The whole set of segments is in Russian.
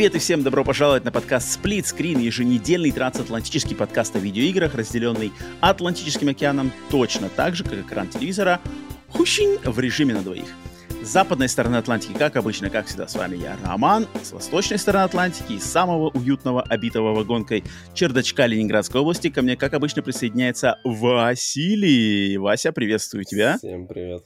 Привет и всем добро пожаловать на подкаст Split Screen, еженедельный трансатлантический подкаст о видеоиграх, разделенный Атлантическим океаном точно так же, как экран телевизора, хущинь в режиме на двоих. С западной стороны Атлантики, как обычно, как всегда, с вами я, Роман. С восточной стороны Атлантики, из самого уютного, обитого вагонкой чердачка Ленинградской области, ко мне, как обычно, присоединяется Василий. Вася, приветствую тебя. Всем привет.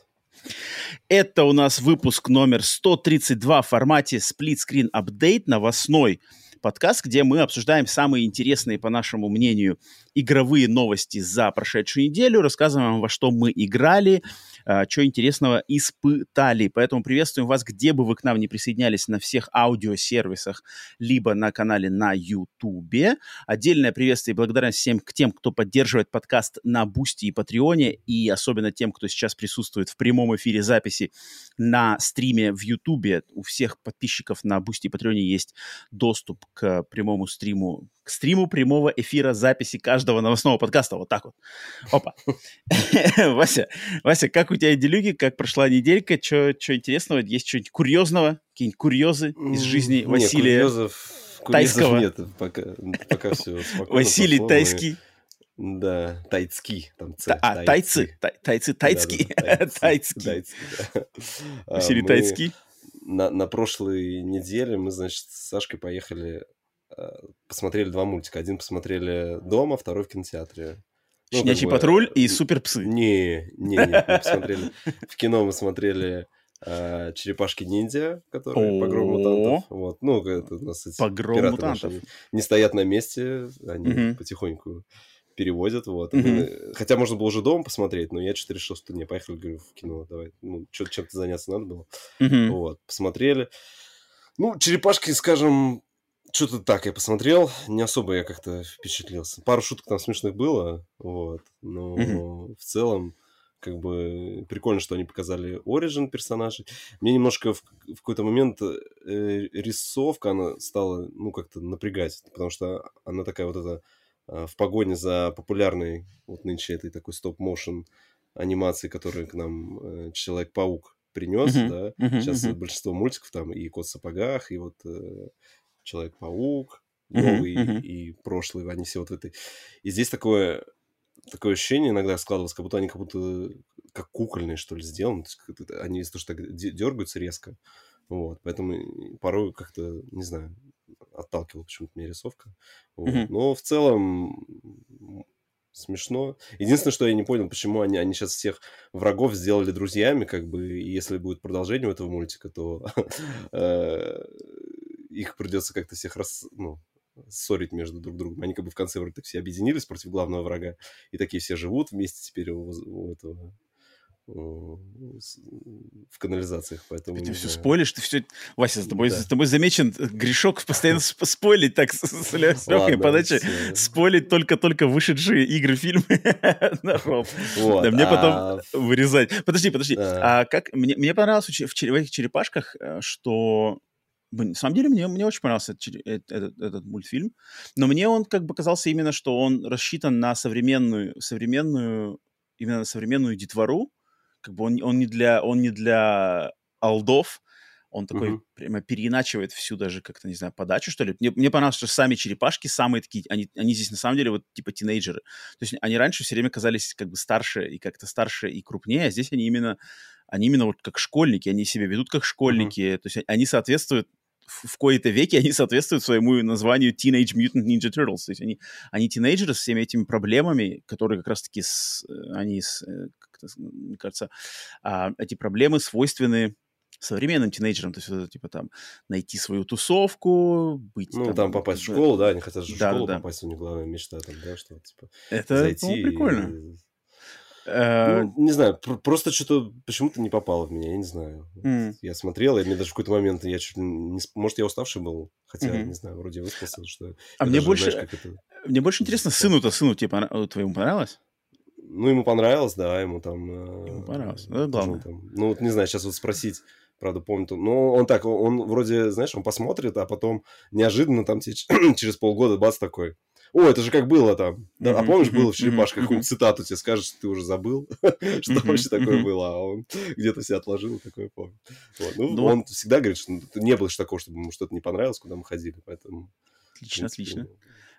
Это у нас выпуск номер 132 в формате Screen Update, новостной подкаст, где мы обсуждаем самые интересные, по нашему мнению, игровые новости за прошедшую неделю, рассказываем вам, во что мы играли, а, что интересного испытали. Поэтому приветствуем вас, где бы вы к нам не присоединялись на всех аудиосервисах, либо на канале на YouTube. Отдельное приветствие и благодарность всем к тем, кто поддерживает подкаст на Бусти и Патреоне, и особенно тем, кто сейчас присутствует в прямом эфире записи на стриме в YouTube. У всех подписчиков на Бусти и Патреоне есть доступ к прямому стриму к стриму прямого эфира записи каждого новостного подкаста. Вот так вот. Опа. Вася, Вася, как у тебя делюги? Как прошла неделька? Что интересного? Есть что-нибудь курьезного? Какие-нибудь курьезы из жизни Василия Тайского? Нет, пока, все спокойно. Василий. Тайский? Да, тайцкий. Там ц, А, тайцы. Тай- Тайцы, да. А, Василий мы Тайцкий. На, на прошлой неделе мы, значит, с Сашкой поехали, а, посмотрели два мультика. Один посмотрели дома, второй в кинотеатре. Ну, как Щенячий бы, патруль и суперпсы. Не, не, не, мы посмотрели. В кино мы смотрели а, Черепашки-ниндзя, которые Погром мутантов. Вот. Ну, это у нас эти Погром пираты мутантов. наши не стоят на месте, они Мгм. потихоньку переводят, вот. Мы- Хотя можно было уже дома посмотреть, но я что-то решил, что не, поехали, говорю, в кино, давай. Ну, что- чем-то заняться надо было. Мгм. Вот, посмотрели. Ну, черепашки, скажем, что-то так я посмотрел, не особо я как-то впечатлился. Пару шуток там смешных было, вот, но в целом как бы прикольно, что они показали оригин персонажей. Мне немножко в, в какой-то момент э, рисовка, она стала, ну, как-то напрягать, потому что она такая вот эта а, в погоне за популярной вот нынче этой такой стоп-моушен анимацией, которую к нам э, Человек-паук принес, да. Сейчас большинство мультиков там и Кот в сапогах, и вот э, Человек-паук новый Мгм. и прошлый, они все вот в этой. И здесь такое такое ощущение иногда складывалось, как будто они как будто как кукольные, что ли, сделаны. Они из-за того, что так де- дергаются резко. Вот, поэтому порой как-то, не знаю, отталкивала почему-то меня рисовка. Вот. Но в целом смешно. Единственное, что я не понял, почему они, они сейчас всех врагов сделали друзьями, как бы, и если будет продолжение у этого мультика, то э, их придется как-то всех рас, ну, ссорить между друг другом. Они как бы в конце вроде так все объединились против главного врага, и такие все живут вместе теперь у, у этого в канализациях, поэтому... Ты все спойлишь, ты все... Вася, с тобой, Да. с тобой замечен грешок постоянно сп- спойлить так с, с, Лё- с легкой подачей. всё. Спойлить только-только вышедшие игры, фильмы. Нормально. Вот, Да, мне а потом вырезать. Подожди, подожди. А. А как мне, мне понравилось в, чере- в этих черепашках, э, что на самом деле мне, мне очень понравился этот, этот, этот мультфильм, но мне он как бы казался именно, что он рассчитан на современную, современную, именно на современную детвору, как бы он, он не для, он не для алдов, он такой Мгм. прямо переиначивает всю даже как-то, не знаю, подачу, что ли. Мне, мне понравилось, что сами черепашки самые такие, они, они здесь на самом деле вот типа тинейджеры. То есть они раньше все время казались как бы старше и как-то старше и крупнее, а здесь они именно, они именно вот как школьники, они себя ведут как школьники, то есть они соответствуют в кои-то веке они соответствуют своему названию Teenage Mutant Ninja Turtles. То есть они, они тинейджеры с всеми этими проблемами, которые как раз-таки, с, э, они, с, э, с- мне кажется, а, эти проблемы свойственны современным тинейджерам. То есть это, типа там найти свою тусовку, быть Ну, там попасть в школу, да, они хотят же в Да, школу да. попасть, у них главная мечта там, да, что типа Это зайти. ну, прикольно. и- Ну, не знаю, пр- просто что-то почему-то не попало в меня, я не знаю. М. Я смотрел, и мне даже в какой-то момент я чуть не... Может, я уставший был, хотя, Мгм. не знаю, вроде выспался, что... А мне даже, больше, знаешь, это... мне больше интересно, сыну-то, сыну, тебе твоему понравилось? Ну, ему понравилось, да, ему там... э, Ему понравилось. Это тоже главное. там- ну, вот не знаю, сейчас вот спросить, правда, помню. Ну, он так, он вроде, знаешь, он посмотрит, а потом неожиданно там через полгода бац такой. О, это же как было там. Да, а помнишь, было в черепашках, какую-нибудь цитату тебе скажет, что ты уже забыл, что вообще такое было, а он где-то себя отложил, такое помню. Ну, Ну, он всегда говорит, что не было же такого, чтобы ему что-то не понравилось, куда мы ходили, поэтому... Отлично, отлично.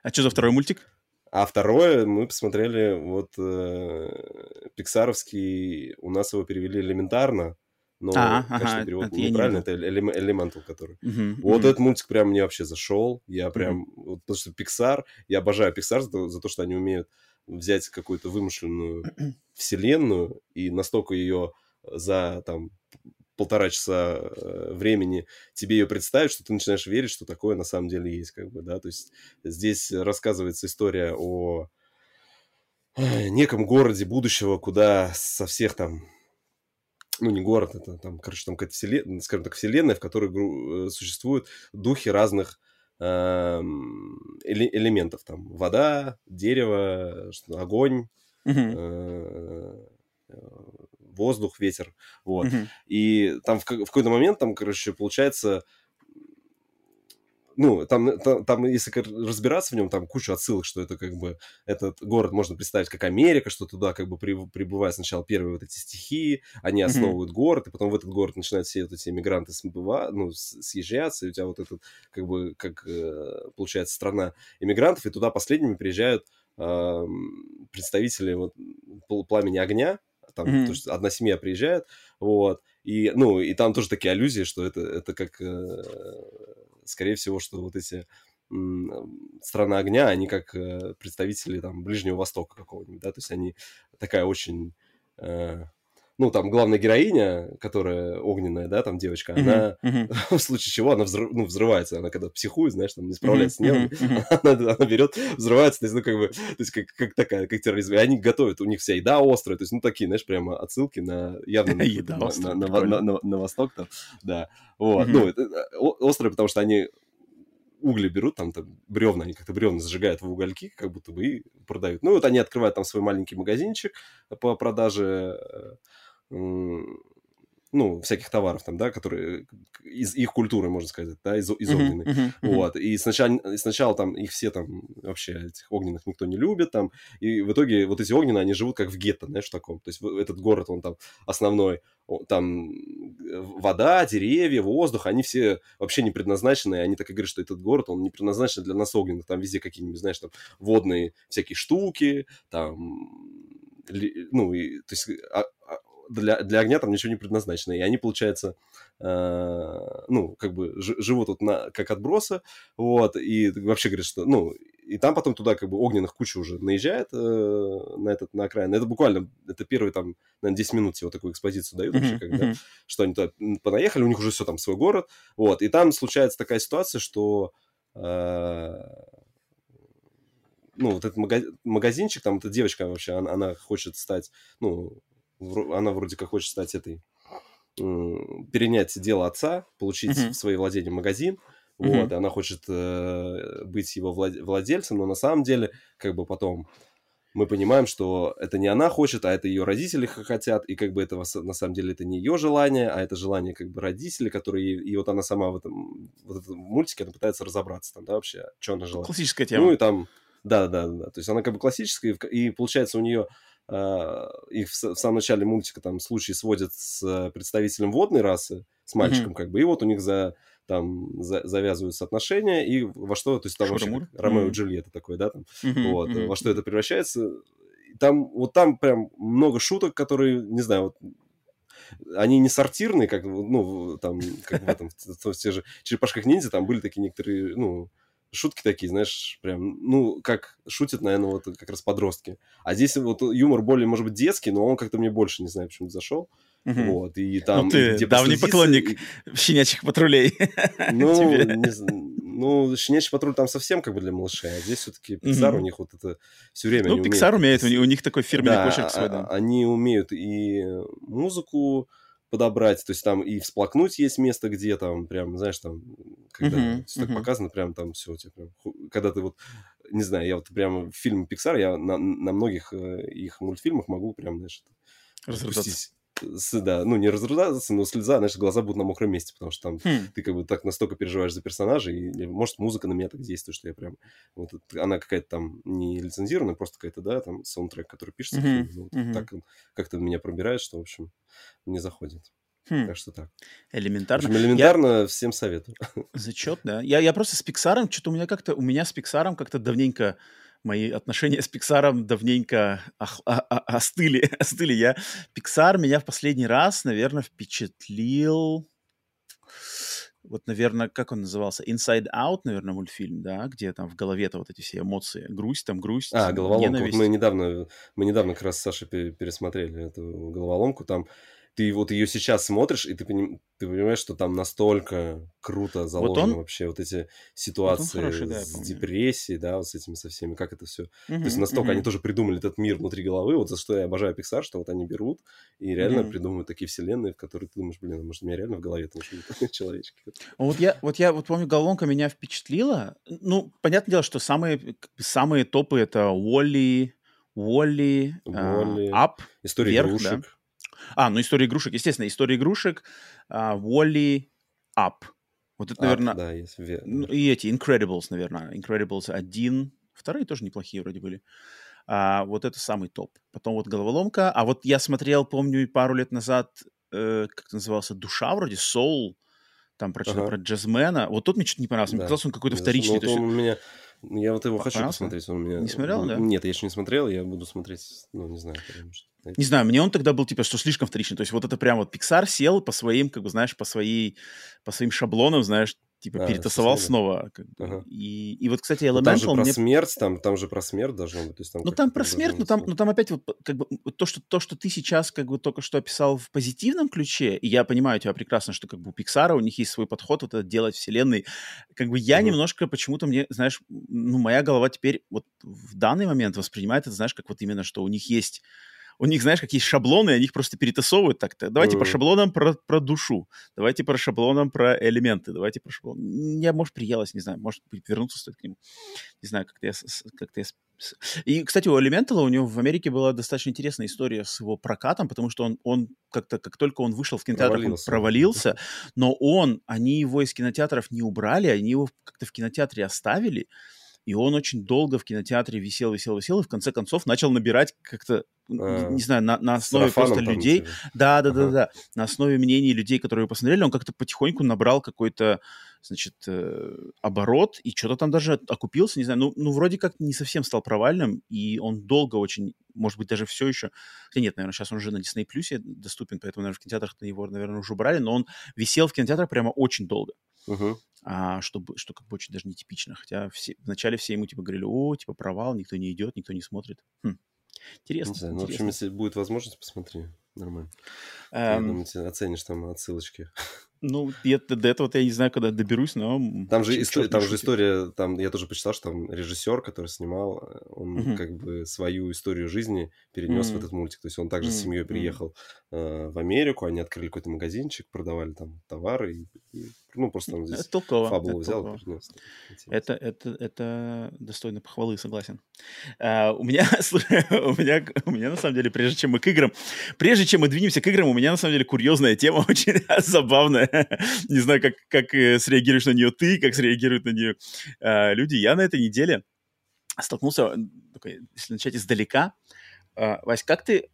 А что за второй мультик? а второе, мы посмотрели вот э, пиксаровский, у нас его перевели элементарно, но, А, конечно, ага, перевод это я не неправильно, видел. это Elemental, который. Мгм, Вот этот мультик прям мне вообще зашел. Я прям, вот, потому что Pixar, я обожаю Pixar за то, за то, что они умеют взять какую-то вымышленную вселенную и настолько ее за там полтора часа э, времени тебе ее представить, что ты начинаешь верить, что такое на самом деле есть, как бы, да, то есть здесь рассказывается история о э, неком городе будущего, куда со всех там ну, не город, это там, короче, там какая-то вселенная, скажем так, вселенная, в которой э, существуют духи разных эле- элементов. Там вода, дерево, огонь, э, э, воздух, ветер. Вот. мгм. И там в, в какой-то момент, там, короче, получается, ну, там, там, там, если разбираться в нем, там куча отсылок, что это как бы, этот город можно представить как Америка, что туда как бы при- прибывают сначала первые вот эти стихии, они основывают город, и потом в этот город начинают все вот эти иммигранты смыва- ну, съезжаться, и у тебя вот этот, как бы, как э, получается, страна иммигрантов, и туда последними приезжают эм, представители вот пл- пламени огня, там, Мгм. то есть одна семья приезжает, вот, и, ну, и там тоже такие аллюзии, что это, это как, э, скорее всего, что вот эти страна огня, они как э, представители там Ближнего Востока какого-нибудь, да, то есть они такая очень, э, ну, там главная героиня, которая огненная, да, там девочка, Мгм, она мгм. в случае чего она взрыв- ну, взрывается, она когда психует, знаешь, там не справляется с Мгм, нервами, мгм. она, она берет, взрывается, то есть, ну, как бы, то есть, как, как такая, как терроризм. И они готовят, у них вся еда острая, то есть, ну, такие, знаешь, прямо отсылки на, явно на, Еда на, острая, на, на, на- на- на восток там, да. Вот, Мгм. ну, это, э, о- острые, потому что они угли берут, там, там бревна, они как-то бревна зажигают в угольки, как будто бы, и продают. Ну, вот они открывают там свой маленький магазинчик по продаже э, ну, всяких товаров там, да, которые из их культуры, можно сказать, да, из, из огненной. мгм, мгм. Вот, и сначала, и сначала там их все там, вообще этих огненных никто не любит там, и в итоге вот эти огненные, они живут как в гетто, знаешь, в таком, то есть этот город, он там основной, там вода, деревья, воздух, они все вообще не предназначены, они так и говорят, что этот город, он не предназначен для нас огненных, там везде какие-нибудь, знаешь, там водные всякие штуки, там, ну, и, то есть а- для, для огня там ничего не предназначено, и они, получается, э, ну, как бы жи- живут вот на, как отбросы, вот, и вообще говорят, что, ну, и там потом туда как бы огненных куча уже наезжает э, на этот, на окраин. Это буквально, это первые там, наверное, 10 минут всего такую экспозицию дают вообще, когда, что они туда понаехали, у них уже все там свой город, вот, и там случается такая ситуация, что э, ну, вот этот мага- магазинчик, там эта девочка вообще, она, она хочет стать, ну, она вроде как хочет стать этой, перенять дело отца, получить Мгм. в свои владения магазин, Мгм. вот, и она хочет э, быть его влад- владельцем, но на самом деле, как бы потом мы понимаем, что это не она хочет, а это ее родители хотят, и как бы это на самом деле это не ее желание, а это желание как бы родителей, которые, и вот она сама в этом, вот этом мультике, она пытается разобраться там, да, вообще, что она желает. Классическая Ну тема. и там, да, да, да, то есть она как бы классическая, и, в- и получается у нее их в, самом начале мультика там случай сводят с э, представителем водной расы, с мальчиком как бы, и вот у них за там за- завязываются отношения, и во что, то есть там вообще Ромео и Мгм. Джульетта такой, да, там, Мгм, вот, мгм. во что это превращается. И Там, вот там прям много шуток, которые, не знаю, вот, они не сортирные, как, ну, там, как в этом, в, в тех же черепашках ниндзя, там были такие некоторые, ну, шутки такие, знаешь, прям, ну, как шутят, наверное, вот как раз подростки. А здесь вот юмор более, может быть, детский, но он как-то мне больше, не знаю, почему зашел. Мгм. Вот, и там... Ну, ты где давний поклонник и- щенячьих патрулей. ну, не ну, щенячий патруль там совсем как бы для малышей, а здесь все-таки Pixar, у них вот это все время Ну, Pixar умеет, у них- такой фирменный да, почерк свой, а- да. они умеют и музыку подобрать, то есть там и всплакнуть есть место, где там прям, знаешь, там, когда Мгм, всё так мгм. показано, прям там все, у тебя прям, когда ты вот не знаю, я вот прямо фильм Pixar, я на, на многих э, их мультфильмах могу прям, знаешь, Разрыдаться. Да, ну, не разрыдаться, но слеза, знаешь, глаза будут на мокром месте, потому что там Хм. ты как бы так настолько переживаешь за персонажа, и может музыка на меня так действует, что я прям... Вот, она какая-то там не лицензированная, просто какая-то, да, там саундтрек, который пишется. фильму. Ну, вот. Так как-то меня пробирает, что, в общем, мне заходит. Хм. Так что так. В Элементарно. общем, элементарно всем советую. Зачет, да. Я, я просто с Пиксаром, что-то у меня как-то, у меня с Пиксаром как-то давненько, мои отношения с Пиксаром давненько ох- остыли. остыли. Я, Пиксар меня в последний раз, наверное, впечатлил, вот, наверное, как он назывался? Inside Out, наверное, мультфильм, да, где там в голове-то вот эти все эмоции. Грусть, там грусть, А, головоломка. Вот ненависть. мы недавно, мы недавно как раз с Сашей пе- пересмотрели эту головоломку. Там ты вот ее сейчас смотришь, и ты, поним- ты понимаешь, что там настолько круто заложено он- вообще вот эти ситуации хороший, да, с депрессией, да, вот с этими со всеми, как это все. То есть настолько они мгм. тоже придумали этот мир внутри головы, вот за что я обожаю Pixar, что вот они берут и реально Мгм. придумывают такие вселенные, в которые ты думаешь, блин, а может у меня реально в голове там живут человечки. Вот я, вот я вот помню, головоломка меня впечатлила. Ну, понятное дело, что самые, самые топы это Уолли, Уолли, Уолли. Ап. История Вверх, да. А, ну история игрушек, естественно, история игрушек, Уолли, Ап. Вот это, наверное, да, есть. ве- ну, и эти Incredibles, наверное. Incredibles 1, вторые тоже неплохие вроде были. А, вот это самый топ. Потом вот головоломка. А вот я смотрел, помню, пару лет назад, э, как это назывался, душа вроде, Soul, там про, Ага. про джазмена. Вот тот мне что-то не понравился. Мне Да. показался он какой-то Ну, вторичный. вот то есть- он у меня... Я вот его хочу посмотреть. Он меня... Не смотрел, да? Нет, я еще не смотрел, я буду смотреть, ну, не знаю, потому что... Не знаю, мне он тогда был типа, что слишком вторичный. То есть вот это прям вот Pixar сел по своим, как бы, знаешь, по своей, по своим шаблонам, знаешь, типа А, перетасовал снова. как бы. Ага. И, и вот, кстати, Ну, там же Elemental про мне смерть, там, там же про смерть должно быть. То есть, там Ну, там про смерть, но там, но там опять вот как бы то, что, то, что ты сейчас как бы только что описал в позитивном ключе, и я понимаю тебя прекрасно, что как бы у Пиксара у них есть свой подход вот это делать вселенной. Как бы я Мгм. немножко почему-то мне, знаешь, ну, моя голова теперь вот в данный момент воспринимает это, знаешь, как вот именно, что у них есть у них, знаешь, какие шаблоны, они их просто перетасовывают так-то. Давайте по шаблонам про, про душу, давайте по шаблонам про элементы, давайте по шаблонам. Я, может, приелось, не знаю, может вернуться стоит к нему. Не знаю, как-то я, как-то я и, кстати, у Elemental у него в Америке была достаточно интересная история с его прокатом, потому что он, он как-то, как только он вышел в кинотеатрах, Провалился. он провалился, но он, они его из кинотеатров не убрали, они его как-то в кинотеатре оставили, и он очень долго в кинотеатре висел, висел, висел, и в конце концов начал набирать как-то, А, не, знаю, на, на основе просто там, людей, типа. да, да, да, Ага. да. На основе мнений людей, которые его посмотрели, он как-то потихоньку набрал какой-то, значит, э, оборот, и что-то там даже окупился, не знаю. Ну, ну, вроде как не совсем стал провальным, и он долго очень, может быть, даже все еще... Хотя нет, наверное, сейчас он уже на Disney Plus доступен, поэтому, наверное, в кинотеатрах его, наверное, уже убрали, но он висел в кинотеатрах прямо очень долго. Мгм. А, чтобы, что как бы очень даже нетипично. Хотя все, вначале все ему типа говорили, о, типа провал, никто не идет, никто не смотрит. Хм. Интересно. Не знаю, ну, в общем, интересно. если будет возможность, посмотри. Нормально. Я Эм, думаю, ты оценишь там отсылочки. Ну, я до этого я не знаю, когда доберусь, но... Там же, чё- исто- чёрт не там же история, там я тоже почитал, что там режиссер, который снимал, э, он Мгм. как бы свою историю жизни перенес в М. этот мультик. То есть он также с М, семьей приехал э, в Америку, они открыли какой-то магазинчик, продавали там товары, и, и, ну просто он здесь Это толково. фабулу это взял толково. и перенес. Это, это, это достойно похвалы, согласен. А, у меня, у меня, у меня на самом деле, прежде чем мы к играм, прежде чем мы двинемся к играм, у меня на самом деле курьезная тема, очень забавная. Не знаю, как, как э, среагируешь на нее ты, как среагируют на нее а, люди. Я на этой неделе столкнулся, э, если начать издалека. А, Вась, как ты,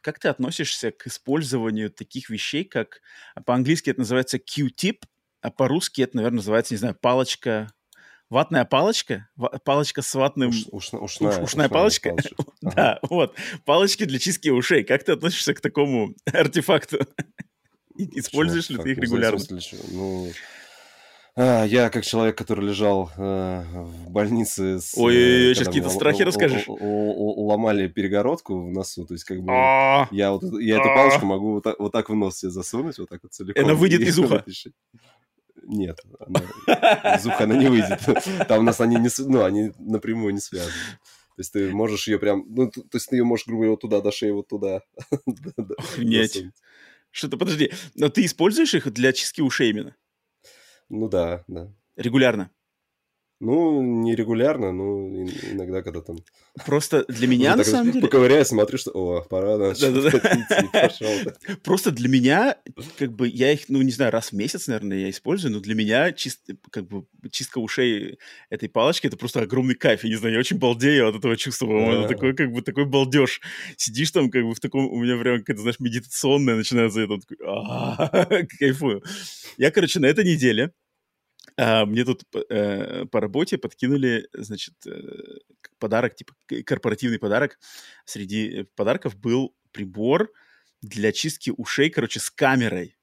как ты относишься к использованию таких вещей, как а по-английски это называется Q-tip, а по-русски это, наверное, называется, не знаю, палочка, ватная палочка, палочка с ватным... Уш- ушна- ушная, ушная палочка? Ага. Да, вот, палочки для чистки ушей. Как ты относишься к такому артефакту? Используешь ли ты их регулярно? смысле? Ну, а, я как человек, который лежал э, в больнице с... э, Ой-ой-ой, щас когда какие-то страхи расскажешь. Ломали перегородку в носу, то есть как бы... А, Я, вот, эту- я эту А. палочку могу вот так, вот так в нос себе засунуть, вот так вот целиком. Она выйдет из уха? Нет, она- из уха она не выйдет. Там у нас они, не, ну, они напрямую не связаны. То есть ты можешь ее прям... Ну, то есть ты ее можешь, грубо говоря, вот туда, до шеи, вот туда. Засунуть. Что-то, подожди, но ты используешь их для чистки ушей именно? Ну да, да. Регулярно? Ну, нерегулярно, но иногда, когда там... Просто для меня, на самом деле... Поковыряю, смотрю, что, о, пора, Просто для меня, как бы, я их, ну, не знаю, раз в месяц, наверное, я использую, но для меня как бы, чистка ушей этой палочки — это просто огромный кайф. Я не знаю, я очень балдею от этого чувства, по-моему. Такой, как бы, такой балдеж. Сидишь там, как бы, в таком... У меня прям какая-то, знаешь, медитационная начинается. Я там такой, кайфую. Я, короче, на этой неделе а, мне тут э, по работе подкинули, значит, э, подарок, типа корпоративный подарок. Среди подарков был прибор для чистки ушей, короче, с камерой.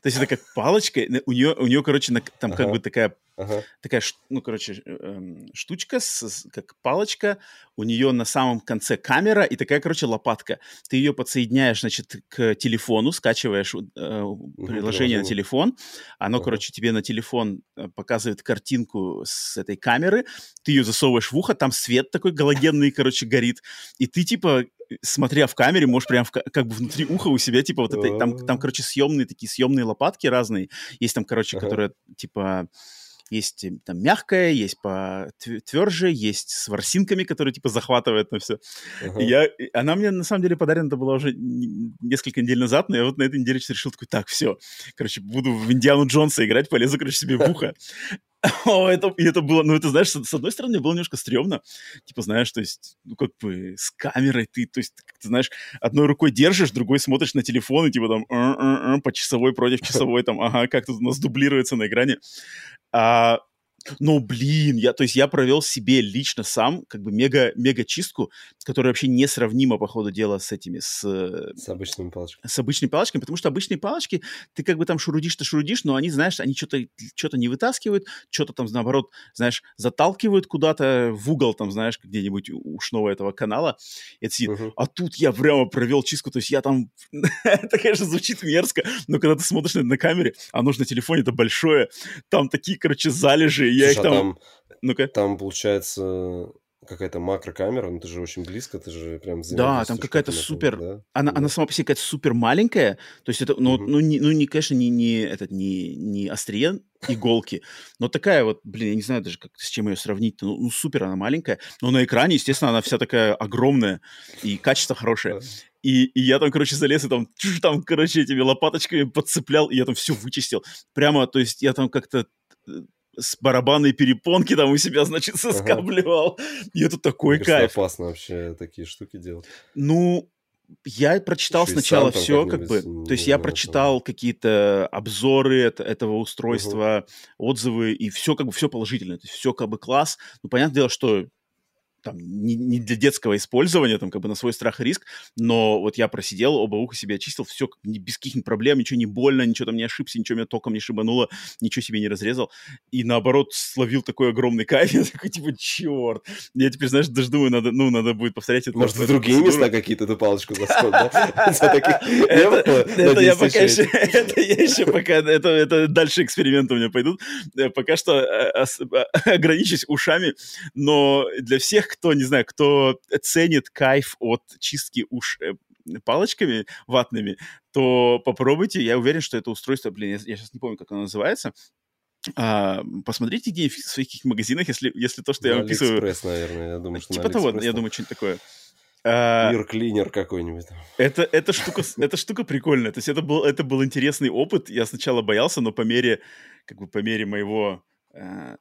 То есть это как палочка, у нее, у нее короче, на, там ага. как бы такая Ага. Такая, ну, короче, э, штучка, с, как палочка, у нее на самом конце камера и такая, короче, лопатка. Ты ее подсоединяешь, значит, к телефону, скачиваешь э, приложение, на телефон, оно, ага. короче, тебе на телефон э, показывает картинку с этой камеры, ты ее засовываешь в ухо, там свет такой галогенный, короче, горит, и ты, типа, смотря в камере, можешь прям в, как бы внутри уха у себя, типа, вот это, там, там, короче, съемные такие съемные лопатки разные, есть там, короче, ага. которые, типа, есть там мягкая, есть по тверже, есть с ворсинками, которые типа захватывают на все. Uh-huh. я, она мне на самом деле подарена это была уже несколько недель назад, но я вот на этой неделе решил такой, так, все, короче, буду в Индиану Джонса играть, полезу, короче, себе в ухо. О, это, и это было, ну, это, знаешь, с, с одной стороны, было немножко стрёмно, типа, знаешь, то есть, ну, как бы с камерой ты, то есть, ты знаешь, одной рукой держишь, другой смотришь на телефон, и типа там по часовой против часовой, там, ага, как тут у нас дублируется на экране. А, ну, блин, я, то есть я провел себе лично сам как бы мега, мега чистку, которая вообще несравнима по ходу дела с этими, с... С обычными палочками. С обычными палочками, потому что обычные палочки, ты как бы там шурудишь-то шурудишь, но они, знаешь, они что-то что не вытаскивают, что-то там, наоборот, знаешь, заталкивают куда-то в угол, там, знаешь, где-нибудь ушного этого канала, это сидит. Uh-huh. А тут я прямо провел чистку, то есть я там... это, конечно, звучит мерзко, но когда ты смотришь на камере, а нужно на телефоне, это большое, там такие, короче, залежи, я Слушай, их там... Ну-ка. Там, получается, какая-то макрокамера, ну ты же очень близко, ты же прям Да, там какая-то супер, да? она, да. она сама по себе какая-то супер маленькая, то есть это, ну, угу. ну, не, ну не, конечно, не, не, этот, не, не острие иголки, но такая вот, блин, я не знаю даже, как, с чем ее сравнить, ну, ну супер она маленькая, но на экране, естественно, она вся такая огромная и качество хорошее. И, и я там, короче, залез и там, там, короче, этими лопаточками подцеплял, и я там все вычистил. Прямо, то есть я там как-то э, с барабанной перепонки там у себя, значит, соскабливал. Ага. И это такой Мне кайф. опасно вообще такие штуки делать. Ну, я прочитал Еще сначала все, как бы, то есть я прочитал какие-то обзоры это, этого устройства, угу. отзывы, и все как бы все положительно, то есть все как бы класс. Ну, понятное дело, что там, не, не для детского использования, там, как бы на свой страх и риск, но вот я просидел, оба уха себе очистил, все не, без каких-нибудь проблем, ничего не больно, ничего там не ошибся, ничего меня током не шибануло, ничего себе не разрезал, и наоборот словил такой огромный кайф, я такой, типа, черт, я теперь, знаешь, даже думаю, надо, ну, надо будет повторять это. Может, в другие места какие-то ты палочку заскочил, да? Это я пока еще, это я еще пока, это дальше эксперименты у меня пойдут, э, пока что э, ограничусь ушами, но для всех, кто, не знаю, кто ценит кайф от чистки уж э, палочками ватными, то попробуйте. Я уверен, что это устройство, блин, я, я сейчас не помню, как оно называется. А, посмотрите где в своих магазинах, если, если то, что ну, я описываю... Алиэкспресс, наверное, я думаю, что Типа того, я думаю, что-нибудь такое. Ear Cleaner какой-нибудь. Это, эта, штука, эта штука прикольная. То есть это был, это был интересный опыт. Я сначала боялся, но по мере, как бы по мере моего Э,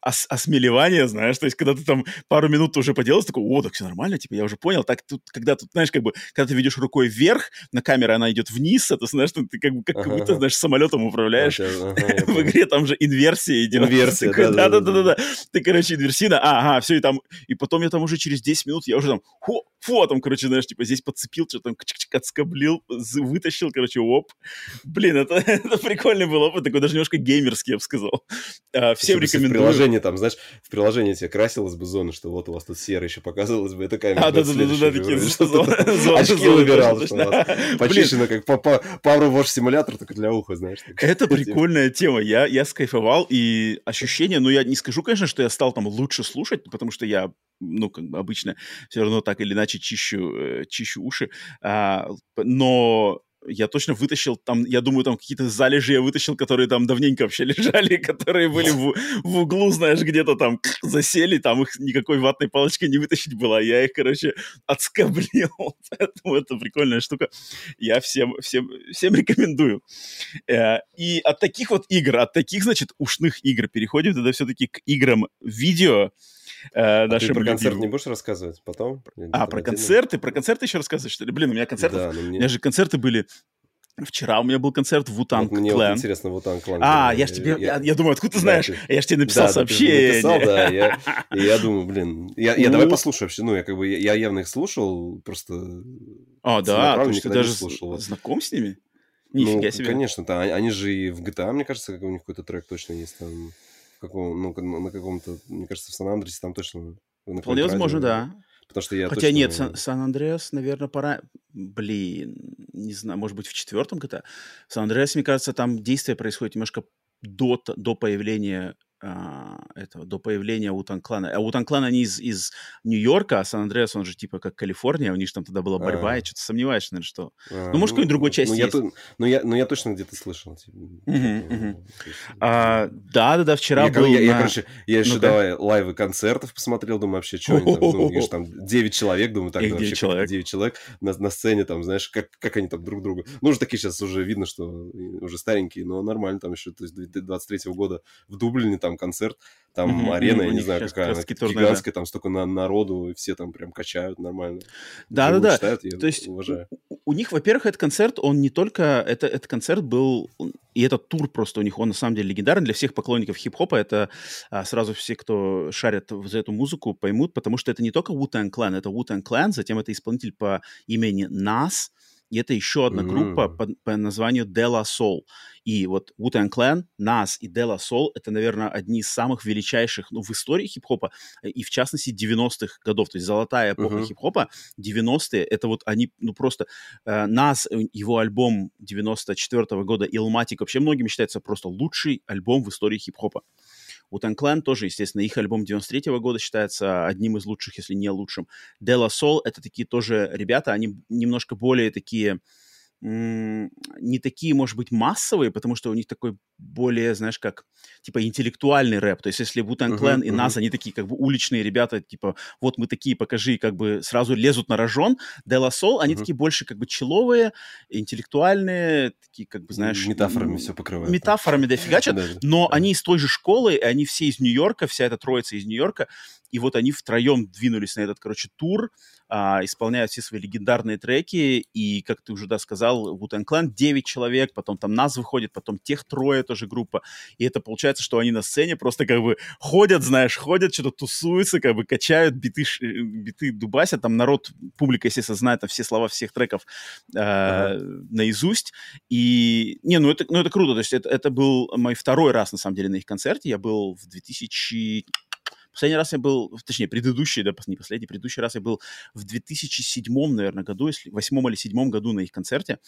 ос осмелевание, знаешь, то есть, когда ты там пару минут уже поделал, такой, о, так все нормально, типа, я уже понял, так тут, когда тут, знаешь, как бы, когда ты ведешь рукой вверх, на камере она идет вниз, это, знаешь, ты как бы, как, ага. будто, знаешь, самолетом управляешь. Ага, в игре там же инверсия идет. Инверсия, да-да-да. Ты, короче, инверсина, ага, все, и там, и потом я там уже через 10 минут, я уже там, хо, фу, там, короче, знаешь, типа, здесь подцепил, что там, отскоблил, вытащил, короче, оп. Блин, это, это прикольный был опыт, такой даже немножко геймерский, я бы сказал. А, всем рекомендую. В приложении там, знаешь, в приложении тебе красилась бы зона, что вот у вас тут серый еще показывалась бы, это камера. А, да-да-да, такие Очки выбирал, что у вас почищено, как Power Wash симулятор, только для уха, знаешь. Это прикольная тема, я я скайфовал, и ощущение, ну, я не скажу, конечно, что я стал там лучше слушать, потому что я ну, как бы обычно все равно так или иначе чищу, э, чищу уши, а, но я точно вытащил там, я думаю, там какие-то залежи я вытащил, которые там давненько вообще лежали, которые были в, в углу, знаешь, где-то там засели, там их никакой ватной палочкой не вытащить было. Я их, короче, отскоблил. Поэтому это прикольная штука. Я всем, всем, всем рекомендую. Э, и от таких вот игр, от таких, значит, ушных игр переходим тогда все-таки к играм видео. Э, а ты про концерт не будешь рассказывать потом? А, про концерты? Про концерты еще рассказывать, что ли? Блин, у меня концерты... Да, мне... У меня же концерты были Вчера у меня был концерт в Вутанг вот Мне вот интересно, Вутанг Клан. А, я ж тебе, я, я думаю, откуда ты знаешь? Да, ты... Я ж тебе написал да, сообщение. Ты написал, да, я, я думаю, блин, я, я ну... давай послушаю вообще, ну, я как бы, я явно их слушал, просто... А, да, то есть ты даже слушал. знаком с ними? Нифига ну, себе. конечно, да, они же и в GTA, мне кажется, как у них какой-то трек точно есть там, каком, ну, на каком-то, мне кажется, в Сан-Андресе там точно... Вполне возможно, да. Потому что я Хотя точно... нет, Сан- Сан-Андреас, наверное, пора... Блин, не знаю, может быть, в четвертом GTA. В Сан-Андреас, мне кажется, там действие происходит немножко до, до появления а, этого, до появления Утан-клана. А Утан-клан, они из, из Нью-Йорка, а Сан-Андреас, он же типа как Калифорния, у них же там тогда была борьба, а. я что-то сомневаюсь, наверное, что... А, ну, может, ну, какой-нибудь другой части ну, я, есть. ну, я, ну, я точно где-то слышал. Типа, а, да, да, да, вчера я, был я, на... я, короче, я еще ну давай лайвы концертов посмотрел, думаю, вообще, что они там, ну, там 9 человек, думаю, так, вообще, человек. 9 человек на, на сцене, там, знаешь, как, как они там друг друга... Ну, уже такие сейчас уже видно, что уже старенькие, но нормально, там еще, то есть 23 года в Дублине там концерт, там mm-hmm, арена, mm-hmm, я не знаю, какая она, гигантская, да. там столько на, народу, и все там прям качают нормально. Да-да-да, да, то есть уважаю. У, у них, во-первых, этот концерт, он не только, это, этот концерт был, и этот тур просто у них, он на самом деле легендарный для всех поклонников хип-хопа, это а, сразу все, кто шарят за эту музыку, поймут, потому что это не только Wu-Tang Clan, это Wu-Tang Clan, затем это исполнитель по имени Нас, и это еще одна группа mm. по, по названию De La Soul. И вот Wu-Tang Clan, Nas и De La Soul — это, наверное, одни из самых величайших ну, в истории хип-хопа, и в частности 90-х годов. То есть золотая эпоха uh-huh. хип-хопа, 90-е, это вот они, ну просто... Э, Nas, э, его альбом 94-го года Illmatic вообще многими считается просто лучший альбом в истории хип-хопа. У Clan тоже, естественно, их альбом 93 -го года считается одним из лучших, если не лучшим. De Soul — это такие тоже ребята, они немножко более такие не такие, может быть, массовые, потому что у них такой более, знаешь, как, типа, интеллектуальный рэп. То есть если Wu-Tang Clan uh-huh, и uh-huh. они такие, как бы, уличные ребята, типа, вот мы такие, покажи, как бы, сразу лезут на рожон. La Soul, они uh-huh. такие больше, как бы, человые, интеллектуальные, такие, как бы, знаешь... Метафорами все покрывают. Метафорами дофигачат, но они из той же школы, и они все из Нью-Йорка, вся эта троица из Нью-Йорка, и вот они втроем двинулись на этот, короче, тур, а, исполняют все свои легендарные треки, и, как ты уже, да, сказал, Wu-Tang Clan 9 человек, потом там нас выходит, потом тех трое тоже группа, и это получается, что они на сцене просто как бы ходят, знаешь, ходят, что-то тусуются, как бы качают, биты, биты дубасят, там народ, публика, естественно, знает там все слова всех треков э, uh-huh. наизусть, и, не, ну это, ну это круто, то есть это, это был мой второй раз, на самом деле, на их концерте, я был в 2000 Последний раз я был, точнее, предыдущий, да, не последний, предыдущий раз я был в 2007, наверное, году, если восьмом или седьмом году на их концерте.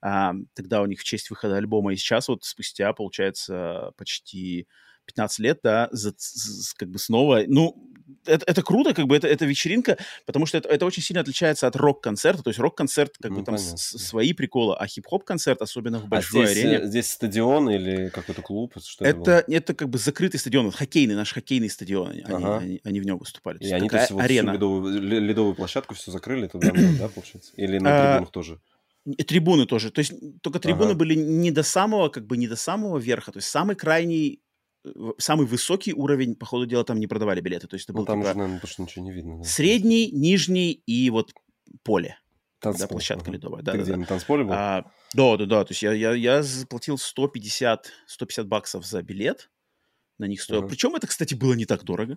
А, тогда у них в честь выхода альбома. И сейчас вот спустя, получается, почти 15 лет, да, за, как бы снова, ну, это, это круто, как бы это, это вечеринка, потому что это, это очень сильно отличается от рок-концерта. То есть рок-концерт, как ну, бы там с, свои приколы, а хип-хоп-концерт, особенно в а большой а здесь, арене. Здесь стадион или какой-то клуб? Что это, это, это как бы закрытый стадион, хоккейный, наш хоккейный стадион, они, ага. они, они в нем выступали. И они то есть, вот арена. ледовую, ледовую площадку все закрыли туда, да, получается? Или на а, трибунах тоже? И трибуны тоже. То есть только трибуны ага. были не до самого, как бы не до самого верха. То есть самый крайний самый высокий уровень, по ходу дела, там не продавали билеты. То есть это ну, был там типа, уже, наверное, потому ничего не видно. Да. Средний, нижний и вот поле. Танцпол, да, площадка ага. ледовая. Да, Ты да, где, да. на танцполе был? А, да, да, да. То есть я, я, я заплатил 150, 150 баксов за билет на них стоило. Uh-huh. Причем это, кстати, было не так дорого.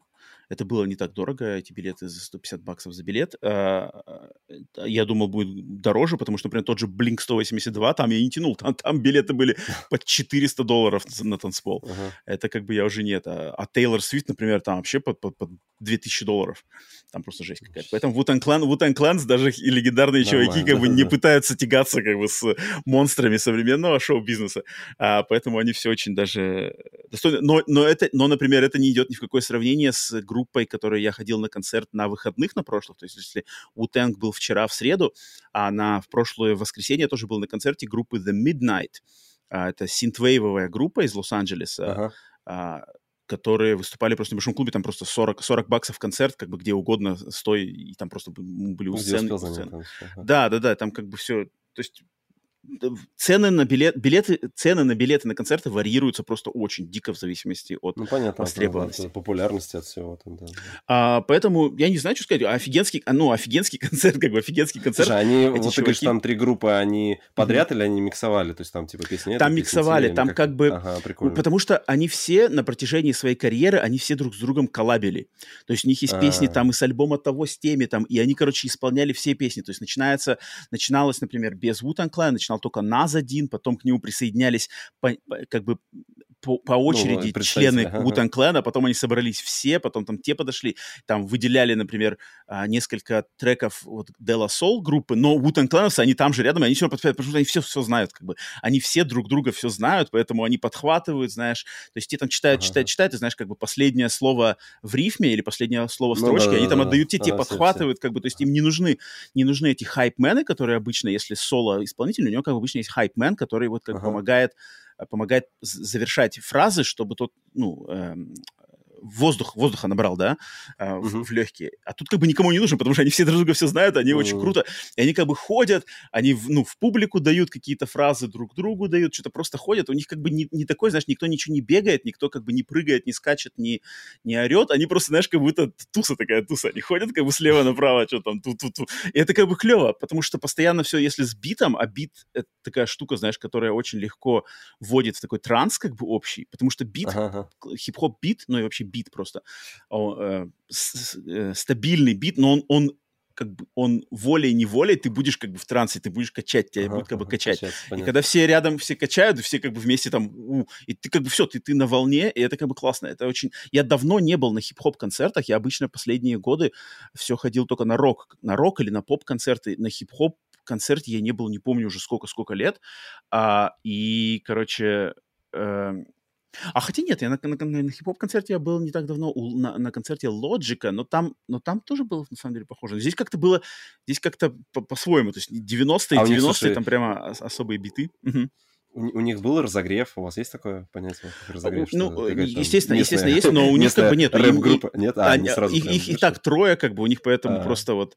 Это было не так дорого, эти билеты за 150 баксов за билет. А, а, я думал, будет дороже, потому что, например, тот же Blink 182, там я не тянул, там, там билеты были под 400 долларов на танцпол. Uh-huh. Это как бы я уже нет. А, а Taylor Swift, например, там вообще под, под, под 2000 долларов. Там просто жесть какая-то. Поэтому Wu-Tang Clans, даже и легендарные Нормально, чуваки, как бы не пытаются тягаться как бы с монстрами современного шоу-бизнеса. А, поэтому они все очень даже достойны. Но, но это, но, например, это не идет ни в какое сравнение с группой, которой я ходил на концерт на выходных на прошлых. То есть, если Wu-Tang был вчера в среду, а на в прошлое воскресенье я тоже был на концерте группы The Midnight. А, это синтвейвовая группа из Лос-Анджелеса. А, которые выступали просто в большом клубе, там просто 40, 40 баксов концерт, как бы где угодно, стой, и там просто были у сцены. там, ага. Да, да, да, там как бы все, то есть цены на билет, билеты, цены на билеты на концерты варьируются просто очень дико в зависимости от Ну, понятно, от- востребованности. от популярности от всего. Там, да. А, поэтому я не знаю, что сказать. Офигенский, а, ну, офигенский концерт, как бы офигенский концерт. Слушай, они, вот ты чуваки- говоришь, там три группы, они подряд или они миксовали? То есть там типа песни Там песни миксовали, там как бы- Ага, прикольно. Потому что они все на протяжении своей карьеры, они все друг с другом коллабили. То есть у них есть песни А. там и с альбома того, с теми там, и они, короче, исполняли все песни. То есть начинается, начиналось, например, без Wu-Tang Clan, начинал только Нас один, потом к нему присоединялись как бы по, по очереди Ну, члены ага. Clan, а потом они собрались все, потом там те подошли, там выделяли, например, а, несколько треков вот Della Soul группы, но Wu-Tang Clan, они там же рядом, они все подпевают, потому что они все, все знают, как бы. Они все друг друга все знают, поэтому они подхватывают, знаешь, то есть те там читают, Ага. читают, читают, и знаешь, как бы последнее слово в рифме или последнее слово в Ну строчке, да, они да, там да, отдают, те, те ага, всё, всё. подхватывают, как бы, то есть им не нужны, не нужны эти хайп-мены, которые обычно, если соло-исполнитель, у него как бы обычно есть хайп-мен, который вот как Ага. помогает помогает завершать фразы, чтобы тот, ну, эм, воздух, воздуха набрал, да, э, в, Мгм. в легкие. А тут как бы никому не нужен, потому что они все друг друга все знают, они очень Мгм. круто. И они как бы ходят, они, в, ну, в публику дают какие-то фразы друг другу дают, что-то просто ходят. У них как бы не, не такой, знаешь, никто ничего не бегает, никто как бы не прыгает, не скачет, не, не орет. Они просто, знаешь, как будто туса такая туса. Они ходят как бы слева направо, что там, ту-ту-ту. И это как бы клево, потому что постоянно все, если с битом, а бит — это такая штука, знаешь, которая очень легко вводит в такой транс как бы общий, потому что бит Ага, хип-хоп бит, ну и вообще бит просто, э, с- э, стабильный бит, но он, он как бы он волей-неволей, ты будешь как бы в трансе, ты будешь качать, тебя Ага, будет как бы ага, качать. качаться, И понятно. когда все рядом, все качают, все как бы вместе там, у, и ты как бы все, ты, ты на волне, и это как бы классно. Это очень... Я давно не был на хип-хоп концертах, я обычно последние годы все ходил только на рок, на рок или на поп-концерты, на хип-хоп концерте я не был, не помню уже сколько-сколько лет. А, и, короче, эм, а хотя нет, я на, на, на- на хип-хоп концерте я был не так давно у- на, на концерте Лоджика, но там, но там тоже было на самом деле похоже. Здесь как-то было, здесь как-то по- по-своему, то есть 90-е, А у них, 90-е слушай, там прямо ос- особые биты. У, у них был разогрев, у вас есть такое понятие, как разогрев? Ну, что естественно, естественно, местная- есть, но у них как бы нет. Рэп-группа. Нет? А, они- они сразу их, и так трое, как бы, у них поэтому А. просто вот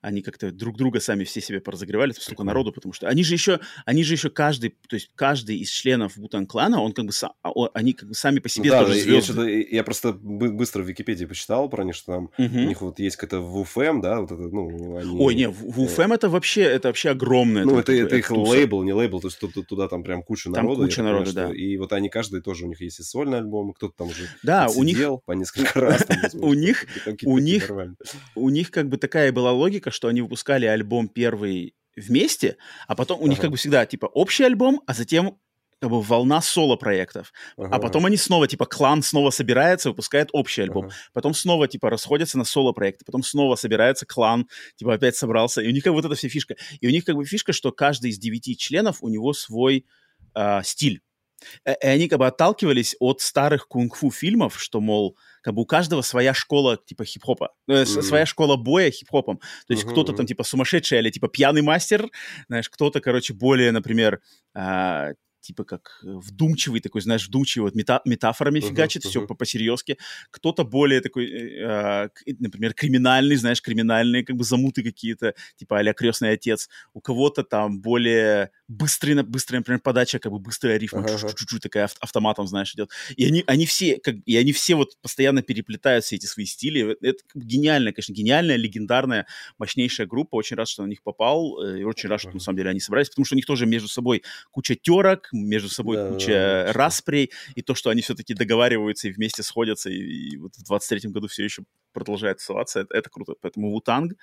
они как-то друг друга сами все себе поразогревали, столько народу, потому что они же еще, они же еще каждый, то есть каждый из членов Бутан клана, он как бы сам, а, они как бы сами по Ну себе да, тоже я, звезды. что-то- я просто бы- быстро в Википедии почитал про них, что там Мгм. у них вот есть какая-то ВУФМ, да, вот это, ну, они... Ой, не, в в UFM это вообще, это вообще огромное. Ну, это, это их туса. лейбл, не лейбл, то есть туда, туда там прям куча Там народу. я куча народу, что- да. И вот они каждый тоже, у них есть и сольный альбом, кто-то там уже Да, у них, по несколько раз. у них- у них у них как бы такая была логика, что они выпускали альбом первый вместе, а потом у них Ага. как бы всегда типа общий альбом, а затем как бы волна соло-проектов. А Ага, потом они снова, типа, клан снова собирается, выпускает общий альбом. ага. Потом снова, типа, расходятся на соло-проекты. Потом снова собирается клан, типа, опять собрался. И у них как бы вот эта вся фишка. И у них как бы фишка, что каждый из девяти членов, у него свой а, стиль. Э, И они как бы отталкивались от старых кунг-фу фильмов, что, мол, как бы у каждого своя школа, типа, хип-хопа. Э, Мгм. Своя школа боя хип-хопом. То есть Мгм, кто-то там, типа, сумасшедший или, типа, пьяный мастер, знаешь, кто-то, короче, более, например, а, типа как э, вдумчивый такой, знаешь, вдумчивый, вот мета- метафорами Мгм, фигачит, все мгм. по посерьезки. Кто-то более такой, э, а, к- например, криминальный, знаешь, криминальные как бы замуты какие-то, типа а-ля «Крестный отец». У кого-то там более быстрый, на- быстрая, например, подача, как бы быстрая рифма, ага. чуть-чуть такая ав- автоматом, знаешь, идет. И они, они все, как, и они все вот постоянно переплетают все эти свои стили. Это как бы гениальная, конечно, гениальная, легендарная, мощнейшая группа. Очень рад, что на них попал. э, И очень рад, что на самом деле они собрались, потому что у них тоже между собой куча терок, между собой Да, куча да, распрей, и то, что они все-таки договариваются и вместе сходятся, и, и вот в 23-м году все еще продолжает тусоваться, это, это круто. Поэтому Вутанг,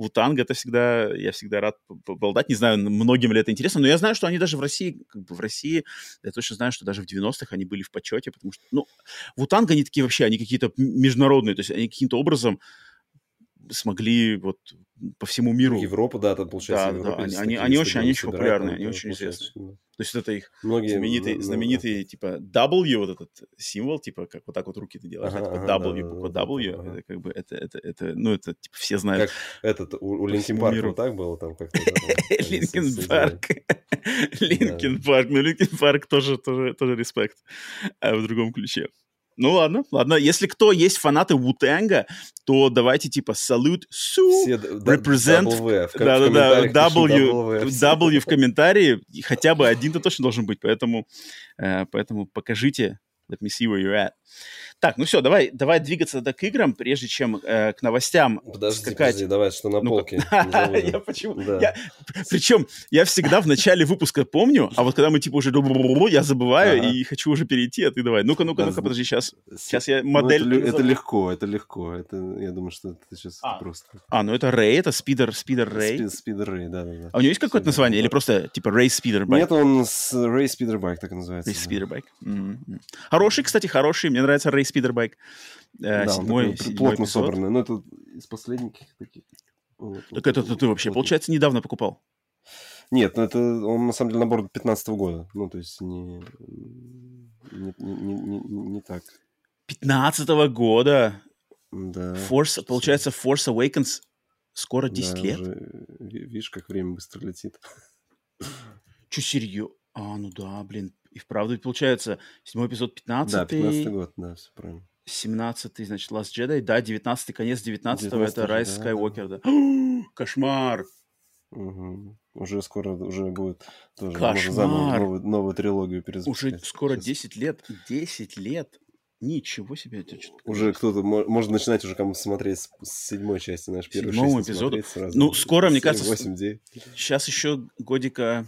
Wu-Tang это всегда, я всегда рад поболтать. Не знаю, многим ли это интересно, но я знаю, что они даже в России, как бы в России, я точно знаю, что даже в 90-х они были в почете, потому что, ну, Wu-Tang, они такие вообще, они какие-то международные, то есть они каким-то образом смогли вот по всему миру. Европа, да, там получается. Да, да, они, они, они очень, они он очень популярны, они да, очень известны. да. То есть это их Многие, знаменитый, ну, знаменитый типа W, вот этот символ, типа как вот так вот руки ты делаешь, Ага, да, типа W, да, буква да, да, W, ага. это как бы это, это, это, ну это типа все знают. Как этот, у, у Линкин Парка вот так было там как-то. да, соединяли. Парк. Linkin Park. Ну, Linkin Park тоже, тоже, тоже респект. А в другом ключе. Ну ладно, ладно. Если кто есть фанаты Wu-Tang а, то давайте типа салют су. Все Represent- Да-да-да, W, W. W в комментарии. И хотя бы один-то точно должен быть, поэтому, э, поэтому покажите. Let me see where you're at. Так, ну все, давай, давай двигаться тогда к играм, прежде чем э, к новостям Подожди, скакать. подожди, давай, что на Ну-ка. полке. Я почему? Причем я всегда в начале выпуска помню, а вот когда мы типа уже я забываю и хочу уже перейти, а ты давай. Ну-ка, ну-ка, ну-ка, подожди, сейчас. Сейчас я ну, модель это, легко, это легко. Это, я думаю, что это сейчас А. просто. А, ну это Рэй, это Спидер, Спидер Рэй. Спи- Спидер Рэй, да, да, да. А у него есть какое-то Спидер название? Или просто типа Рэй Спидер Байк? Нет, он Рэй Спидербайк, так и называется. Рэй. Спидер Байк. Хороший, кстати, хороший. Мне нравится Рэй Спидер Байк. Э, Да, Седьмой, плотно эпизод. собранный. Ну, это из последних таких. Вот, Так это ты вообще, вот. получается, недавно покупал? Нет, ну это он на самом деле набор 15 года. Ну, то есть не, не, не, не, не- так. 15 года. Да. Force, получается, Force Awakens скоро 10 да, лет. уже ви- видишь, как время быстро летит. Че, серьезно? А, ну да, блин. И вправду ведь получается, седьмой эпизод 15 Да, 15 год, да, все правильно. 17 значит, Last Jedi, да, 19 конец 19 это 19-й, Райс да, да. Скайуокер, да. Кошмар! Мгм. Уже скоро уже будет тоже Кошмар. заново новую, новую трилогию Уже перезапускать. скоро Сейчас 10 лет. 10 лет. Ничего себе. это Уже кто-то мо- может начинать уже кому смотреть с, с седьмой части, знаешь, первую Седьмому эпизоду. сразу. Ну, скоро, мне Семь, кажется, с- восемь, девять. Сейчас еще годика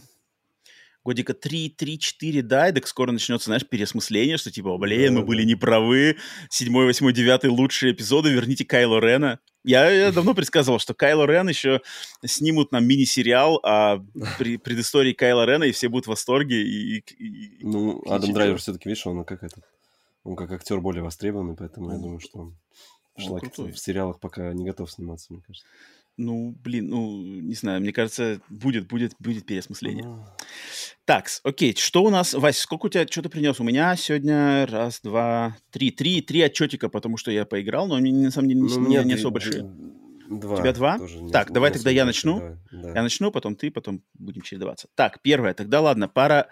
годика 3-4 дай, так скоро начнется, знаешь, переосмысление, что типа, блин, мы Да, были да. неправы, 7, 8, 9 лучшие эпизоды, верните Кайло Рена. Я, я давно предсказывал, что Кайло Рен еще снимут нам мини-сериал о при- предыстории Кайла Рена, и все будут в восторге. И, и- и- Ну, и Адам Драйвер все-таки, видишь, он как этот, он как актер более востребованный, поэтому я Он- думаю, что он он шлак в сериалах пока не готов сниматься, мне кажется. Ну, блин, ну, не знаю, мне кажется, будет, будет, будет переосмысление. Так, окей, что у нас, Вась, сколько у тебя, что ты принес? У меня сегодня раз, два, три, три, три отчетика, потому что я поиграл, но они на самом деле не, ну, не- не особо большие. Два. У тебя два? не- Так, не давай тогда я начну. давай, да. Я начну, потом ты, потом будем чередоваться. Так, первое, тогда ладно, пара...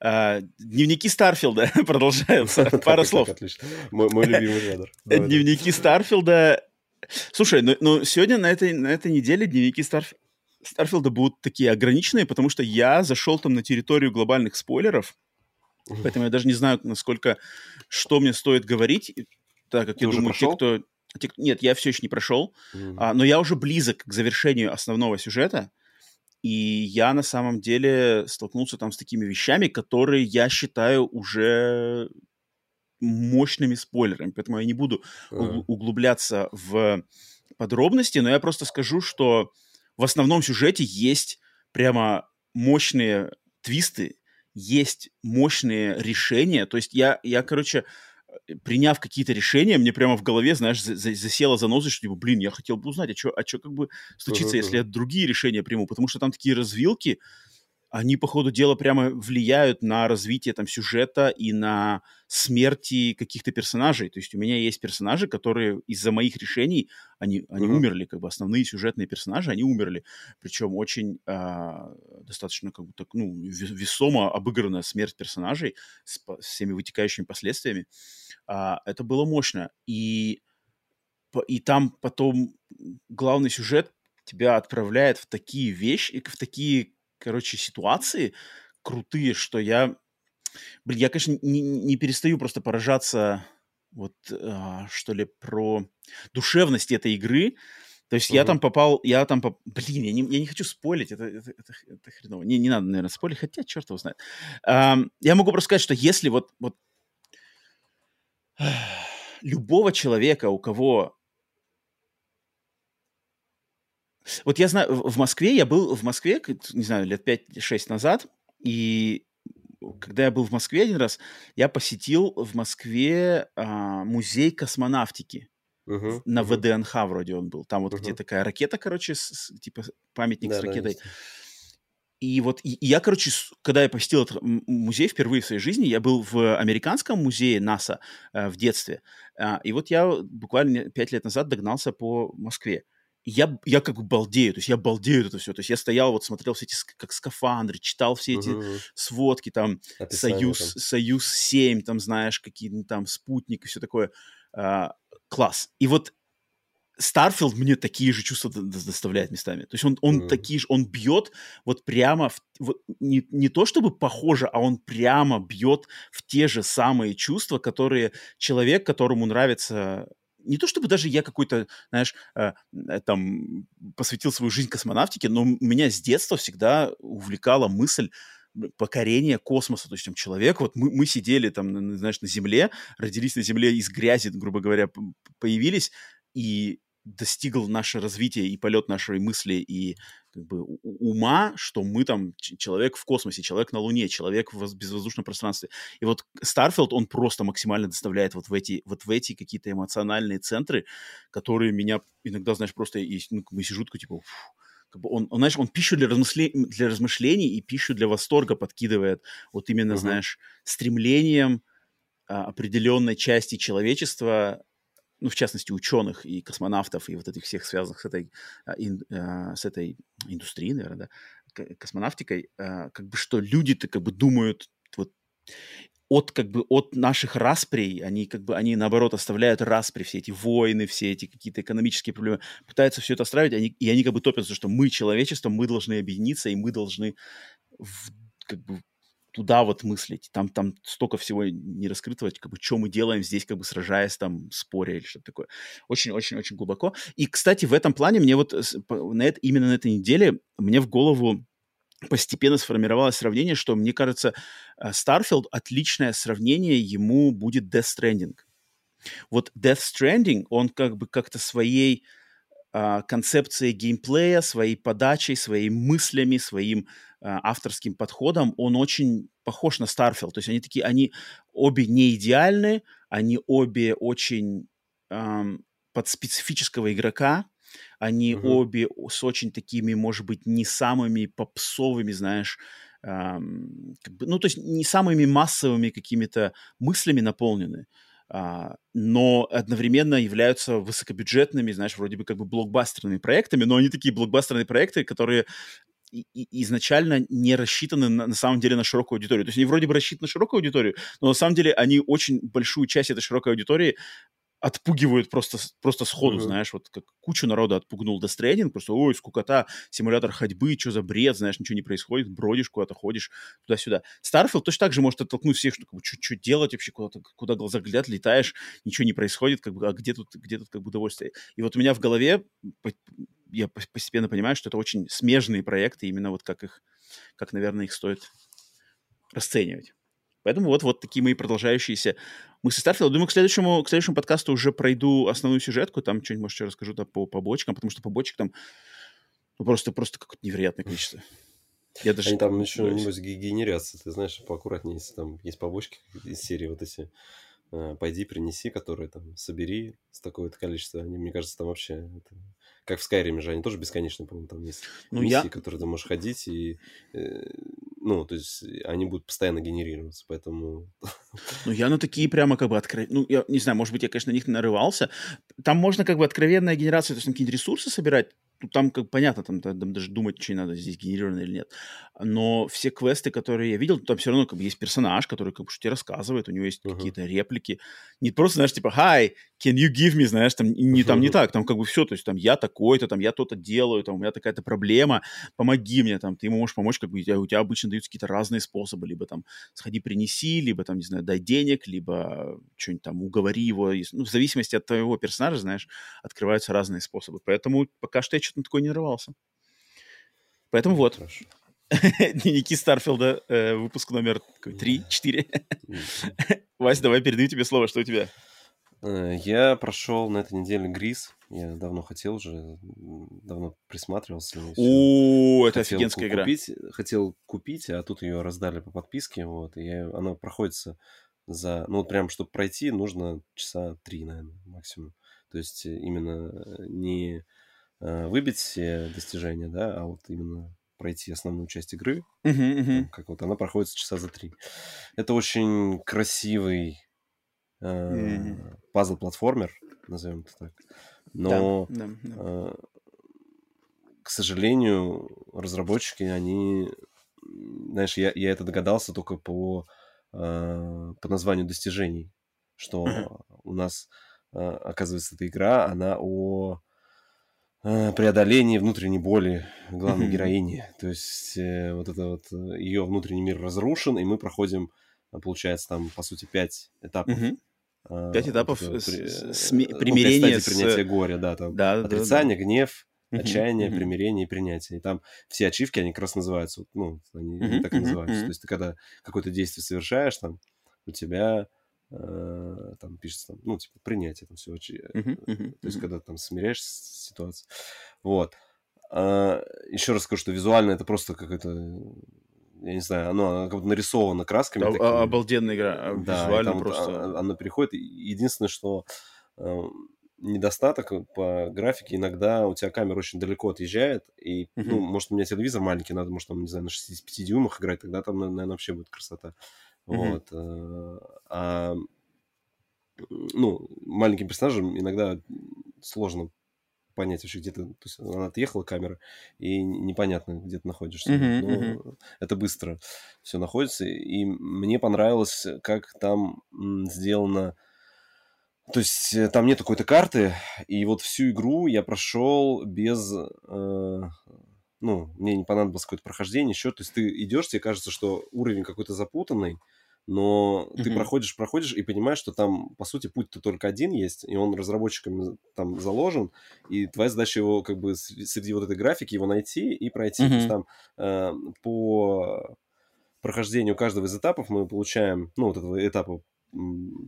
э, дневники Starfield а продолжаются. Пара слов. Отлично. Мой любимый жанр. Дневники Starfield а... Слушай, ну, ну сегодня на этой, на этой неделе дневники Starf- Starfield а будут такие ограниченные, потому что я зашел там на территорию глобальных спойлеров, поэтому я даже не знаю, насколько, что мне стоит говорить, так как Ты я думаю, те, прошел? кто... те, кто- Нет, я все еще не прошел, Мгм. а, но я уже близок к завершению основного сюжета, и я на самом деле столкнулся там с такими вещами, которые я считаю уже мощными спойлерами, поэтому я не буду угл- углубляться в подробности, но я просто скажу, что в основном сюжете есть прямо мощные твисты, есть мощные решения. То есть я, я короче, э, приняв какие-то решения, мне прямо в голове, знаешь, за- за- засела заноза, что, типа, блин, я хотел бы узнать, а что а чё как бы случится, Мгм, если я другие решения приму? Потому что там такие развилки, они, по ходу дела, прямо влияют на развитие там сюжета и на смерти каких-то персонажей. То есть у меня есть персонажи, которые из-за моих решений, они, они Мгм. умерли, как бы основные сюжетные персонажи, они умерли. Причем очень а, достаточно как бы так, ну, ве- весомо обыгранная смерть персонажей с, с всеми вытекающими последствиями. А, это было мощно. И, и там потом главный сюжет тебя отправляет в такие вещи, в такие, короче, ситуации крутые, что я, блин, я, конечно, не, не перестаю просто поражаться вот, а, что ли, про душевность этой игры. То есть я Мгм. там попал, я там, поп- блин, я не, я не хочу спойлить, это, это, это, это хреново. Не, не надо, наверное, спойлить, хотя черт его знает. Ам, я могу просто сказать, что если вот, вот любого человека, у кого Вот я знаю, в Москве, я был в Москве, не знаю, лет 5-6 назад, и когда я был в Москве один раз, я посетил в Москве а, музей космонавтики. Мгм, на мгм. ВДНХ вроде он был. Там вот где Мгм. такая ракета, короче, с- с- типа памятник с Да, да, ракетой. есть. И вот и, и я, короче, с- когда я посетил этот музей впервые в своей жизни, я был в американском музее НАСА э, в детстве. А, и вот я буквально пять лет назад догнался по Москве. Я, я как бы балдею, то есть я балдею этого все. То есть я стоял, вот смотрел все эти как скафандры, читал все эти мгм. сводки, там, Описание Союз, там. Союз 7, там, знаешь, какие-то там спутник и все такое. А, класс. И вот Starfield мне такие же чувства доставляет местами. То есть он, он Мгм. такие же, он бьет вот прямо, в, вот не, не то чтобы похоже, а он прямо бьет в те же самые чувства, которые человек, которому нравится не то чтобы даже я какой-то, знаешь, э, э, там посвятил свою жизнь космонавтике, но меня с детства всегда увлекала мысль покорения космоса, то есть там человек, вот мы, мы сидели там, на- на, знаешь, на Земле, родились на Земле из грязи, грубо говоря, появились, и достигл наше развитие и полет нашей мысли и как бы ума, что мы там человек в космосе, человек на Луне, человек в воз- безвоздушном пространстве. И вот Starfield, он просто максимально доставляет вот в эти, вот в эти какие-то эмоциональные центры, которые меня иногда, знаешь, просто и, ну, как бы сижу такой, типа, «Фу». как бы он, он, знаешь, он пищу для, размышле- для размышлений и пищу для восторга подкидывает вот именно, Мгм. знаешь, стремлением а, определенной части человечества ну, в частности, ученых и космонавтов, и вот этих всех связанных с этой, а, а, с этой индустрией, наверное, да, космонавтикой, а, как бы что люди-то как бы думают вот от как бы от наших расприй, они как бы они наоборот оставляют распри, все эти войны, все эти какие-то экономические проблемы, пытаются все это оставить, они, и они как бы топятся, что мы человечество, мы должны объединиться, и мы должны в- как бы туда вот мыслить. Там, там столько всего не раскрытого, как бы, что мы делаем здесь, как бы сражаясь, там, споря или что-то такое. Очень-очень-очень глубоко. И, кстати, в этом плане мне вот на это, именно на этой неделе мне в голову постепенно сформировалось сравнение, что, мне кажется, э, Starfield отличное сравнение ему будет Death Stranding. Вот Death Stranding, он как бы как-то своей концепцией геймплея, своей подачей, своими мыслями, своим а, авторским подходом, он очень похож на Starfield. То есть они такие, они обе не идеальны, они обе очень ам, под специфического игрока, они Мгм. обе с очень такими, может быть, не самыми попсовыми, знаешь, ам, как бы, ну, то есть не самыми массовыми какими-то мыслями наполнены, а, но одновременно являются высокобюджетными, знаешь, вроде бы как бы блокбастерными проектами, но они такие блокбастерные проекты, которые изначально не рассчитаны на, на самом деле на широкую аудиторию. То есть они вроде бы рассчитаны на широкую аудиторию, но на самом деле они очень большую часть этой широкой аудитории отпугивают просто, просто сходу, Мгм. знаешь, вот как кучу народа отпугнул Stranding, просто, ой, скукота, симулятор ходьбы, что за бред, знаешь, ничего не происходит, бродишь куда-то, ходишь туда-сюда. Starfield точно так же может оттолкнуть всех, что как бы, что делать вообще, куда-то, куда глаза глядят, летаешь, ничего не происходит, как бы, а где тут, где тут как бы удовольствие? И вот у меня в голове я пос- постепенно понимаю, что это очень смежные проекты, именно вот как их, как, наверное, их стоит расценивать. Поэтому вот, вот такие мои продолжающиеся мысли Старфилда. Думаю, к следующему, к следующему подкасту уже пройду основную сюжетку, там что-нибудь, может, еще расскажу да, по побочкам, потому что побочек там ну, просто, просто какое-то невероятное количество. Я даже... Они там еще, небось, ге- генерятся, ты знаешь, поаккуратнее, если там есть побочки из серии вот эти э, «Пойди, принеси», которые там «Собери» с такое-то количество. Они, мне кажется, там вообще... это Как в Скайриме же, они тоже бесконечные, по-моему, там есть Ну, миссии, я- которые ты можешь ходить, и... э, ну, то есть они будут постоянно генерироваться, поэтому... Ну, я на такие прямо как бы откровенно... Ну, я не знаю, может быть, я, конечно, на них нарывался. Там можно как бы откровенная генерация, то есть там какие-то ресурсы собирать. Ну, там, как понятно, там, там даже думать, что надо здесь генерировано или нет. Но все квесты, которые я видел, там все равно как бы есть персонаж, который как бы что тебе рассказывает, у него есть Мгм. какие-то реплики. Не просто, знаешь, типа, hi, can you give me, знаешь, там не, там не так, там как бы все, то есть там я такой-то, там я то-то делаю, там у меня такая-то проблема, помоги мне, там ты ему можешь помочь, как бы у тебя, у тебя обычно даются какие-то разные способы, либо там сходи принеси, либо там, не знаю, дай денег, либо что-нибудь там уговори его, ну, в зависимости от твоего персонажа, знаешь, открываются разные способы, поэтому пока что я что-то на такое не нарывался. Поэтому вот, Хорошо. дневники Старфилда, э, выпуск номер 3-4. Вась, давай передаю тебе слово, что у тебя? Э, Я прошел на этой неделе Грис. Я давно хотел уже, давно присматривался. О, это Хотел офигенская игра. Купить, хотел купить, а тут ее раздали по подписке. Вот, и я- она проходится за... Ну, вот прям, чтобы пройти, нужно часа три, наверное, максимум. То есть именно не э, выбить все достижения, да, а вот именно пройти основную часть игры, Мгм, мгм. там, как вот она проходит часа за три. Это очень красивый э, Мгм. пазл-платформер, назовем это так. Да, Но, да, да. э, к сожалению, разработчики, они, знаешь, я, я это догадался только по, э, по названию достижений, что Мгм. у нас, э, оказывается, эта игра, она о э, преодолении внутренней боли главной героини. То есть э, вот это вот ее внутренний мир разрушен, и мы проходим, э, получается, там, по сути, пять этапов. Э, Пять этапов этого с- при- э, ну, примирения с- принятия горя, да, там Да, да, да, да. отрицание, гнев, отчаяние, примирение и принятие. И там все ачивки, они как раз называются, ну, они, они так и называются. То есть ты когда какое-то действие совершаешь, там, у тебя э, там пишется, там, ну, типа, принятие, там, все. Мгм, мгм, То есть когда там смиряешься с ситуацией. Вот. еще раз скажу, что визуально это просто какое-то, я не знаю, оно, оно как будто нарисовано красками А- а- такими. Обалденная игра, а, Да, визуально там вот просто. а- она переходит. Единственное, что э, недостаток по графике, иногда у тебя камера очень далеко отъезжает, и, ну, Мгм. может, у меня телевизор маленький, надо, может, там, не знаю, на 65 дюймах играть, тогда там, наверное, вообще будет красота. Вот. э, А, ну, маленьким персонажам иногда сложно понять вообще, где ты... То есть она отъехала, камера, и непонятно, где ты находишься. Мгм, Но мгм. это быстро все находится. И мне понравилось, как там сделано... То есть э, там нет какой-то карты, и вот всю игру я прошел без... э, ну, мне не понадобилось какое-то прохождение, еще. То есть ты идешь, тебе кажется, что уровень какой-то запутанный, но ты Мгм. проходишь, проходишь и понимаешь, что там, по сути, путь-то только один есть, и он разработчиками там заложен, и твоя задача его как бы среди вот этой графики его найти и пройти. То есть там э, по прохождению каждого из этапов мы получаем, ну, вот этого этапа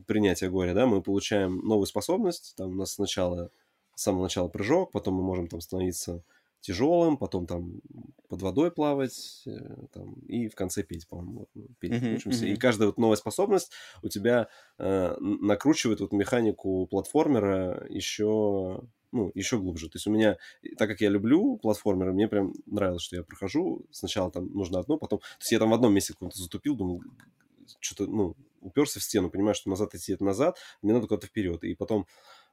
принятия горя, да, мы получаем новую способность, там у нас сначала, с самого начала прыжок, потом мы можем там становиться тяжелым, потом там под водой плавать, э, там, и в конце петь, по-моему, вот, мы петь Мгм, учимся. И мгм. каждая вот новая способность у тебя э, накручивает вот механику платформера еще, ну, еще глубже. То есть у меня, и так как я люблю платформеры, мне прям нравилось, что я прохожу, сначала там нужно одно, потом... То есть я там в одном месте каком-то затупил, думал, что-то, ну, уперся в стену, понимаю, что назад идти это назад, мне надо куда-то вперед. И потом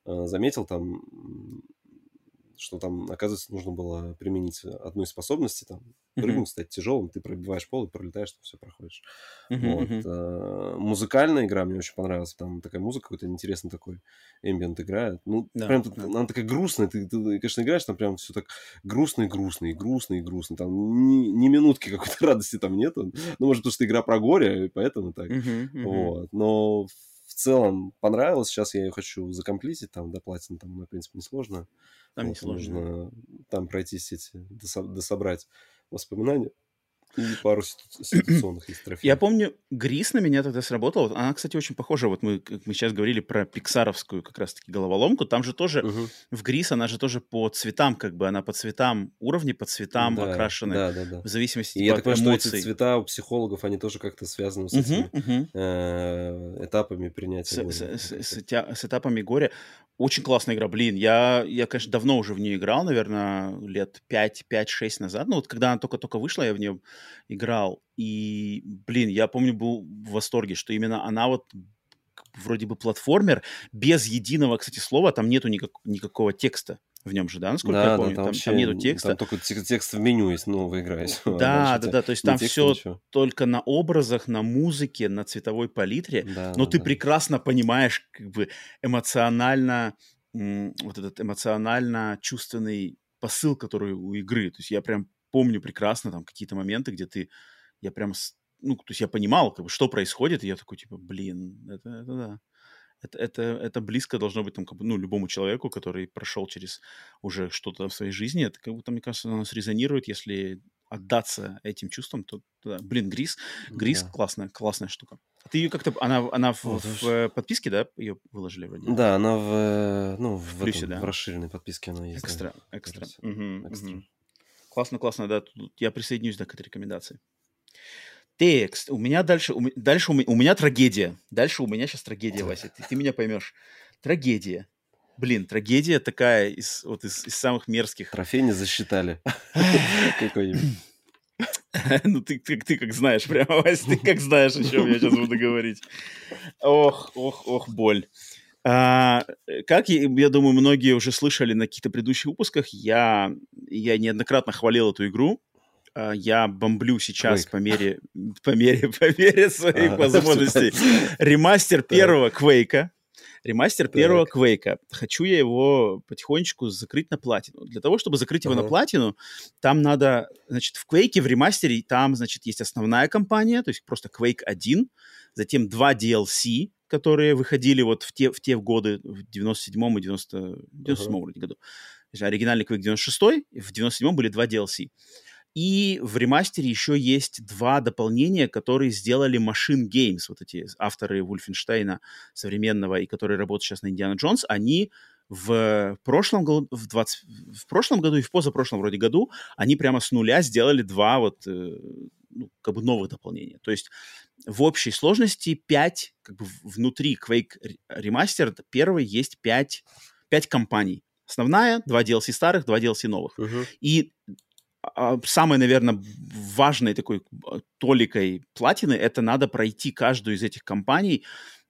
э, заметил там, что там, оказывается, нужно было применить одну из способностей, там, прыгнуть, стать тяжелым, ты пробиваешь пол и пролетаешь, там все проходишь. Вот. э, Музыкальная игра мне очень понравилась. Там такая музыка, какой-то интересный такой эмбиент играет. Ну, Да, прям тут- да. она такая грустная. Ты, ты, конечно, играешь, там прям все так грустно и грустно, и грустно, и грустно. Там ни, ни минутки какой-то радости там нету. Ну, может, потому что игра про горе, и поэтому так. Вот. Но в целом понравилось. Сейчас я ее хочу закомплитить. Там до платины, там, она, в принципе, несложно. Там Вот, несложно. Нужно там пройтись эти, досо- дособрать воспоминания. И пару ситу- ситуационных есть трофеев. Я помню, Грис на меня тогда сработала. Вот Она, кстати, очень похожа. Вот мы, как мы сейчас говорили про пиксаровскую как раз-таки головоломку. Там же тоже Мгм. в Грис она же тоже по цветам, как бы она по цветам, уровни по цветам Да, окрашены Да, да, да. в зависимости И я типа, так от понимаю, что эти эмоций. цвета у психологов, они тоже как-то связаны с этими мгм. э, этапами принятия С, горя. с этапами горя. Очень классная игра. Блин, я, я, конечно, давно уже в нее играл, наверное, лет 5-6 назад. Ну, вот когда она только-только вышла, я в нее играл. И, блин, я помню, был в восторге, что именно она вот вроде бы платформер, без единого, кстати, слова, там нету никак- никакого текста в нем же, да, насколько я Да, да, помню? там Там, вообще там нету текста. Там только те- текст в меню есть, новая игра есть. А Да, да, да, то есть там все ничего. только на образах, на музыке, на цветовой палитре. Да, но да, ты да. прекрасно понимаешь, как бы эмоционально, вот этот эмоционально чувственный посыл, который у игры. То есть я прям помню прекрасно там какие-то моменты, где ты, я прям, ну, то есть я понимал, как бы, что происходит, и я такой, типа, блин, это, это да. Это, это, это близко должно быть там, как бы, ну, любому человеку, который прошел через уже что-то в своей жизни. Это как будто, мне кажется, оно срезонирует, если отдаться этим чувствам, то, да. блин, Грис, Грис Да. классная, классная штука. А ты ее как-то, она, она в, Вот, в, подписке, да, ее выложили вроде? Да, она в, э, ну, в, плюсе, этом, да? в расширенной подписке она есть. да, Экстра, экстра. кажется. Мгм, Экстра. мгм. Классно, классно, да. Тут я присоединюсь да, к этой рекомендации. Текст. У меня дальше, у, дальше у, у меня трагедия. Дальше у меня сейчас трагедия, Вася. Ты, ты меня поймешь. Трагедия. блин, трагедия такая из, вот из, из самых мерзких. Трофей не засчитали. Какой-нибудь. Ну, ты, ты, ты как знаешь, прямо, Вась, ты как знаешь, о чем я сейчас буду говорить. Ох, ох, ох, боль. А, как я, я думаю, многие уже слышали на каких-то предыдущих выпусках, я, я неоднократно хвалил эту игру. А, я бомблю сейчас по мере, по мере, по мере своих возможностей ремастер первого Квейка ремастер первого Квейка. Хочу я его потихонечку закрыть на платину. Для того, чтобы закрыть его uh-huh. на платину, там надо, значит, в Квейке, в ремастере, там, значит, есть основная компания, то есть просто Quake 1, затем два DLC, которые выходили вот в те, в те годы, в 97-м и 90, 97 uh-huh. году. Оригинальный Quake 96 в 97-м были два DLC. И в ремастере еще есть два дополнения, которые сделали Machine Games, вот эти авторы Вульфенштейна современного, и которые работают сейчас на Индиана Джонс, они в прошлом, году, в, 20, в прошлом году и в позапрошлом вроде году они прямо с нуля сделали два вот э, ну, как бы новых дополнения. То есть в общей сложности 5, как бы внутри Quake Remastered первый есть 5, 5 компаний. Основная, два DLC старых, два DLC новых. Uh-huh. И а, самой, наверное, важной такой а, толикой платины это надо пройти каждую из этих компаний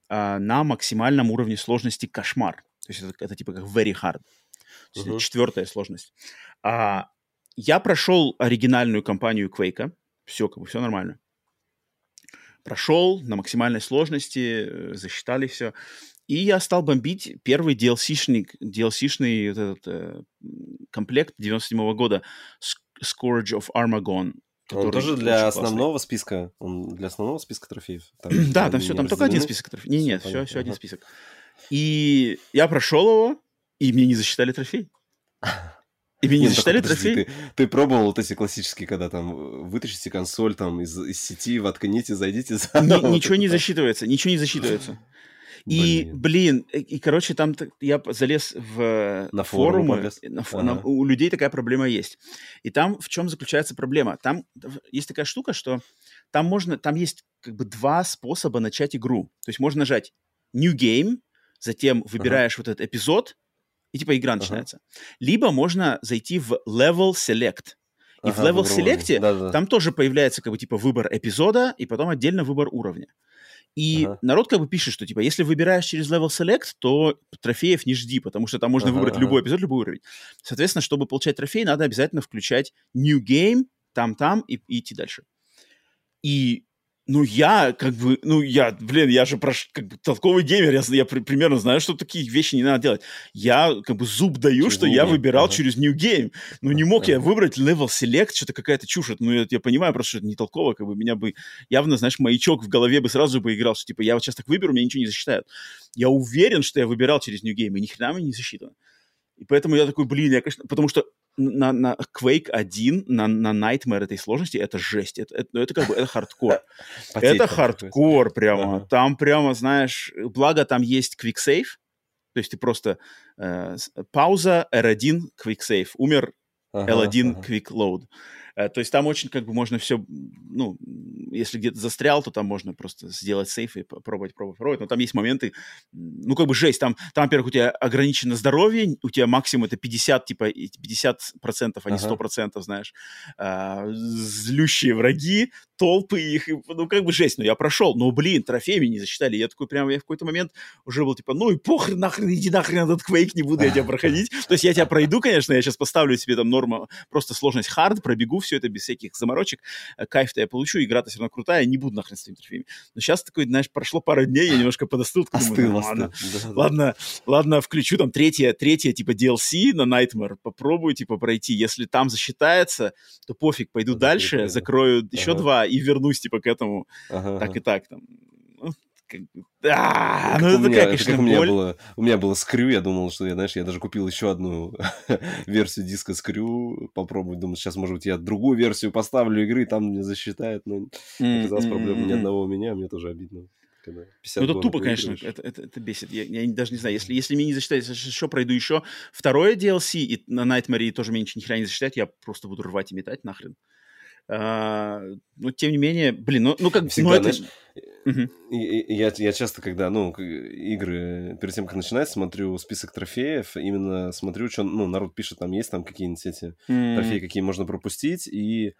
а, на максимальном уровне сложности кошмар. То есть это, это типа как very hard. Uh-huh. Четвертая сложность. А, я прошел оригинальную кампанию Quake. Все, как бы все нормально. Прошел на максимальной сложности, э, засчитали все. И я стал бомбить первый DLC-шный, DLC-шный этот, э, комплект 97 -го года Scourge of Armagon. Он тоже для основного классный. списка? Он для основного списка трофеев? Там, да, там все, там только один список трофеев. Не, нет, все, все, один список. И я прошел его, и мне не засчитали трофей. И мне не засчитали трофей. Ты, ты пробовал вот эти классические, когда там э, вытащите консоль там из, из сети, воткните, зайдите. За... Ни, ничего не засчитывается, ничего не засчитывается. И, блин, и, и, короче, там я залез в на форумы. На, ага. на, у людей такая проблема есть. И там в чем заключается проблема? Там есть такая штука, что там можно, там есть как бы два способа начать игру. То есть можно нажать New Game, затем выбираешь ага. вот этот эпизод, и типа игра начинается. Ага. Либо можно зайти в Level Select. И ага, в Level Select да, да. там тоже появляется как бы типа выбор эпизода и потом отдельно выбор уровня. И ага. народ как бы пишет, что типа, если выбираешь через Level Select, то трофеев не жди, потому что там можно ага, выбрать ага. любой эпизод, любой уровень. Соответственно, чтобы получать трофей, надо обязательно включать New Game, там-там и, и идти дальше. И ну, я, как бы, ну, я, блин, я же прош, как бы, толковый геймер, я, я при, примерно знаю, что такие вещи не надо делать. Я, как бы, зуб даю, через что я выбирал ага. через New Game. Ну, не мог ага. я выбрать Level Select, что-то какая-то чушь. Ну, я, я понимаю просто, что это не толково, как бы, меня бы, явно, знаешь, маячок в голове бы сразу бы играл, что, типа, я вот сейчас так выберу, меня ничего не засчитают. Я уверен, что я выбирал через New Game, и ни хрена мне не засчитано. И поэтому я такой, блин, я, конечно, потому что на, на Quake 1, на, на Nightmare этой сложности, это жесть. Это, это, ну, это как бы, это хардкор. Это хардкор прямо. Там прямо, знаешь, благо там есть Quick Save, то есть ты просто э, пауза, R1, Quick Save, умер, L1, Quick Load. Э, то есть там очень как бы можно все, ну, если где-то застрял, то там можно просто сделать save и пробовать, пробовать, пробовать. Но там есть моменты, ну, как бы жесть. Там, там во-первых, у тебя ограничено здоровье, у тебя максимум это 50, типа, 50 процентов, а не 100 процентов, знаешь. А, злющие враги, толпы их, ну, как бы жесть. Но я прошел, но, блин, трофеями не засчитали. Я такой прямо, я в какой-то момент уже был, типа, ну и похрен, нахрен, иди нахрен этот квейк, не буду я тебя проходить. То есть я тебя пройду, конечно, я сейчас поставлю себе там норма, просто сложность хард, пробегу все это без всяких заморочек. Э, кайф-то я получу, игра-то все равно крутая, не буду нахрен с этими трофеями. Но сейчас такой, знаешь, прошло пару дней, я немножко подостыл. Остыл, думаю, ну, ладно, да, ладно, да. ладно, включу там третье, третье, типа, DLC на Nightmare, попробую, типа, пройти. Если там засчитается, то пофиг, пойду да, дальше, закрою еще ага. два и вернусь, типа, к этому. Ага, так и так, там, а, ну это такая, конечно, у меня было, у меня было скрю, я думал, что я, знаешь, я даже купил еще одну версию диска скрю, попробовать, думаю, сейчас, может быть, я другую версию поставлю игры, там мне засчитает, но оказалось проблема ни одного у меня, мне тоже обидно. Ну, это тупо, конечно, это, это, это бесит. Я, я даже не знаю, если, если мне не засчитать, если еще пройду еще второе DLC, и на Nightmare тоже мне ничего ни хрена не засчитать, я просто буду рвать и метать нахрен. А, но, тем не менее, блин, ну, ну как... Всегда, ну, это... знаешь, И- и- я, я часто, когда, ну, игры, перед тем, как начинать, смотрю список трофеев, именно смотрю, что, ну, народ пишет, там есть там какие-нибудь эти М, трофеи, какие можно пропустить, и, э,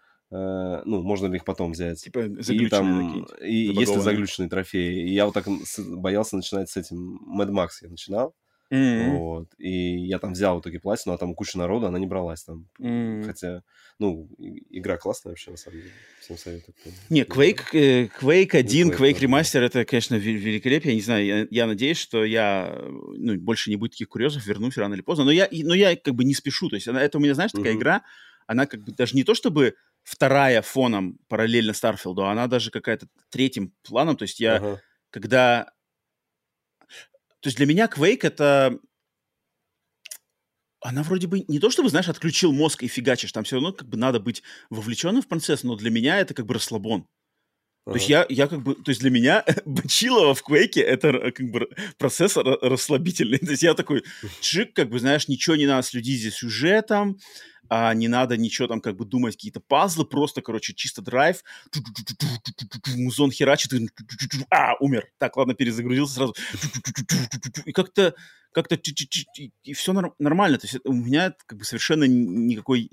ну, можно ли их потом взять. Типа И там, и есть ли забагованные. заглюченные трофеи. И я вот так боялся начинать с этим. Mad Max я начинал. М, Вот. И я там взял в итоге платину, а там куча народу, она не бралась там. м. Хотя, ну, игра классная вообще, на самом деле. Всем советую. Не, Quake, э, Quake 1, Quake Quake Remaster, это, конечно, ве- великолепие. Я не знаю, я, я надеюсь, что я, ну, больше не будет таких курьезов, вернусь рано или поздно. Но я, но я как бы не спешу. То есть она, это у меня, знаешь, такая Мгм. игра, она как бы даже не то чтобы вторая фоном параллельно Старфилду, а она даже какая-то третьим планом. То есть я, Ага. когда... То есть для меня Quake это... Она вроде бы не то чтобы, знаешь, отключил мозг и фигачишь, там все равно как бы надо быть вовлеченным в процесс, но для меня это как бы расслабон. То есть я, я как бы, то есть для меня Бачилова в Квейке это как бы процесс ра- расслабительный. То есть я такой, чик, как бы, знаешь, ничего не надо следить за сюжетом, а не надо ничего там как бы думать, какие-то пазлы, просто, короче, чисто драйв, музон херачит, а, умер. Так, ладно, перезагрузился сразу. И как-то, как-то, и все нормально. То есть у меня как бы совершенно никакой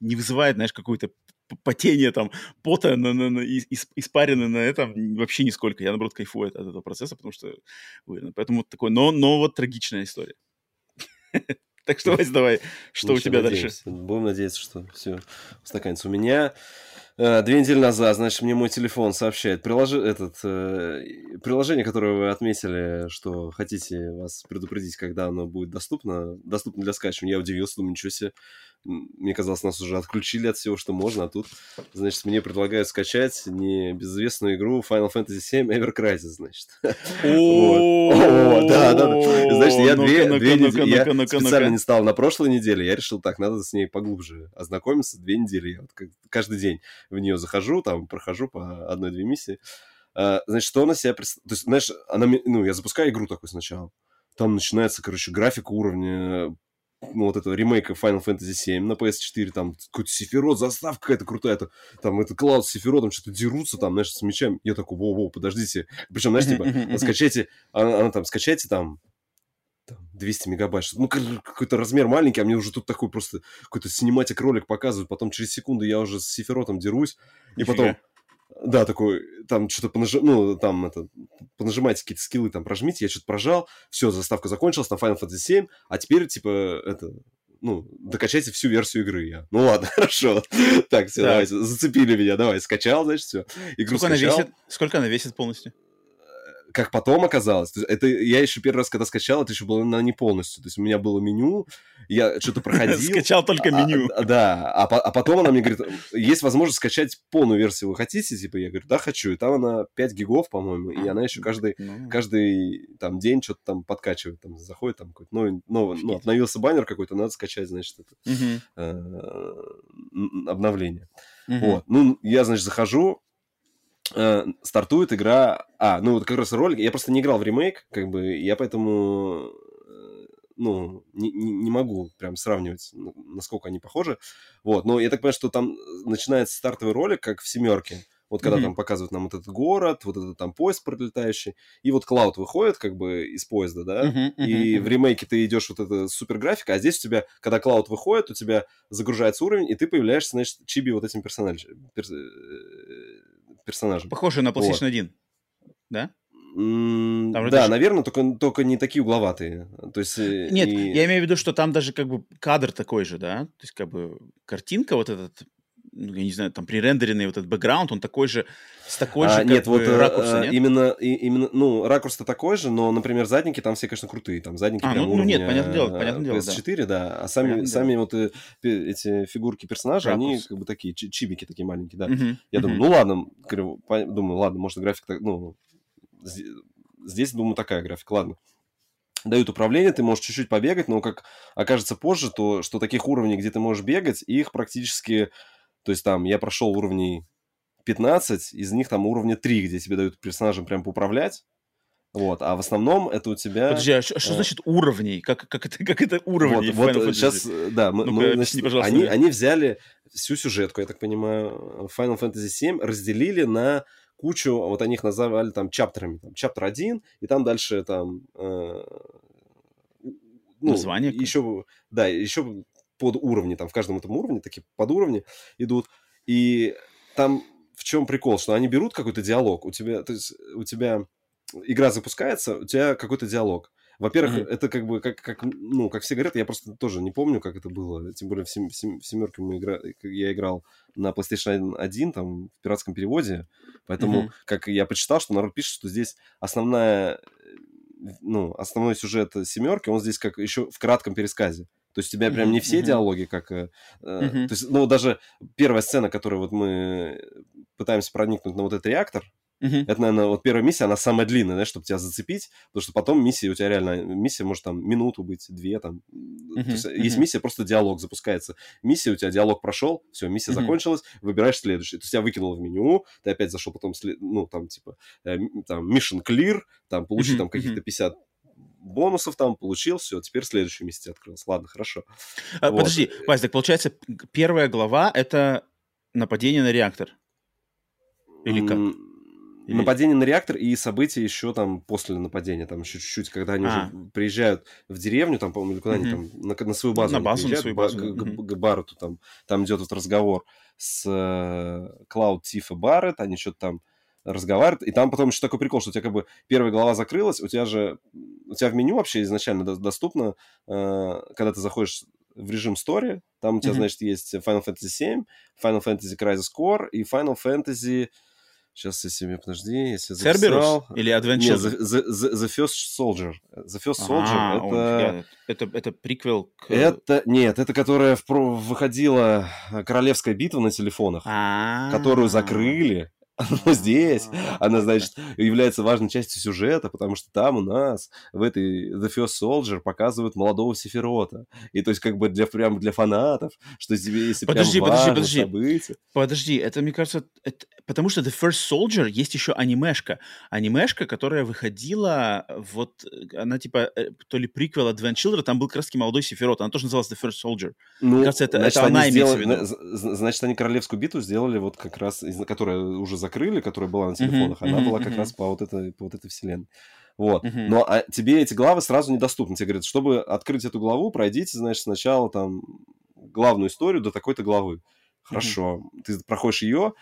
не вызывает, знаешь, какой-то потение там пота на, на, на, ис- испарины на этом вообще нисколько. Я, наоборот, кайфую от, от этого процесса, потому что уверен. Поэтому вот такой, но, но вот трагичная история. Так что, Вась, давай, что у Ну, тебя дальше? Будем надеяться, что все устаканится. У меня э, две недели назад, значит, мне мой телефон сообщает, приложи, этот, э, приложение, которое вы отметили, что хотите вас предупредить, когда оно будет доступно, доступно для скачивания. Я удивился, думаю, ничего себе. Мне казалось, нас уже отключили от всего, что можно, а тут, значит, мне предлагают скачать небезызвестную игру Final Fantasy VII Ever Crisis, значит. О, да, да. Значит, я две, недели, я специально не стал на прошлой неделе, я решил, так, надо с ней поглубже ознакомиться, две недели, я каждый день в нее захожу, там, прохожу по одной-две миссии. А, Значит, что она себя представляет? То есть, знаешь, она, ну, я запускаю игру такой сначала, там начинается, короче, графика уровня ну, вот этого ремейка Final Fantasy VII на PS4, там какой-то Сефирот, заставка какая-то крутая, это, там это Клауд с Сефиротом что-то дерутся там, знаешь, с мечами. Я такой, воу-воу, подождите. Причем, знаешь, типа, скачайте, она, она там, скачайте там, там 200 мегабайт, ну, какой-то размер маленький, а мне уже тут такой просто какой-то синематик ролик показывают, потом через секунду я уже с Сефиротом дерусь, и Нифига. потом, да, такой, там что-то понажи... ну, там это, понажимайте какие-то скиллы, там, прожмите, я что-то прожал, все, заставка закончилась, там Final Fantasy 7, а теперь, типа, это, ну, докачайте всю версию игры. Я, ну ладно, хорошо. Так, все, Так. давайте, зацепили меня, давай, скачал, значит, все. Игру Сколько она скачал. весит? Сколько она весит полностью? Как потом оказалось, это я еще первый раз, когда скачал, это еще было на не полностью. То есть у меня было меню, я что-то проходил. Скачал только А, меню. а, да, а, а потом она мне говорит, есть возможность скачать полную версию, вы хотите? Типа, я говорю, да, хочу. И там она 5 гигов, по-моему, и она еще каждый, Ну, каждый там день что-то там подкачивает, там заходит, там какой-то новый, новый, ну, обновился баннер какой-то, надо скачать, значит, это э, обновление. Вот. Ну, я, значит, захожу, э, стартует игра... А, ну, вот как раз ролик... Я просто не играл в ремейк, как бы, я поэтому, э, ну, не, не- могу прям сравнивать, ну, насколько они похожи. Вот, но я так понимаю, что там начинается стартовый ролик, как в «семерке». Вот когда Мгм. там показывают нам вот этот город, вот этот там поезд пролетающий, и вот Клауд выходит как бы из поезда, да, Мгм, мгм, и мгм. в ремейке ты идешь вот это супер графика, а здесь у тебя, когда Клауд выходит, у тебя загружается уровень, и ты появляешься, значит, чиби вот этим персонажем. перс- э, персонажем. Похоже на PlayStation Вот. 1. Да? Там Да, даже- наверное, только, только не такие угловатые. То есть, э, Нет, и- я имею в виду, что там даже как бы кадр такой же, да? То есть как бы картинка вот этот, ну, я не знаю, там пререндеренный вот этот бэкграунд, он такой же, с такой А, же как нет, вот э, ракурса, э, нет? именно, и- именно, ну, ракурс-то такой же, но, например, задники там все, конечно, крутые. Там задники А, прям ну, ну, нет, уровня, понятное дело, понятное дело, да. PS4, да. А сами, Понятное сами вот э, эти фигурки персонажей, они как бы такие, чи- чибики такие маленькие, да. Мгм, Я мгм. думаю, ну ладно, говорю, думаю, ладно, может график, так- ну, здесь, думаю, такая графика, ладно. Дают управление, ты можешь чуть-чуть побегать, но как окажется позже, то что таких уровней, где ты можешь бегать, их практически, то есть там я прошел уровней 15, из них там уровня 3, где тебе дают персонажем прям поуправлять, вот, а в основном это у тебя... Подожди, а что, что э, значит уровней? Как, как, это, как это уровни Вот, Final вот Fantasy? сейчас, да, мы, Ну-ка, мы, значит, пожалуйста, они, они взяли всю сюжетку, я так понимаю, Final Fantasy VII, разделили на кучу, вот они их называли там чаптерами, там, чаптер 1, и там дальше там... Э, ну, Название? Еще, да, еще под уровни, там в каждом этом уровне такие под уровни идут, и там в чем прикол, что они берут какой-то диалог, у тебя, то есть у тебя игра запускается, у тебя какой-то диалог. Во-первых, mm-hmm. это как бы, как, как, ну, как все говорят, я просто тоже не помню, как это было. Тем более в, сем, сем, в семерке мы игра... я играл на PlayStation 1, там, в пиратском переводе. Поэтому, mm-hmm. как я почитал, что народ пишет, что здесь основная, ну, основной сюжет семерки, он здесь как еще в кратком пересказе. То есть у тебя прям не все mm-hmm. диалоги, как... Mm-hmm. то есть, ну, даже первая сцена, которую вот мы пытаемся проникнуть на вот этот реактор, Uh-huh. Это, наверное, вот первая миссия, она самая длинная, знаешь, чтобы тебя зацепить, потому что потом миссия у тебя реально, миссия может там минуту быть, две там. Uh-huh. То есть uh-huh. есть миссия, просто диалог запускается. Миссия, у тебя диалог прошел, все, миссия uh-huh. закончилась, выбираешь следующий. То есть тебя выкинуло в меню, ты опять зашел потом, ну, там, типа, э, там, mission clear, там, получи uh-huh. там каких-то 50 бонусов там, получил, все, теперь следующая миссия открылась. Ладно, хорошо. А, вот. Подожди, Вась, так получается, первая глава — это нападение на реактор? Или как? Или... Нападение на реактор и события еще там после нападения, там еще чуть-чуть, когда они а. уже приезжают в деревню, там, по-моему, или куда они там, на, на свою базу. На базу, на свою базу. К, к, к Баррету там, там идет вот разговор с э, Клауд Тиф и Барретт, они что-то там разговаривают, и там потом еще такой прикол, что у тебя как бы первая глава закрылась, у тебя же, у тебя в меню вообще изначально доступно, э, когда ты заходишь в режим story, там у тебя, mm-hmm. значит, есть Final Fantasy 7, Final Fantasy Crisis Core и Final Fantasy Сейчас, если мне, подожди, если Cerberus или Adventure? Нет, the, the, the, the First Soldier. The First Soldier а, это... это... Это приквел к... Это, нет, это которая в, выходила Королевская битва на телефонах, А-а-а. которую закрыли, но здесь она, значит, является важной частью сюжета, потому что там у нас в этой The First Soldier показывают молодого Сефирота. И то есть как бы для прям для фанатов, что тебе если подожди, прям подожди, подожди, событие... Подожди, это, мне кажется, это... потому что The First Soldier есть еще анимешка. Анимешка, которая выходила вот, она типа э, то ли приквел Advent Children, там был как раз молодой Сефирот, она тоже называлась The First Soldier. Ну, мне кажется, это, значит, это она сделали, имеется в виду. Значит, они Королевскую битву сделали вот как раз, которая уже закрыли, которая была на телефонах, mm-hmm, она mm-hmm, была как mm-hmm. раз по вот, этой, по вот этой вселенной. Вот. Mm-hmm. Но а, тебе эти главы сразу недоступны. Тебе говорят, чтобы открыть эту главу, пройдите, значит, сначала там главную историю до такой-то главы. Хорошо. Mm-hmm. Ты проходишь ее,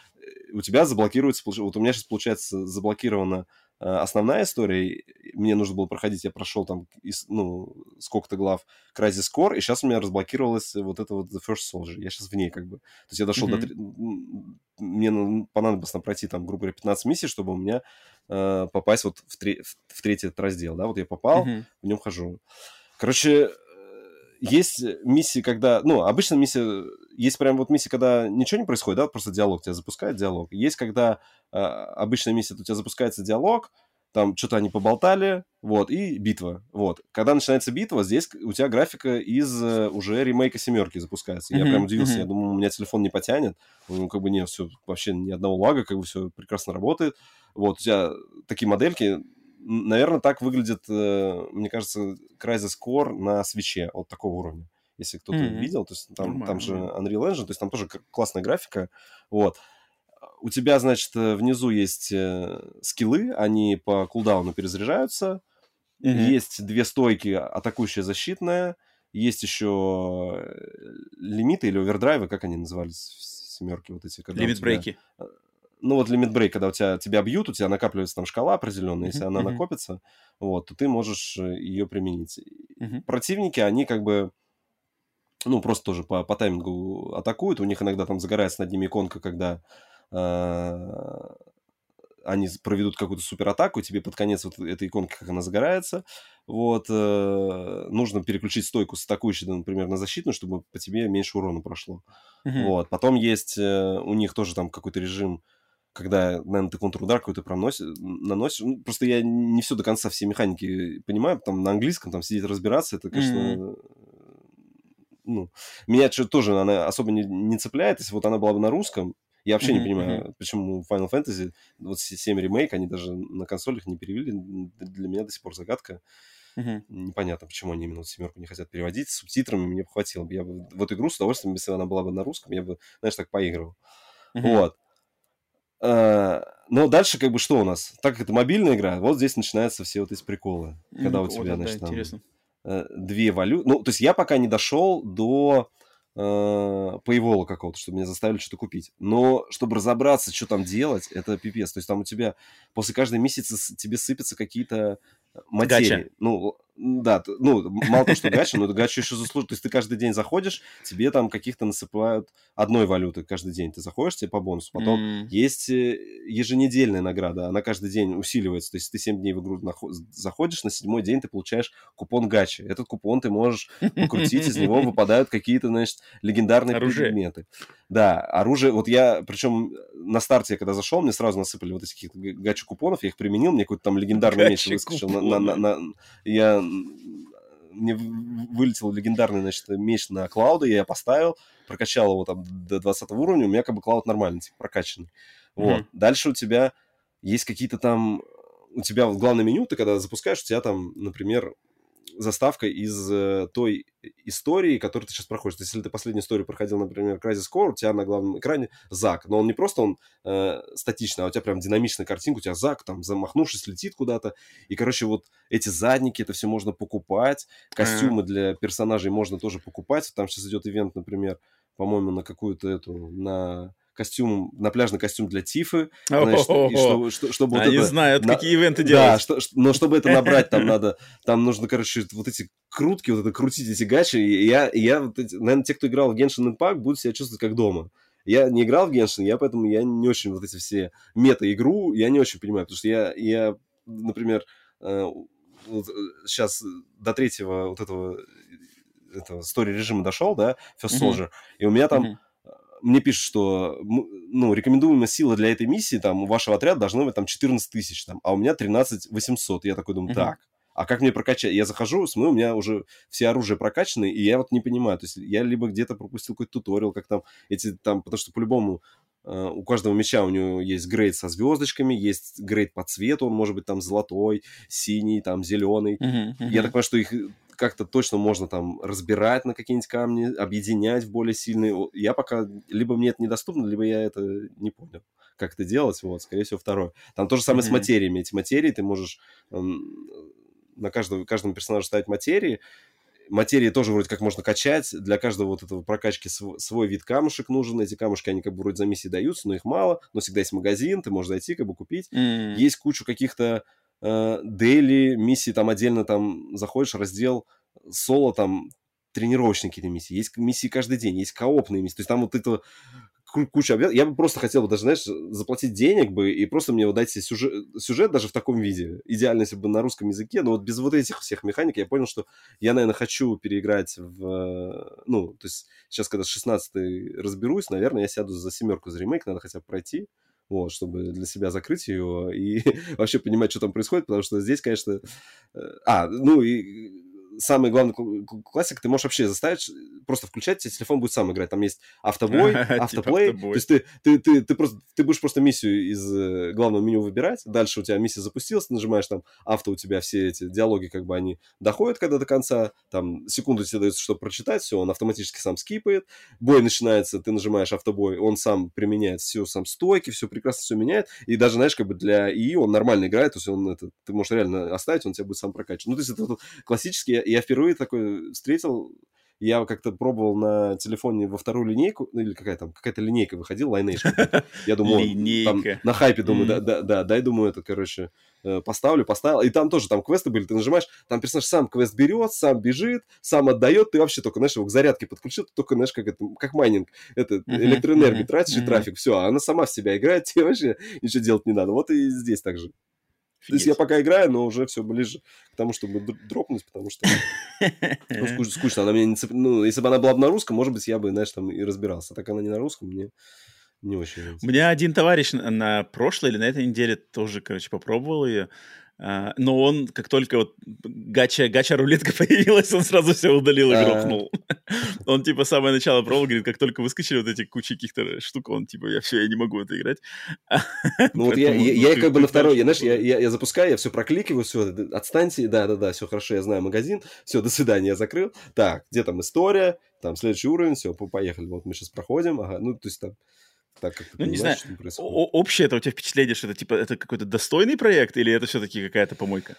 у тебя заблокируется... Вот у меня сейчас, получается, заблокирована э, основная история. Мне нужно было проходить, я прошел там, ну, сколько-то глав Crysis Core, и сейчас у меня разблокировалась вот это вот The First Soldier. Я сейчас в ней как бы. То есть я дошел mm-hmm. до мне понадобилось нам пройти там, грубо говоря, 15 миссий, чтобы у меня э, попасть вот в, тре- в, третий раздел, да, вот я попал, mm-hmm. в нем хожу. Короче, есть миссии, когда, ну, обычно миссия, есть прям вот миссия, когда ничего не происходит, да, просто диалог тебя запускает, диалог. Есть, когда э, обычная миссия, у тебя запускается диалог, там что-то они поболтали, вот, и битва, вот. Когда начинается битва, здесь у тебя графика из э, уже ремейка семерки запускается. Я mm-hmm, прям удивился, mm-hmm. я думал, у меня телефон не потянет, ну, как бы не, все, вообще ни одного лага, как бы все прекрасно работает. Вот, у тебя такие модельки, наверное, так выглядит, э, мне кажется, Crysis Core на свече, вот такого уровня. Если кто-то mm-hmm. видел, то есть там, там же Unreal Engine, то есть там тоже классная графика, вот у тебя, значит, э, внизу есть э, скиллы, они по кулдауну перезаряжаются. Mm-hmm. Есть две стойки, атакующая, защитная. Есть еще лимиты или овердрайвы, как они назывались в семерке вот эти? Лимит-брейки. Ну вот лимит брейк, когда у тебя тебя бьют, у тебя накапливается там шкала определенная, если mm-hmm. она накопится, вот, то ты можешь ее применить. Mm-hmm. Противники, они как бы ну, просто тоже по, по таймингу атакуют. У них иногда там загорается над ними иконка, когда а, они проведут какую-то суператаку, тебе под конец вот этой иконки, как она загорается, вот, э, нужно переключить стойку с атакующей, например, на защитную, чтобы по тебе меньше урона прошло. Mm-hmm. Вот, потом есть э, у них тоже там какой-то режим, когда, наверное, ты контрудар какой-то проносишь, наносишь. Ну, просто я не все до конца, все механики понимаю, там на английском там сидеть разбираться, это, конечно, mm-hmm. ну, меня что тоже она особо не, не цепляет, если вот она была бы на русском, я вообще mm-hmm. не понимаю, почему Final Fantasy, вот 7 ремейк, они даже на консолях не перевели. Для меня до сих пор загадка. Mm-hmm. Непонятно, почему они именно семерку не хотят переводить. С субтитрами мне бы хватило. Я бы в эту игру с удовольствием, если она была бы на русском, я бы, знаешь, так поигрывал. Mm-hmm. Вот. А, но дальше как бы что у нас? Так как это мобильная игра, вот здесь начинаются все вот эти приколы. Когда у тебя, значит, там э, две валюты. Ну, то есть я пока не дошел до э, paywall какого-то, чтобы меня заставили что-то купить. Но чтобы разобраться, что там делать, это пипец. То есть там у тебя после каждой месяца тебе сыпятся какие-то материи. Гача. Ну, да, ну, мало того, что гача, но гача еще заслуживает. То есть ты каждый день заходишь, тебе там каких-то насыпают одной валюты каждый день. Ты заходишь, тебе по бонусу. Потом mm. есть э, еженедельная награда, она каждый день усиливается. То есть ты 7 дней в игру заходишь, на седьмой день ты получаешь купон гачи. Этот купон ты можешь покрутить, из него выпадают какие-то, значит, легендарные оружие. предметы. Да, оружие. Вот я, причем на старте, когда зашел, мне сразу насыпали вот этих гачи купонов, я их применил, мне какой-то там легендарный меч выскочил. На, на, на, на, я мне вылетел легендарный, значит, меч на Клауда, я поставил, прокачал его там до 20 уровня, у меня как бы Клауд нормальный, типа, прокачанный. Вот. Mm-hmm. Дальше у тебя есть какие-то там... У тебя в главном меню, ты когда запускаешь, у тебя там, например, заставка из э, той истории, которую ты сейчас проходишь. То есть, если ты последнюю историю проходил, например, Crisis Core, у тебя на главном экране Зак, но он не просто он э, статичный, а у тебя прям динамичная картинка, у тебя Зак там замахнувшись летит куда-то, и, короче, вот эти задники, это все можно покупать, костюмы mm-hmm. для персонажей можно тоже покупать, там сейчас идет ивент, например, по-моему, на какую-то эту, на костюм, на пляжный костюм для Тифы, значит, чтобы, чтобы Они вот это, знают, на... какие ивенты делать. Да, что, но чтобы это набрать, там надо, там нужно, короче, вот эти крутки, вот это крутить эти гачи, и я, и я вот эти, наверное, те, кто играл в Genshin Impact, будут себя чувствовать как дома. Я не играл в Genshin, я поэтому я не очень вот эти все мета-игру, я не очень понимаю, потому что я, я например, э, вот сейчас э, до третьего вот этого этого story режима дошел, да, First Soldier, mm-hmm. и у меня там mm-hmm мне пишут, что ну, рекомендуемая сила для этой миссии, там, у вашего отряда должно быть там 14 тысяч, там, а у меня 13 800. Я такой думаю, так, а как мне прокачать? Я захожу, смотрю, у меня уже все оружие прокачаны, и я вот не понимаю. То есть я либо где-то пропустил какой-то туториал, как там эти там, потому что по-любому Uh, у каждого меча у него есть грейд со звездочками, есть грейд по цвету, он может быть там золотой, синий, там зеленый. Uh-huh, uh-huh. Я так понимаю, что их как-то точно можно там разбирать на какие-нибудь камни, объединять в более сильные. Я пока, либо мне это недоступно, либо я это не понял, как это делать. Вот, скорее всего, второе. Там то же самое mm-hmm. с материями. Эти материи ты можешь эм, на каждого, каждому персонажу ставить материи, материи тоже вроде как можно качать. Для каждого вот этого прокачки свой, свой вид камушек нужен. Эти камушки, они как бы вроде за миссии даются, но их мало. Но всегда есть магазин, ты можешь зайти, как бы купить. Mm. Есть кучу каких-то э, дейли, миссии там отдельно там заходишь, раздел соло там тренировочные какие-то миссии, есть миссии каждый день, есть коопные миссии, то есть там вот это куча объектов. Я бы просто хотел бы даже, знаешь, заплатить денег бы и просто мне вот дать сюжет, сюжет даже в таком виде. Идеально, если бы на русском языке, но вот без вот этих всех механик я понял, что я, наверное, хочу переиграть в... Ну, то есть сейчас, когда с 16 разберусь, наверное, я сяду за семерку за ремейк, надо хотя бы пройти вот, чтобы для себя закрыть ее и вообще понимать, что там происходит, потому что здесь, конечно... Э, а, ну и самый главный классик, ты можешь вообще заставить, просто включать, тебе телефон будет сам играть. Там есть автобой, типа автоплей. То есть ты, ты, ты, ты, просто, ты будешь просто миссию из э, главного меню выбирать. Дальше у тебя миссия запустилась, нажимаешь там авто, у тебя все эти диалоги, как бы они доходят когда до конца. Там секунду тебе дается, чтобы прочитать, все, он автоматически сам скипает. Бой начинается, ты нажимаешь автобой, он сам применяет все, сам стойки, все прекрасно все меняет. И даже, знаешь, как бы для ИИ он нормально играет, то есть он это, ты можешь реально оставить, он тебя будет сам прокачивать. Ну, то есть это, это классический я впервые такой встретил, я как-то пробовал на телефоне во вторую линейку, ну или какая там, какая-то линейка выходила, Lineage. Я думаю, там, на хайпе думаю, да, да, да, дай, думаю, это, короче, э, поставлю, поставил. И там тоже, там квесты были, ты нажимаешь, там персонаж сам квест берет, сам бежит, сам отдает, ты вообще только, знаешь, его к зарядке подключил, только, знаешь, как это, как майнинг, это, электроэнергию тратишь и трафик, все, а она сама в себя играет, тебе вообще ничего делать не надо. Вот и здесь так же. То есть я пока играю, но уже все ближе к тому, чтобы дропнуть, потому что ну, скучно, скучно. Она меня не цеп... Ну, если бы она была бы на русском, может быть, я бы, знаешь, там и разбирался. А так она не на русском, мне не очень нравится. У меня один товарищ на прошлой или на этой неделе тоже, короче, попробовал ее. Uh, но он, как только вот гача, гача рулетка появилась, он сразу все удалил и грохнул. он, типа, самое начало пробовал, говорит, как только выскочили вот эти кучи каких-то штук, он, типа, я все, я не могу это играть. ну вот я, я, как бы на второй, я, знаешь, я, я, я запускаю, я все прокликиваю, все, отстаньте, да-да-да, все хорошо, я знаю магазин, все, до свидания, я закрыл. Так, где там история, там следующий уровень, все, поехали, вот мы сейчас проходим, ага, ну, то есть там так как Ну, не знаю, что происходит. Общее это у тебя впечатление, что это типа это какой-то достойный проект или это все-таки какая-то помойка?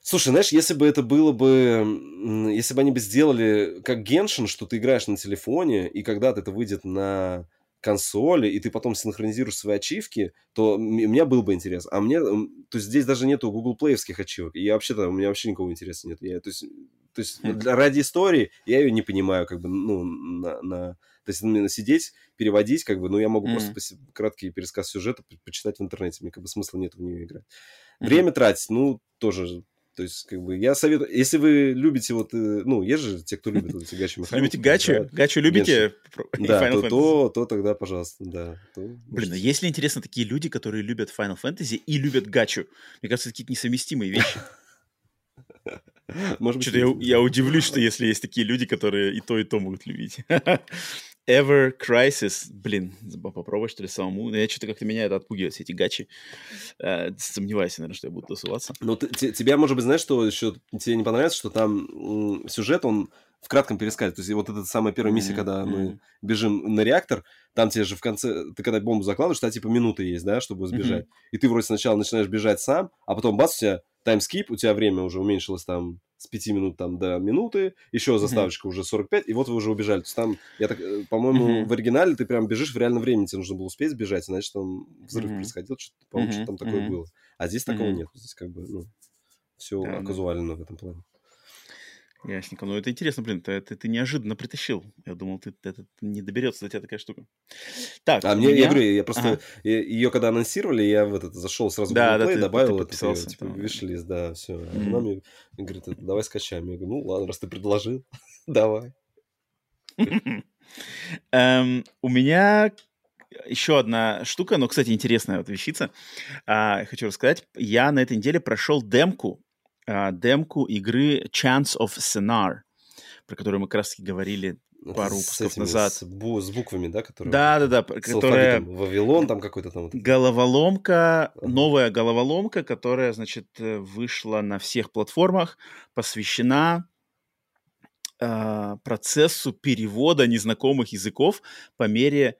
Слушай, знаешь, если бы это было бы... Если бы они бы сделали как Геншин, что ты играешь на телефоне, и когда-то это выйдет на консоли, и ты потом синхронизируешь свои ачивки, то у меня был бы интерес. А мне... То есть здесь даже нету Google Play'евских ачивок. И я вообще-то... У меня вообще никакого интереса нет. Я, то есть, то есть Хм. для, ради истории я ее не понимаю, как бы, ну, на... на- то есть именно сидеть, переводить, как бы, ну, я могу Мгм. просто краткий пересказ сюжета по- почитать в интернете. Мне как бы смысла нет в нее играть. Мгм. Время тратить, ну, тоже то есть, как бы, я советую, если вы любите вот, э, ну, есть же те, кто любит вот эти гачи любите гачу, да, гачу любите? Да, то, то, то тогда, пожалуйста, да. то Блин, а есть ли интересно такие люди, которые любят Final Fantasy и любят гачу? Мне кажется, это какие-то несовместимые вещи. Может Что-то я, я удивлюсь, что если есть такие люди, которые и то, и то могут любить. Ever Crisis. Блин, попробовать, что ли, самому. Но я что-то как-то меня это отпугивает, все эти гачи. Э, сомневаюсь, наверное, что я буду тусоваться. Ну, ты- те- тебя, может быть, знаешь, что еще тебе не понравится, что там м, сюжет, он в кратком пересказе. То есть вот эта самая первая миссия, когда мы бежим на реактор, там тебе же в конце, ты когда бомбу закладываешь, тебя типа минута есть, да, чтобы сбежать. И ты вроде сначала начинаешь бежать сам, а потом бац, у тебя таймскип, у тебя время уже уменьшилось там с 5 минут там до минуты, еще заставочка уже 45, и вот вы уже убежали. То есть там, я так, э, по-моему, Мгм. в оригинале ты прям бежишь в реальном времени, тебе нужно было успеть сбежать, иначе там взрыв Мгм. происходил, что-то, по-моему, что-то там Мгм, такое мгм. было. А здесь такого Мгм. нет. Здесь как бы, ну, все Да, да. казуально в этом плане. Ясненько. Ну, это интересно, блин, ты, ты, ты неожиданно притащил. Я думал, ты, это не доберется до тебя такая штука. Так, А мне, я меня- говорю, я просто Ага. ее когда анонсировали, я в этот зашел сразу в Да, Google да, Play, ты- ты добавил это, подписался типа, там. да, все. Мгм. Она мне говорит, это, давай скачаем. Я говорю, ну ладно, раз ты предложил, давай. Эм, У меня еще одна штука, но, кстати, интересная вот вещица. А, Хочу рассказать. Я на этой неделе прошел демку, а, демку игры Chance of Scenar, про которую мы как раз говорили Это пару с выпусков этими, назад. С, бу- с буквами, да, которые... Да-да-да, С которая... алфавитом. Вавилон там какой-то там. Головоломка, Ага. новая головоломка, которая, значит, э, вышла на всех платформах, посвящена а, процессу перевода незнакомых языков по мере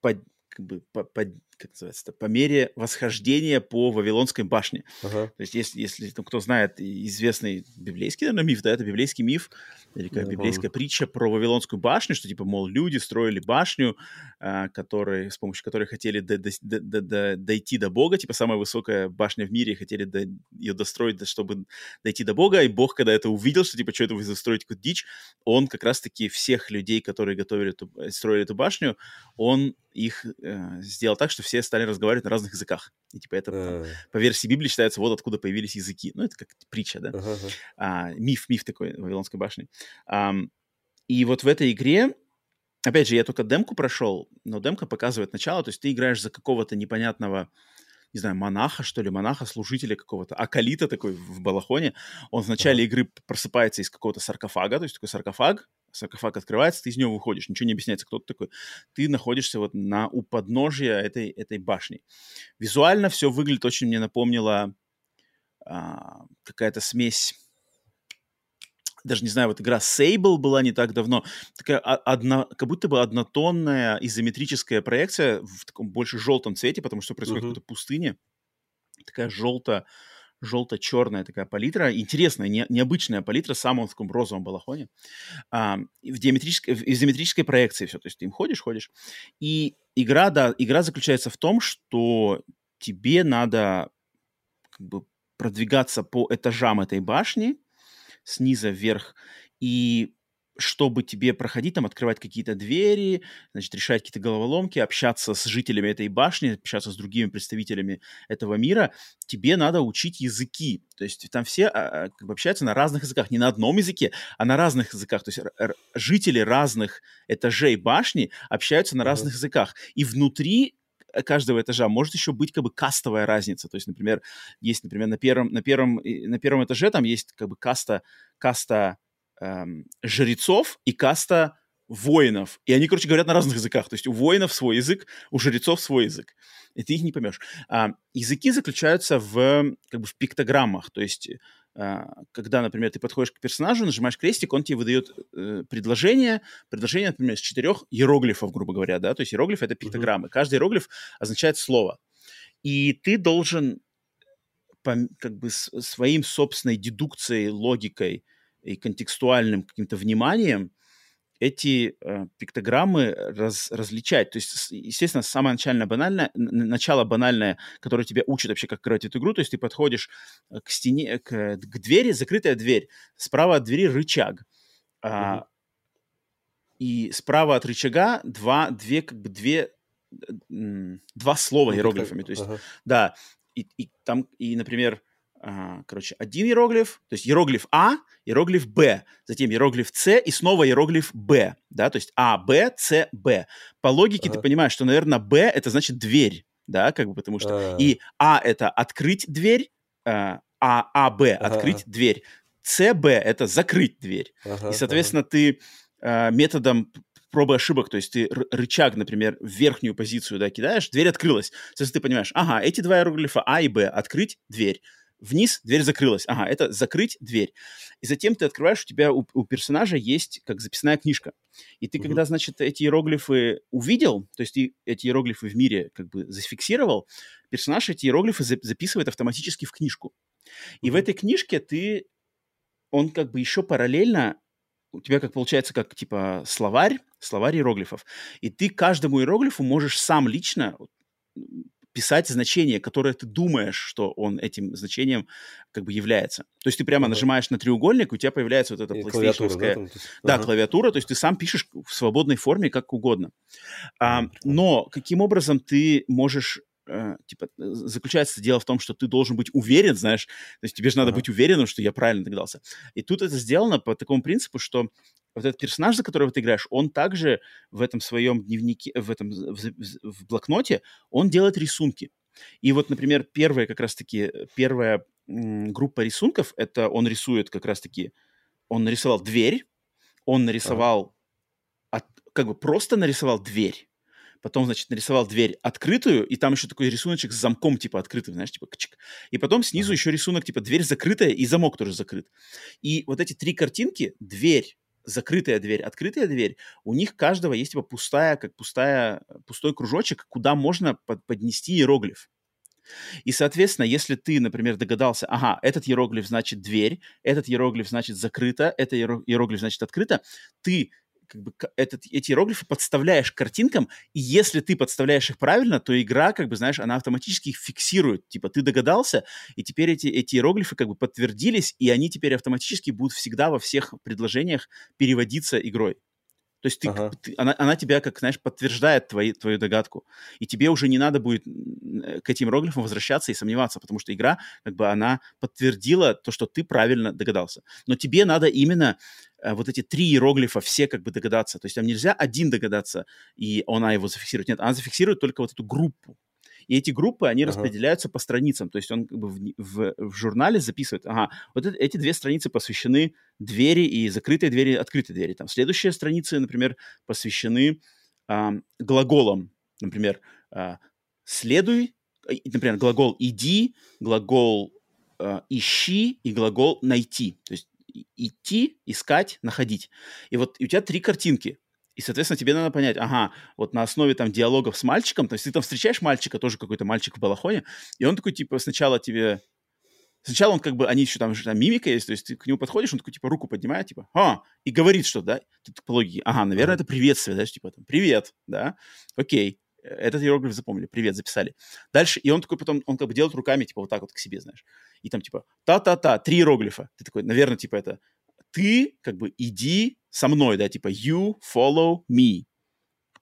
под- как бы, по, по- как называется, по мере восхождения по Вавилонской башне. Ага. То есть, если, если там кто знает известный библейский, наверное, миф, да, это библейский миф, или как Да, библейская притча про Вавилонскую башню, что, типа, мол, люди строили башню, а, которые, с помощью которой хотели до- до- до- до- до- дойти до Бога, типа, самая высокая башня в мире, хотели до- ее достроить, чтобы дойти до Бога, и Бог, когда это увидел, что, типа, что это вы застроите какую-то дичь, он как раз-таки всех людей, которые готовили эту, строили эту башню, он их э, сделал так, что все стали разговаривать на разных языках. И, типа, это, там, А, по версии Библии, считается, вот откуда появились языки. Ну, это как притча, да? ага. а, миф, миф такой Вавилонской башни. Ам, и вот в этой игре, опять же, я только демку прошел, но демка показывает начало, то есть ты играешь за какого-то непонятного, не знаю, монаха, что ли, монаха, служителя какого-то, акалита такой в балахоне. Он в начале игры просыпается из какого-то саркофага, то есть такой саркофаг, саркофаг открывается, ты из него выходишь, ничего не объясняется, кто ты такой. Ты находишься вот на, у подножия этой, этой башни. Визуально все выглядит очень, мне напомнило а, какая-то смесь даже не знаю, вот игра Sable была не так давно, такая о- одно, как будто бы однотонная изометрическая проекция в таком больше желтом цвете, потому что происходит Мгм. в какой-то пустыне. Такая желто, желто-черная такая палитра, интересная, не, необычная палитра, сам он в таком розовом балахоне. А, в, диаметрической, в изометрической проекции все, то есть ты им ходишь, ходишь. И игра, да, игра заключается в том, что тебе надо как бы продвигаться по этажам этой башни, снизу вверх, и чтобы тебе проходить, там, открывать какие-то двери, значит, решать какие-то головоломки, общаться с жителями этой башни, общаться с другими представителями этого мира, тебе надо учить языки. То есть там все а, а, как бы общаются на разных языках, не на одном языке, а на разных языках. То есть жители разных этажей башни общаются на Ага. разных языках. И внутри э, каждого этажа может еще быть как бы кастовая разница. То есть, например, есть, например, на первом, на первом, на первом этаже там есть как бы каста, каста эм, жрецов и каста воинов. И они, короче, говорят на разных языках. То есть у воинов свой язык, у жрецов свой язык. И ты их не поймешь. А, языки заключаются в, как бы, в пиктограммах. То есть а, когда, например, ты подходишь к персонажу, нажимаешь крестик, он тебе выдает э, предложение, предложение, например, из четырех иероглифов, грубо говоря, да, то есть иероглиф — это пиктограммы. Mm-hmm. Каждый иероглиф означает слово. И ты должен по, как бы с, своим собственной дедукцией, логикой и контекстуальным каким-то вниманием эти э, пиктограммы раз, различать. То есть, естественно, самое начальное банальное, начало банальное, которое тебя учит вообще, как играть эту игру, то есть ты подходишь э, к стене, к, к двери, закрытая дверь, справа от двери рычаг. Mm-hmm. А, и справа от рычага два, две, как бы две, два слова ну, иероглифами. То есть, ага. да, и, и там, и, например, короче, один иероглиф, то есть иероглиф А, иероглиф Б, затем иероглиф С и снова иероглиф Б, да, то есть А, Б, С, Б. По логике ага. ты понимаешь, что, наверное, Б это значит дверь, да, как бы потому что А-а-а. и А это открыть дверь, а, А, Б открыть А-а-а. дверь, С, Б это закрыть дверь. Ага, и, соответственно, ага. ты а, методом пробы ошибок, то есть ты рычаг, например, в верхнюю позицию, да, кидаешь, дверь открылась. Соответственно, ты понимаешь, ага, эти два иероглифа А и Б, открыть дверь вниз, дверь закрылась. Ага, это закрыть дверь. И затем ты открываешь, у тебя у, у персонажа есть как записная книжка. И ты, угу. когда, значит, эти иероглифы увидел, то есть ты эти иероглифы в мире как бы зафиксировал, персонаж эти иероглифы за, записывает автоматически в книжку. И угу. в этой книжке ты, он как бы еще параллельно у тебя как получается как типа словарь, словарь иероглифов. И ты каждому иероглифу можешь сам лично писать значение, которое ты думаешь, что он этим значением как бы является. То есть ты прямо uh-huh. нажимаешь на треугольник, у тебя появляется вот эта PlayStation. Да, там, есть... да клавиатура, то есть ты сам пишешь в свободной форме как угодно. А, но каким образом ты можешь Uh, типа, заключается дело в том, что ты должен быть уверен, знаешь, то есть тебе же надо uh-huh. быть уверенным, что я правильно догадался. И тут это сделано по такому принципу, что вот этот персонаж, за которого ты играешь, он также в этом своем дневнике, в этом в, в блокноте, он делает рисунки. И вот, например, первая как раз-таки, первая м, группа рисунков, это он рисует как раз-таки, он нарисовал дверь, он нарисовал, от, как бы просто нарисовал дверь, потом, значит, нарисовал дверь открытую, и там еще такой рисуночек с замком, типа, открытым, знаешь, типа, кчик. И потом снизу еще рисунок, типа, дверь закрытая, и замок тоже закрыт. И вот эти три картинки, дверь, закрытая дверь, открытая дверь, у них каждого есть типа пустая, как пустая, пустой кружочек, куда можно под, поднести иероглиф. И, соответственно, если ты, например, догадался, ага, этот иероглиф значит дверь, этот иероглиф значит закрыто, этот иероглиф значит открыто, ты как бы этот, эти иероглифы подставляешь картинкам, и если ты подставляешь их правильно, то игра, как бы, знаешь, она автоматически их фиксирует. Типа, ты догадался, и теперь эти, эти иероглифы как бы подтвердились, и они теперь автоматически будут всегда во всех предложениях переводиться игрой. То есть ты, ага. ты, она, она тебя, как знаешь, подтверждает твои, твою догадку. И тебе уже не надо будет к этим иероглифам возвращаться и сомневаться, потому что игра, как бы, она подтвердила то, что ты правильно догадался. Но тебе надо именно э, вот эти три иероглифа все как бы догадаться. То есть там нельзя один догадаться, и она его зафиксирует. Нет, она зафиксирует только вот эту группу. И эти группы, они ага. распределяются по страницам. То есть он как бы в, в, в журнале записывает, ага, вот это, эти две страницы посвящены двери и закрытой двери, открытой двери. Там следующие страницы, например, посвящены а, глаголам. Например, а, следуй, например, глагол иди, глагол а, ищи и глагол найти. То есть идти, искать, находить. И вот у тебя три картинки. И, соответственно, тебе надо понять, ага, вот на основе там диалогов с мальчиком, то есть ты там встречаешь мальчика, тоже какой-то мальчик в балахоне, и он такой, типа, сначала тебе... Сначала он как бы, они еще там, там мимика есть, то есть ты к нему подходишь, он такой, типа, руку поднимает, типа, а, и говорит что, да, тут по логике, ага, наверное, это приветствие, да, типа, там, привет, да, окей, этот иероглиф запомнили, привет, записали. Дальше, и он такой потом, он как бы делает руками, типа, вот так вот к себе, знаешь. И там, типа, та-та-та, три иероглифа. Ты такой, наверное, типа, это ты, как бы, иди со мной, да, типа you follow me.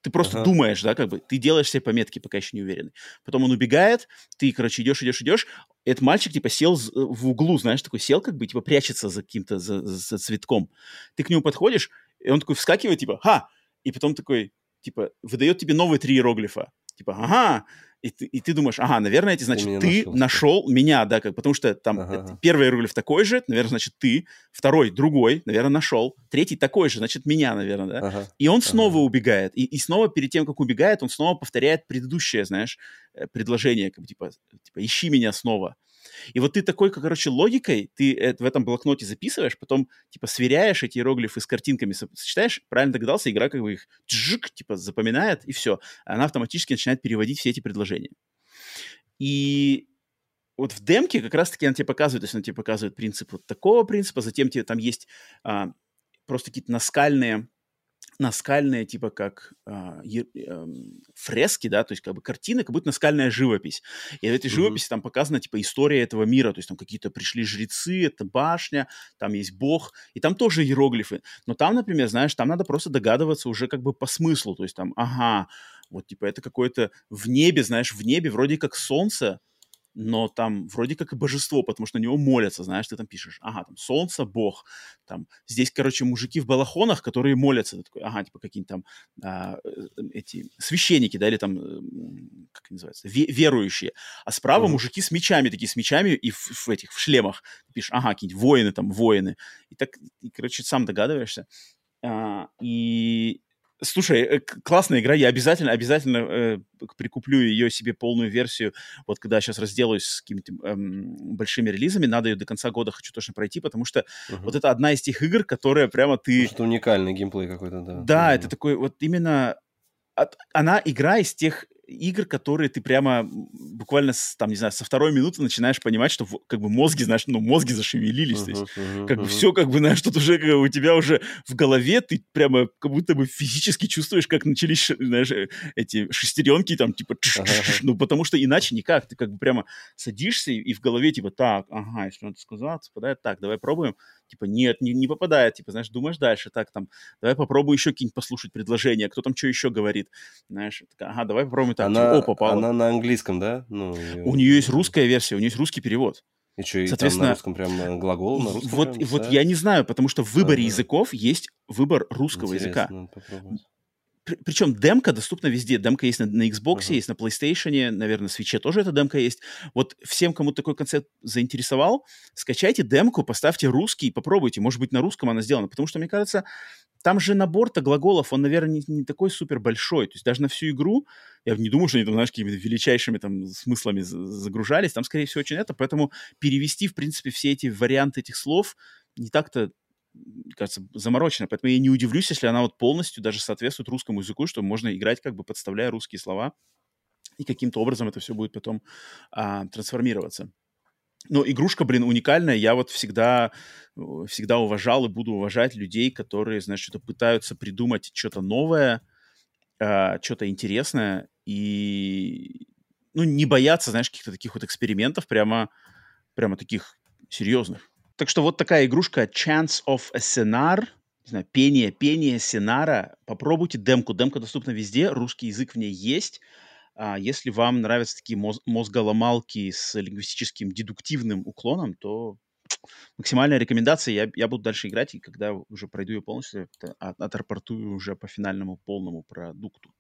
Ты просто ага. думаешь, да, как бы, ты делаешь себе пометки, пока еще не уверенный. Потом он убегает, ты, короче, идешь, идешь, идешь. Этот мальчик, типа, сел в углу, знаешь, такой сел, как бы, типа, прячется за каким-то, за, за цветком. Ты к нему подходишь, и он такой вскакивает, типа, ха! И потом такой, типа, выдает тебе новые три иероглифа. Типа, ага, и ты, и ты думаешь, ага, наверное, эти, значит, ты нашел, нашел меня, да, как, потому что там ага. первый иероглиф такой же, наверное, значит, ты, второй другой, наверное, нашел, третий такой же, значит, меня, наверное, да. Ага. И он снова ага. убегает, и, и снова перед тем, как убегает, он снова повторяет предыдущее, знаешь, э, предложение, как бы, типа, типа, ищи меня снова. И вот ты такой, как, короче, логикой, ты в этом блокноте записываешь, потом, типа, сверяешь эти иероглифы с картинками, сочетаешь, правильно догадался, игра как бы их джик, типа, запоминает, и все. Она автоматически начинает переводить все эти предложения. И вот в демке как раз-таки она тебе показывает, то есть она тебе показывает принцип вот такого принципа, затем тебе там есть а, просто какие-то наскальные наскальные, типа как э, э, фрески, да, то есть как бы картины, как будто наскальная живопись. И в этой mm-hmm. живописи там показана типа история этого мира, то есть там какие-то пришли жрецы, это башня, там есть бог, и там тоже иероглифы. Но там, например, знаешь, там надо просто догадываться уже как бы по смыслу, то есть там, ага, вот типа это какое-то в небе, знаешь, в небе вроде как солнце, но там вроде как и божество, потому что на него молятся, знаешь, ты там пишешь, ага, там солнце, бог, там, здесь, короче, мужики в балахонах, которые молятся, ты такой, ага, типа какие-нибудь там а, э, эти священники, да, или там, э, как называется, ве- верующие, а справа mm-hmm. мужики с мечами, такие с мечами и в, в этих, в шлемах, ты пишешь, ага, какие-нибудь воины там, воины, и так, и, короче, сам догадываешься, а, и Слушай, э, классная игра, я обязательно, обязательно э, прикуплю ее себе полную версию, вот когда сейчас разделаюсь с какими-то эм, большими релизами, надо ее до конца года хочу точно пройти, потому что uh-huh. вот это одна из тех игр, которая прямо ты... Что уникальный геймплей какой-то, да. Да, uh-huh. это такой вот именно... От... Она игра из тех игр, которые ты прямо буквально, с, там, не знаю, со второй минуты начинаешь понимать, что как бы мозги, знаешь, ну, мозги зашевелились, uh-huh, то есть uh-huh, как uh-huh. бы все, как бы, знаешь, тут уже как, у тебя уже в голове ты прямо как будто бы физически чувствуешь, как начались, знаешь, э, эти шестеренки там, типа, uh-huh. ну, потому что иначе никак, ты как бы прямо садишься и, и в голове, типа, так, ага, если надо сказать, попадает, так, давай пробуем, типа, нет, не, не попадает, типа, знаешь, думаешь дальше, так, там, давай попробуй еще какие-нибудь послушать предложения, кто там что еще говорит, знаешь, так, ага, давай попробуем так, она, типа, о, попало. Она на английском, да? Ну. У нее есть русская версия, у нее есть русский перевод. И что, и Соответственно, на русском прям э, глагол, на русском Вот, прям, вот я не знаю, потому что в выборе ага. языков есть выбор русского Интересно, языка. Попробовать причем демка доступна везде. Демка есть на, на Xbox, uh-huh. есть на PlayStation, наверное, на Switch тоже эта демка есть. Вот всем, кому такой концепт заинтересовал, скачайте демку, поставьте русский, попробуйте. Может быть, на русском она сделана. Потому что, мне кажется, там же набор-то глаголов, он, наверное, не, не такой супер большой. То есть даже на всю игру, я не думаю, что они там, знаешь, какими-то величайшими там смыслами загружались. Там, скорее всего, очень это. Поэтому перевести, в принципе, все эти варианты этих слов не так-то кажется, заморочена. Поэтому я не удивлюсь, если она вот полностью даже соответствует русскому языку, что можно играть, как бы подставляя русские слова, и каким-то образом это все будет потом а, трансформироваться. Но игрушка, блин, уникальная. Я вот всегда, всегда уважал и буду уважать людей, которые, значит, что-то пытаются придумать что-то новое, а, что-то интересное, и, ну, не бояться, знаешь, каких-то таких вот экспериментов, прямо, прямо таких серьезных. Так что вот такая игрушка Chance of a Scenar, не знаю, пение, пение сценара. Попробуйте демку. Демка доступна везде, русский язык в ней есть. А если вам нравятся такие моз- мозголомалки с лингвистическим дедуктивным уклоном, то максимальная рекомендация. Я, я буду дальше играть, и когда уже пройду ее полностью, от, отрапортую уже по финальному полному продукту.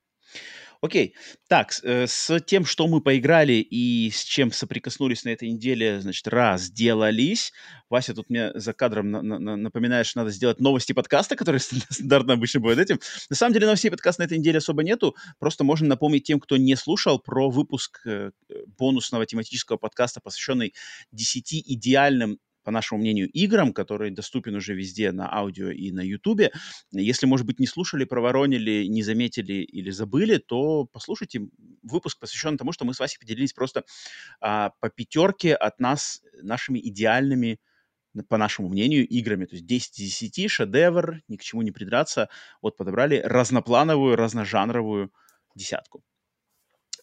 Окей, так, э, с тем, что мы поиграли и с чем соприкоснулись на этой неделе, значит, разделались. Вася тут мне за кадром на- на- напоминает, что надо сделать новости подкаста, которые стандартно обычно бывают этим. На самом деле новостей подкаста на этой неделе особо нету, просто можно напомнить тем, кто не слушал, про выпуск э, бонусного тематического подкаста, посвященный 10 идеальным по нашему мнению, играм, который доступен уже везде на аудио и на ютубе. Если, может быть, не слушали, проворонили, не заметили или забыли, то послушайте выпуск, посвященный тому, что мы с Васей поделились просто а, по пятерке от нас нашими идеальными по нашему мнению, играми. То есть 10 из 10, шедевр, ни к чему не придраться. Вот подобрали разноплановую, разножанровую десятку.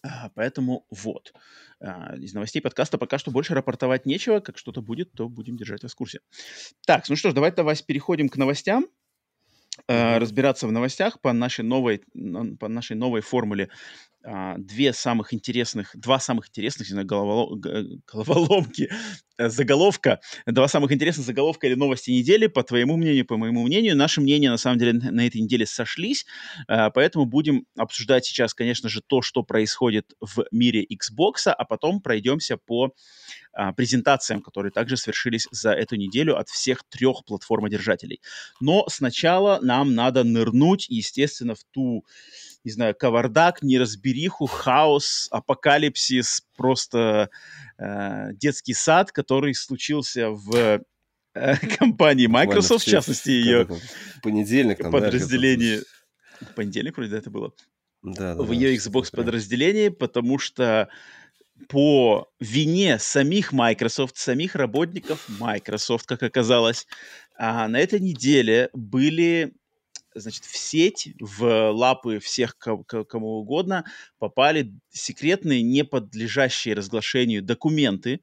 А, поэтому вот. А, из новостей подкаста пока что больше рапортовать нечего. Как что-то будет, то будем держать вас в курсе. Так, ну что ж, давайте, давай переходим к новостям. Uh, разбираться в новостях по нашей новой, по нашей новой формуле а, две самых интересных, два самых интересных, не знаю, головолом, головоломки, э, заголовка, два самых интересных заголовка или новости недели, по твоему мнению, по моему мнению. Наши мнения, на самом деле, на этой неделе сошлись, а, поэтому будем обсуждать сейчас, конечно же, то, что происходит в мире Xbox, а потом пройдемся по а, презентациям, которые также свершились за эту неделю от всех трех платформодержателей. Но сначала нам надо нырнуть, естественно, в ту не знаю, кавардак, неразбериху, хаос, апокалипсис, просто э, детский сад, который случился в э, компании Microsoft, в частности, ее понедельник, там, подразделение. Да, понедельник вроде это было. Да, да, в ее Xbox подразделении, потому что по вине самих Microsoft, самих работников Microsoft, как оказалось, а на этой неделе были значит, в сеть, в лапы всех, кому угодно, попали секретные, не подлежащие разглашению документы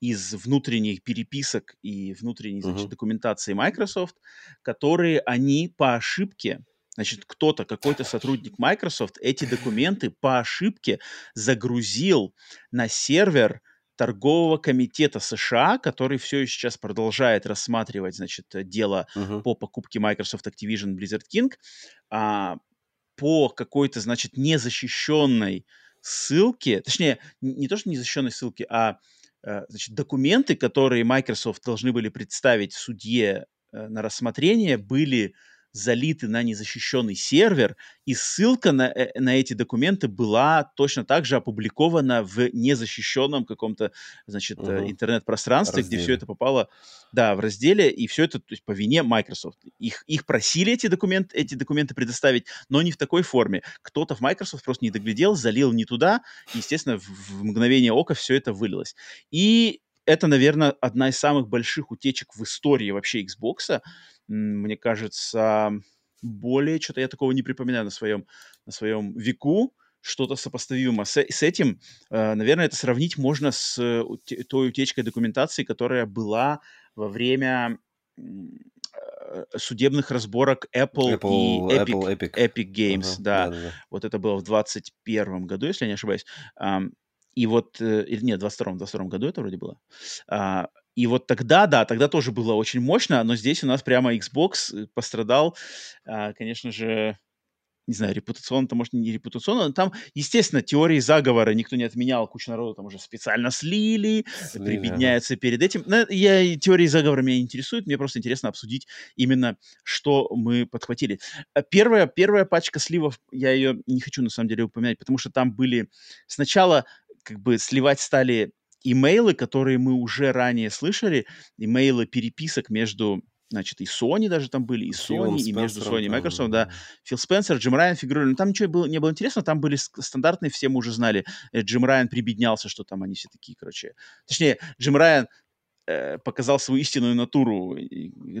из внутренних переписок и внутренней значит, uh-huh. документации Microsoft, которые они по ошибке Значит, кто-то, какой-то сотрудник Microsoft эти документы по ошибке загрузил на сервер торгового комитета США, который все сейчас продолжает рассматривать, значит, дело uh-huh. по покупке Microsoft Activision Blizzard King, а, по какой-то, значит, незащищенной ссылке, точнее, не то, что незащищенной ссылке, а, а значит, документы, которые Microsoft должны были представить судье а, на рассмотрение, были залиты на незащищенный сервер, и ссылка на, э, на эти документы была точно так же опубликована в незащищенном каком-то, значит, угу. интернет-пространстве, где все это попало, да, в разделе, и все это то есть, по вине Microsoft. Их, их просили эти документы, эти документы предоставить, но не в такой форме. Кто-то в Microsoft просто не доглядел, залил не туда, и, естественно, в, в мгновение ока все это вылилось. И это, наверное, одна из самых больших утечек в истории вообще Xbox, мне кажется, более что-то я такого не припоминаю на своем, на своем веку, что-то сопоставимо с, с этим. Э, наверное, это сравнить можно с той утечкой документации, которая была во время э, судебных разборок Apple, Apple и Epic, Apple, Epic. Epic Games, uh-huh, да. Да, да. Вот это было в 2021 году, если я не ошибаюсь. И вот, э, или нет, в 22 22 году это вроде было. И вот тогда, да, тогда тоже было очень мощно, но здесь у нас прямо Xbox э, пострадал, а, конечно же, не знаю, репутационно-то, может, не репутационно, но там, естественно, теории заговора никто не отменял, куча народу там уже специально слили, слили прибедняются ага. перед этим. Но я, теории заговора меня интересуют, мне просто интересно обсудить именно, что мы подхватили. А первая, первая пачка сливов, я ее не хочу, на самом деле, упоминать, потому что там были сначала как бы сливать стали имейлы, которые мы уже ранее слышали, имейлы переписок между значит, и Sony даже там были, и Sony, и между Sony и Microsoft, да. Фил Спенсер, Джим Райан фигурировали. Но там ничего было, не было интересно, там были стандартные, все мы уже знали. Э, Джим Райан прибеднялся, что там они все такие, короче. Точнее, Джим Райан показал свою истинную натуру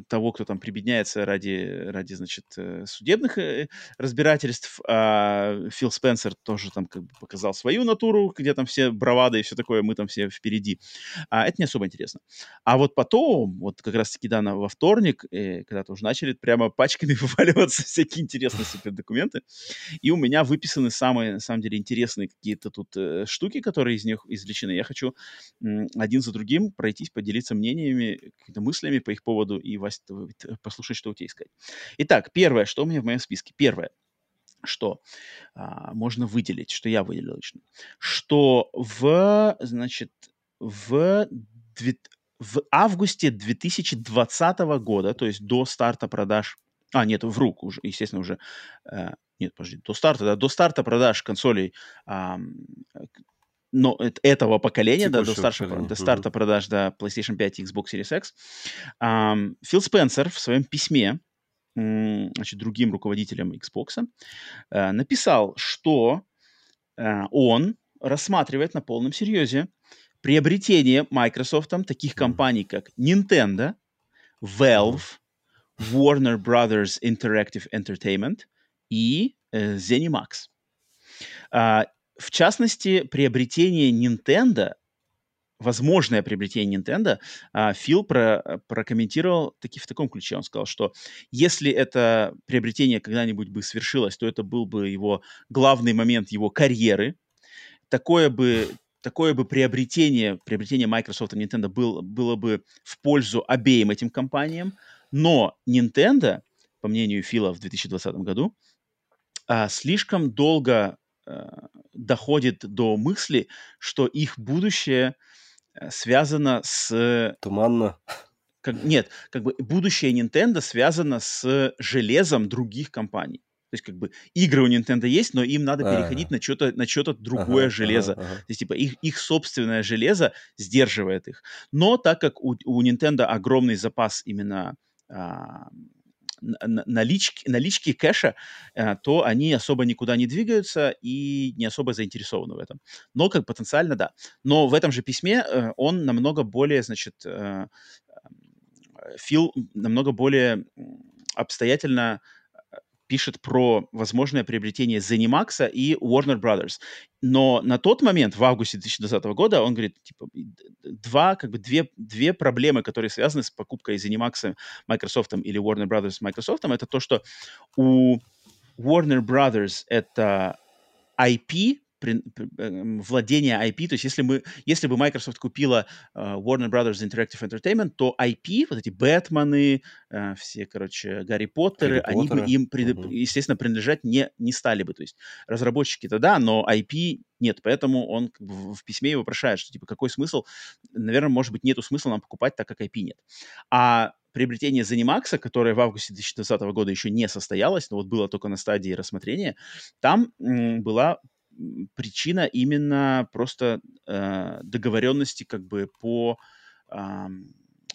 того, кто там прибедняется ради, ради значит, э, судебных э, разбирательств. А Фил Спенсер тоже там как бы показал свою натуру, где там все бравады и все такое, мы там все впереди. А это не особо интересно. А вот потом, вот как раз-таки, да, во вторник, э, когда-то уже начали прямо пачками вываливаться всякие интересные супердокументы, и у меня выписаны самые, на самом деле, интересные какие-то тут э, штуки, которые из них извлечены. Я хочу один за другим пройтись, поделиться поделиться мнениями, мыслями по их поводу и, Вася, послушать, что у тебя искать. Итак, первое, что у меня в моем списке. Первое, что а, можно выделить, что я выделил лично, что в, значит, в, в августе 2020 года, то есть до старта продаж, а, нет, в руку уже, естественно, уже, э, нет, подожди, до старта, да, до старта продаж консолей э, но этого поколения, да, до, старшего, до старта mm-hmm. продаж до PlayStation 5 и Xbox Series X, эм, Фил Спенсер в своем письме значит, другим руководителям Xbox э, написал, что э, он рассматривает на полном серьезе приобретение Microsoft таких компаний, как Nintendo, Valve, Warner Brothers Interactive Entertainment и э, ZeniMax. В частности, приобретение Nintendo, возможное приобретение Nintendo, а, Фил про, прокомментировал таки в таком ключе. Он сказал, что если это приобретение когда-нибудь бы свершилось, то это был бы его главный момент его карьеры. Такое бы, такое бы приобретение, приобретение Microsoft и Nintendo был, было бы в пользу обеим этим компаниям. Но Nintendo, по мнению Фила в 2020 году, а, слишком долго доходит до мысли, что их будущее э, связано с... Туманно. Как, нет, как бы будущее Nintendo связано с железом других компаний. То есть как бы игры у Nintendo есть, но им надо переходить а. на что-то на что-то другое железо. То есть типа их, их собственное железо сдерживает их. Но так как у, у Nintendo огромный запас именно а, налички, налички кэша, э, то они особо никуда не двигаются и не особо заинтересованы в этом. Но как потенциально, да. Но в этом же письме э, он намного более, значит, э, Фил намного более обстоятельно пишет про возможное приобретение ZeniMax и Warner Brothers. Но на тот момент, в августе 2020 года, он говорит, типа, два, как бы две, две проблемы, которые связаны с покупкой ZeniMax Microsoft или Warner Brothers Microsoft, это то, что у Warner Brothers это IP, Эм, владение IP. То есть если, мы, если бы Microsoft купила uh, Warner Brothers Interactive Entertainment, то IP, вот эти Бэтмены, uh, все, короче, Гарри Поттеры, Гарри они Поттера. бы им, пред, угу. естественно, принадлежать не, не стали бы. То есть разработчики-то да, но IP нет. Поэтому он как бы, в письме его вопрошает, что типа какой смысл? Наверное, может быть, нету смысла нам покупать, так как IP нет. А приобретение ZeniMax, которое в августе 2020 года еще не состоялось, но вот было только на стадии рассмотрения, там была причина именно просто э, договоренности как бы по э,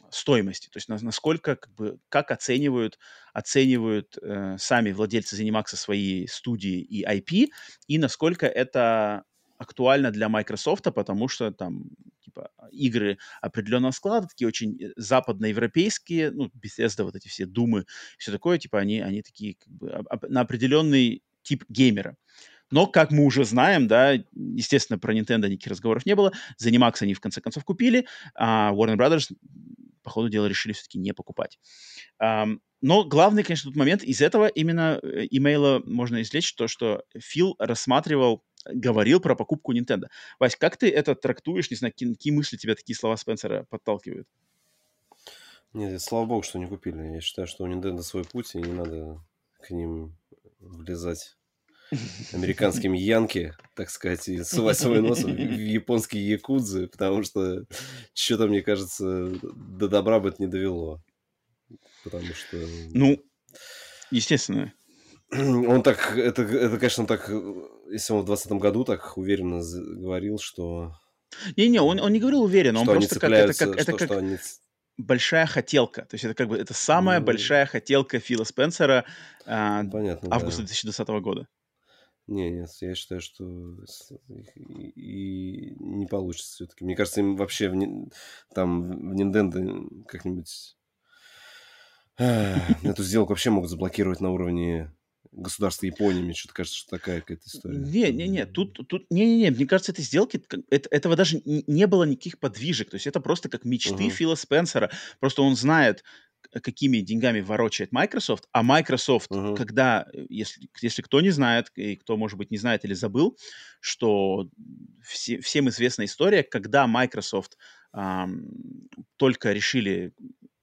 стоимости, то есть на, насколько как бы как оценивают оценивают э, сами владельцы ZeniMax свои студии и IP и насколько это актуально для Microsoft, потому что там типа игры определенного склада, такие очень э, западноевропейские, ну, Bethesda, вот эти все думы, все такое, типа они, они такие как бы на определенный тип геймера. Но, как мы уже знаем, да, естественно, про Nintendo никаких разговоров не было. ZeniMax они в конце концов купили, а Warner Brothers, по ходу дела, решили все-таки не покупать. Um, но главный, конечно, тут момент, из этого именно э, имейла можно извлечь то, что Фил рассматривал, говорил про покупку Nintendo. Вась, как ты это трактуешь? Не знаю, какие, какие мысли тебя такие слова Спенсера подталкивают? Нет, слава богу, что не купили. Я считаю, что у Nintendo свой путь, и не надо к ним влезать американским янки, так сказать, и сувать свой нос в японские якудзы, потому что что-то, мне кажется, до добра бы это не довело. Потому что... Ну, естественно. Он так, это, это, конечно, так, если он в 2020 году так уверенно говорил, что... Не-не, он, он не говорил уверенно, он просто как это как, это как они... большая хотелка. То есть это как бы это самая ну... большая хотелка Фила Спенсера э, Понятно, августа да. 2020 года. Не, нет, я считаю, что и не получится все-таки. Мне кажется, им вообще в, там в Nintendo как-нибудь эту сделку вообще могут заблокировать на уровне государства Японии. Мне что-то кажется, что такая какая-то история. Не, не, не, тут, тут, не, не, не, мне кажется, этой сделки, это, этого даже не было никаких подвижек. То есть это просто как мечты uh-huh. Фила Спенсера. Просто он знает, какими деньгами ворочает Microsoft, а Microsoft, uh-huh. когда, э, если, если кто не знает, и кто, может быть, не знает или забыл, что все, всем известна история, когда Microsoft эм, только решили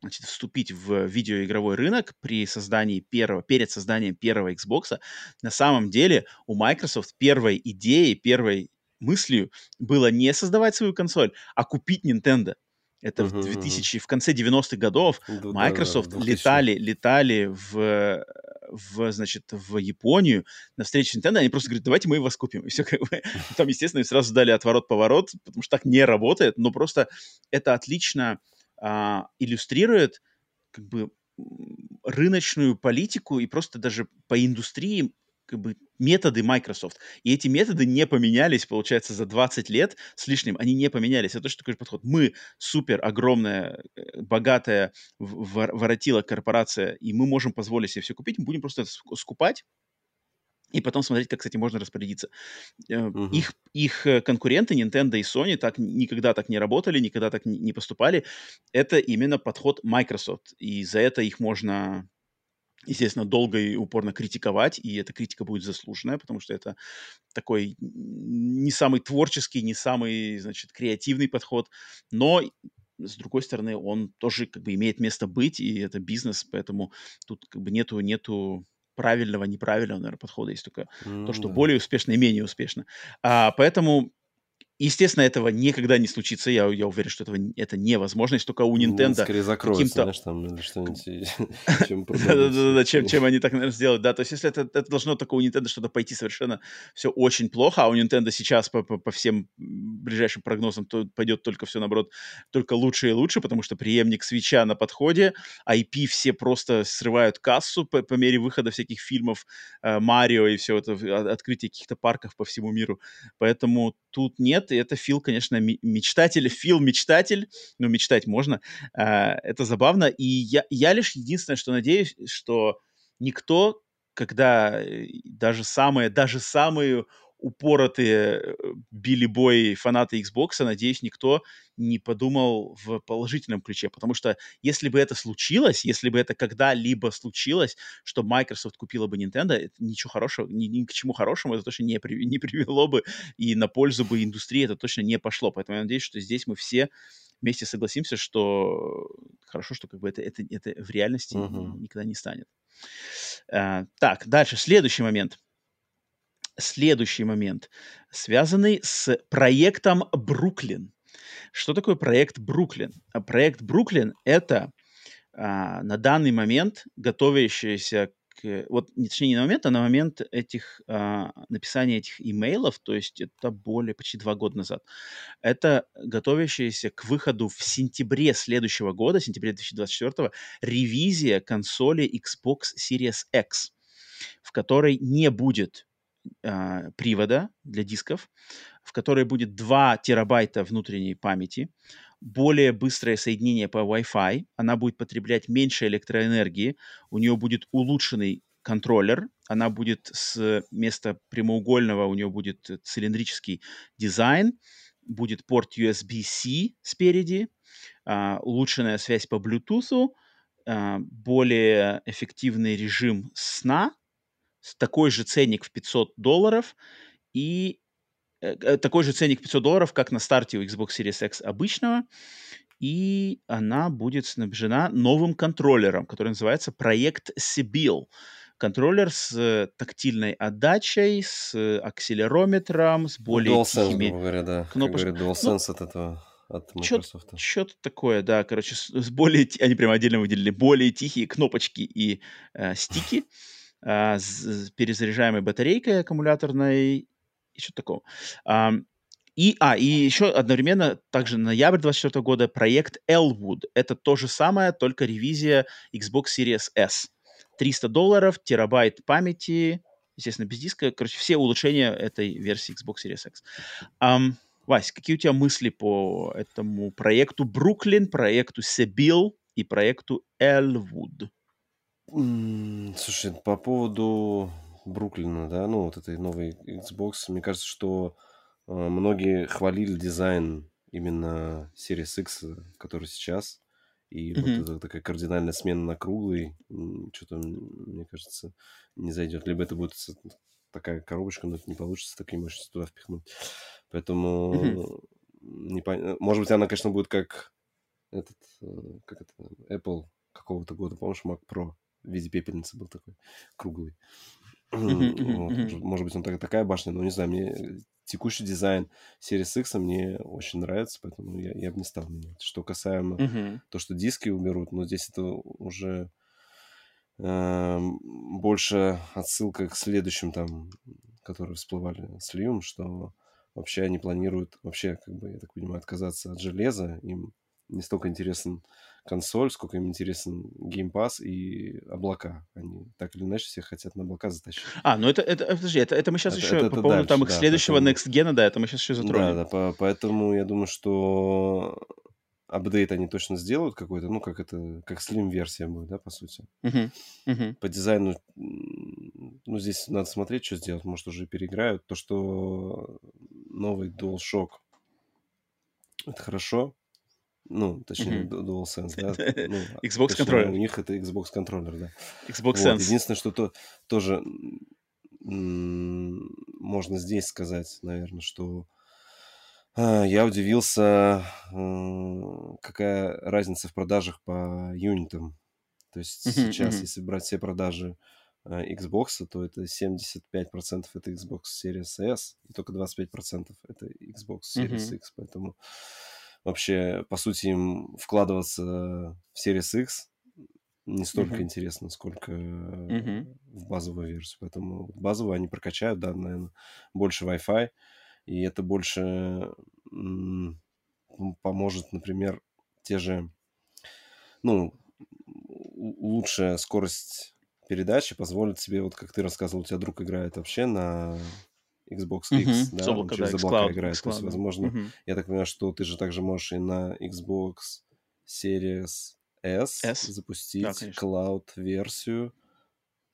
значит, вступить в видеоигровой рынок при создании первого, перед созданием первого Xbox, на самом деле у Microsoft первой идеей, первой мыслью было не создавать свою консоль, а купить Nintendo. Это uh-huh, в 2000, uh-huh. в конце 90-х годов да, Microsoft да, да, летали, летали в, в, значит, в Японию на встречу Nintendo, они просто говорят, давайте мы вас купим. И все как бы, там, естественно, сразу дали отворот-поворот, потому что так не работает, но просто это отлично а, иллюстрирует как бы рыночную политику и просто даже по индустрии как бы методы Microsoft. И эти методы не поменялись, получается, за 20 лет с лишним. Они не поменялись. Это точно такой же подход. Мы супер огромная, э, богатая, воротила корпорация, и мы можем позволить себе все купить. Мы будем просто скупать и потом смотреть, как этим можно распорядиться. Uh-huh. Их, их э, конкуренты Nintendo и Sony так никогда так не работали, никогда так не поступали. Это именно подход Microsoft, и за это их можно естественно, долго и упорно критиковать, и эта критика будет заслуженная, потому что это такой не самый творческий, не самый, значит, креативный подход, но с другой стороны, он тоже как бы имеет место быть, и это бизнес, поэтому тут как бы нету, нету правильного, неправильного, наверное, подхода, есть только mm-hmm. то, что более успешно и менее успешно. А, поэтому Естественно, этого никогда не случится. Я, я уверен, что этого, это невозможно. Если только у Ну, Nintendo скорее закроется, знаешь, там, или что-нибудь, чем Да-да-да, чем, чем они так, наверное, сделают. Да, то есть если это, должно только у Nintendo что-то пойти совершенно все очень плохо, а у Nintendo сейчас по, всем ближайшим прогнозам то пойдет только все, наоборот, только лучше и лучше, потому что преемник свеча на подходе, IP все просто срывают кассу по, мере выхода всяких фильмов э, Марио и все это, открытие каких-то парков по всему миру. Поэтому тут нет, и это Фил, конечно, мечтатель, Фил мечтатель, ну, мечтать можно, а, это забавно, и я, я лишь единственное, что надеюсь, что никто, когда э, даже самые, даже самые упоротые э, Билли Бой фанаты Xbox, надеюсь, никто не подумал в положительном ключе, потому что если бы это случилось, если бы это когда-либо случилось, что Microsoft купила бы Nintendo, это ничего хорошего, ни, ни к чему хорошему это точно не, при, не привело бы, и на пользу бы индустрии это точно не пошло. Поэтому я надеюсь, что здесь мы все вместе согласимся, что хорошо, что как бы это, это, это в реальности uh-huh. никогда не станет. А, так, дальше, следующий момент следующий момент, связанный с проектом Бруклин. Что такое проект Бруклин? А проект Бруклин — это а, на данный момент готовящаяся к... Вот, точнее, не на момент, а на момент этих, а, написания этих имейлов, то есть это более почти два года назад. Это готовящаяся к выходу в сентябре следующего года, сентябре 2024, ревизия консоли Xbox Series X, в которой не будет э, привода для дисков, в которой будет 2 терабайта внутренней памяти, более быстрое соединение по Wi-Fi, она будет потреблять меньше электроэнергии, у нее будет улучшенный контроллер, она будет с места прямоугольного, у нее будет цилиндрический дизайн, будет порт USB-C спереди, uh, улучшенная связь по Bluetooth, uh, более эффективный режим сна, такой же ценник в 500 долларов и э, э такой же ценник 500 долларов, как на старте у Xbox Series X обычного, и она будет снабжена новым контроллером, который называется проект Sibyl. Контроллер с э, тактильной отдачей, с акселерометром, с более DualSense, тихими говоря, да. Кнопоч... Как говорят, DualSense ну, от этого от Microsoft. Что-то такое, да, короче, с, с более, они прямо отдельно выделили, более тихие кнопочки и э, стики а, с перезаряжаемой батарейкой аккумуляторной и что такого. А, и, а, и еще одновременно, также ноябрь 24 года, проект Elwood. Это то же самое, только ревизия Xbox Series S. 300 долларов, терабайт памяти, естественно, без диска. Короче, все улучшения этой версии Xbox Series X. Um, Вась, какие у тебя мысли по этому проекту Бруклин, проекту Себил и проекту Слушай, по поводу Бруклина, да, ну вот этой новой Xbox, мне кажется, что э, многие хвалили дизайн именно Series X, который сейчас. И вот Мгм. эта такая кардинальная смена на круглый, что-то, мне кажется, не зайдет. Либо это будет с- такая коробочка, но это не получится такие мощности туда впихнуть. Мгм. Поэтому не пон- может быть, она, конечно, будет как этот, э, как это, Apple какого-то года, помнишь, Mac Pro в виде пепельницы был такой круглый. Вот, может, быть, он так- такая башня, но не знаю, мне текущий дизайн Series X мне очень нравится, поэтому я, я бы не стал менять. Что касаемо то, что диски уберут, но здесь это уже эм, больше отсылка к следующим там, которые всплывали с Lium, что вообще они планируют, вообще, как бы, я так понимаю, отказаться от железа. Им не столько интересен консоль, сколько им интересен Game Pass и облака. Они так или иначе все хотят на облака затащить. А, ну это, это, подожди, это, это мы сейчас Это, еще это, по поводу там дальше, их да, следующего поэтому... Next Gen, да, это мы сейчас еще Да, затронем. да, по- поэтому я думаю, что апдейт они точно сделают какой-то, ну, как это, как слим-версия будет, да, по сути. Мгм, мгм. По дизайну, ну, здесь надо смотреть, что сделать, может, уже переиграют. То, что новый DualShock, это хорошо, ну, точнее. Ду- DualSense, да, ну, а, Xbox точнее, контроллер. у них это Xbox контроллер, да. Xbox Вот, Sense. единственное, что то, тоже м, можно здесь сказать, наверное, что а, я удивился, м, какая разница в продажах по юнитам. То есть Мгм, сейчас, если брать все продажи Xbox, то это 75% это Xbox Series S, и только 25% это Xbox Series mm-hmm. X. Поэтому вообще, по сути, им вкладываться в Series X не столько mm-hmm. интересно, сколько mm-hmm. в базовую версию. Поэтому базовую они прокачают, да, наверное, больше Wi-Fi, и это больше м- поможет, например, те же, ну, лучшая скорость передачи позволит себе, вот как ты рассказывал, у тебя друг играет вообще на Xbox X, mm-hmm. да, облако, он через да, облака играет. Xcloud, То есть, возможно, mm-hmm. я так понимаю, что ты же также можешь и на Xbox Series S, S? запустить да, cloud-версию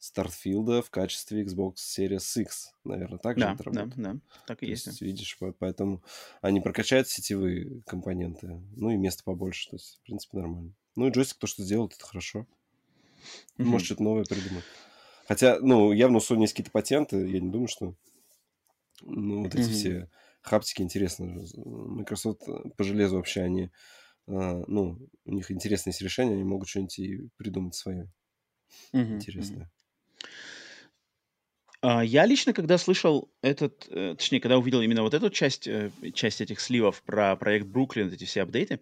Starfield в качестве Xbox Series X. Наверное, так же да, это работает? Да, да, так и есть. есть. Видишь, поэтому они прокачают сетевые компоненты, ну и места побольше, то есть, в принципе, нормально. Ну и джойстик то, что сделал, это хорошо. Mm-hmm. Может, что-то новое придумать. Хотя, ну, явно у Sony есть какие-то патенты, я не думаю, что... Ну, вот эти mm-hmm. все хаптики интересно. Microsoft по железу вообще они а, ну, у них интересные есть решения, они могут что-нибудь и придумать свое mm-hmm. интересное. А, я лично, когда слышал этот, э, точнее, когда увидел именно вот эту часть, э, часть этих сливов про проект Бруклин, эти все апдейты,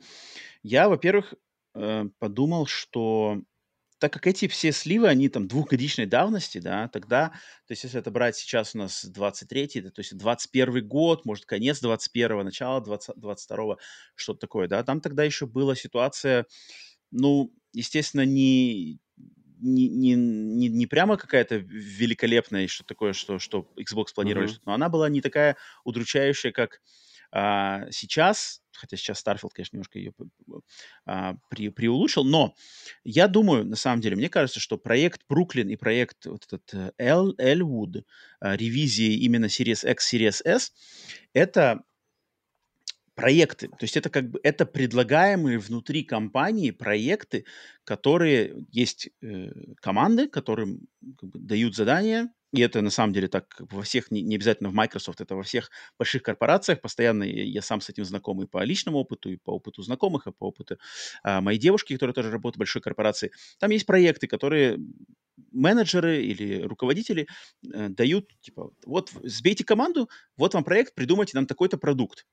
я, во-первых, э, подумал, что так как эти все сливы, они там двухгодичной давности, да, тогда, то есть если это брать сейчас у нас 23-й, то есть 21 год, может, конец 21-го, начало 20, 22-го, что-то такое, да, там тогда еще была ситуация, ну, естественно, не, не, не, не, не прямо какая-то великолепная, что такое, что, что Xbox планировали, mm-hmm. но она была не такая удручающая, как а, сейчас, хотя сейчас Starfield, конечно, немножко ее а, при, приулучшил, но я думаю, на самом деле, мне кажется, что проект Бруклин и проект вот этот Эл, э, Эльвуд, а, ревизии именно Series X, Series S, это проекты. То есть это как бы это предлагаемые внутри компании проекты, которые есть э, команды, которым как бы, дают задания, и это на самом деле так во всех, не, не обязательно в Microsoft, это во всех больших корпорациях. Постоянно я, я сам с этим знаком и по личному опыту, и по опыту знакомых, и по опыту а, моей девушки, которая тоже работает в большой корпорации. Там есть проекты, которые менеджеры или руководители э, дают, типа, вот сбейте команду, вот вам проект, придумайте нам такой-то продукт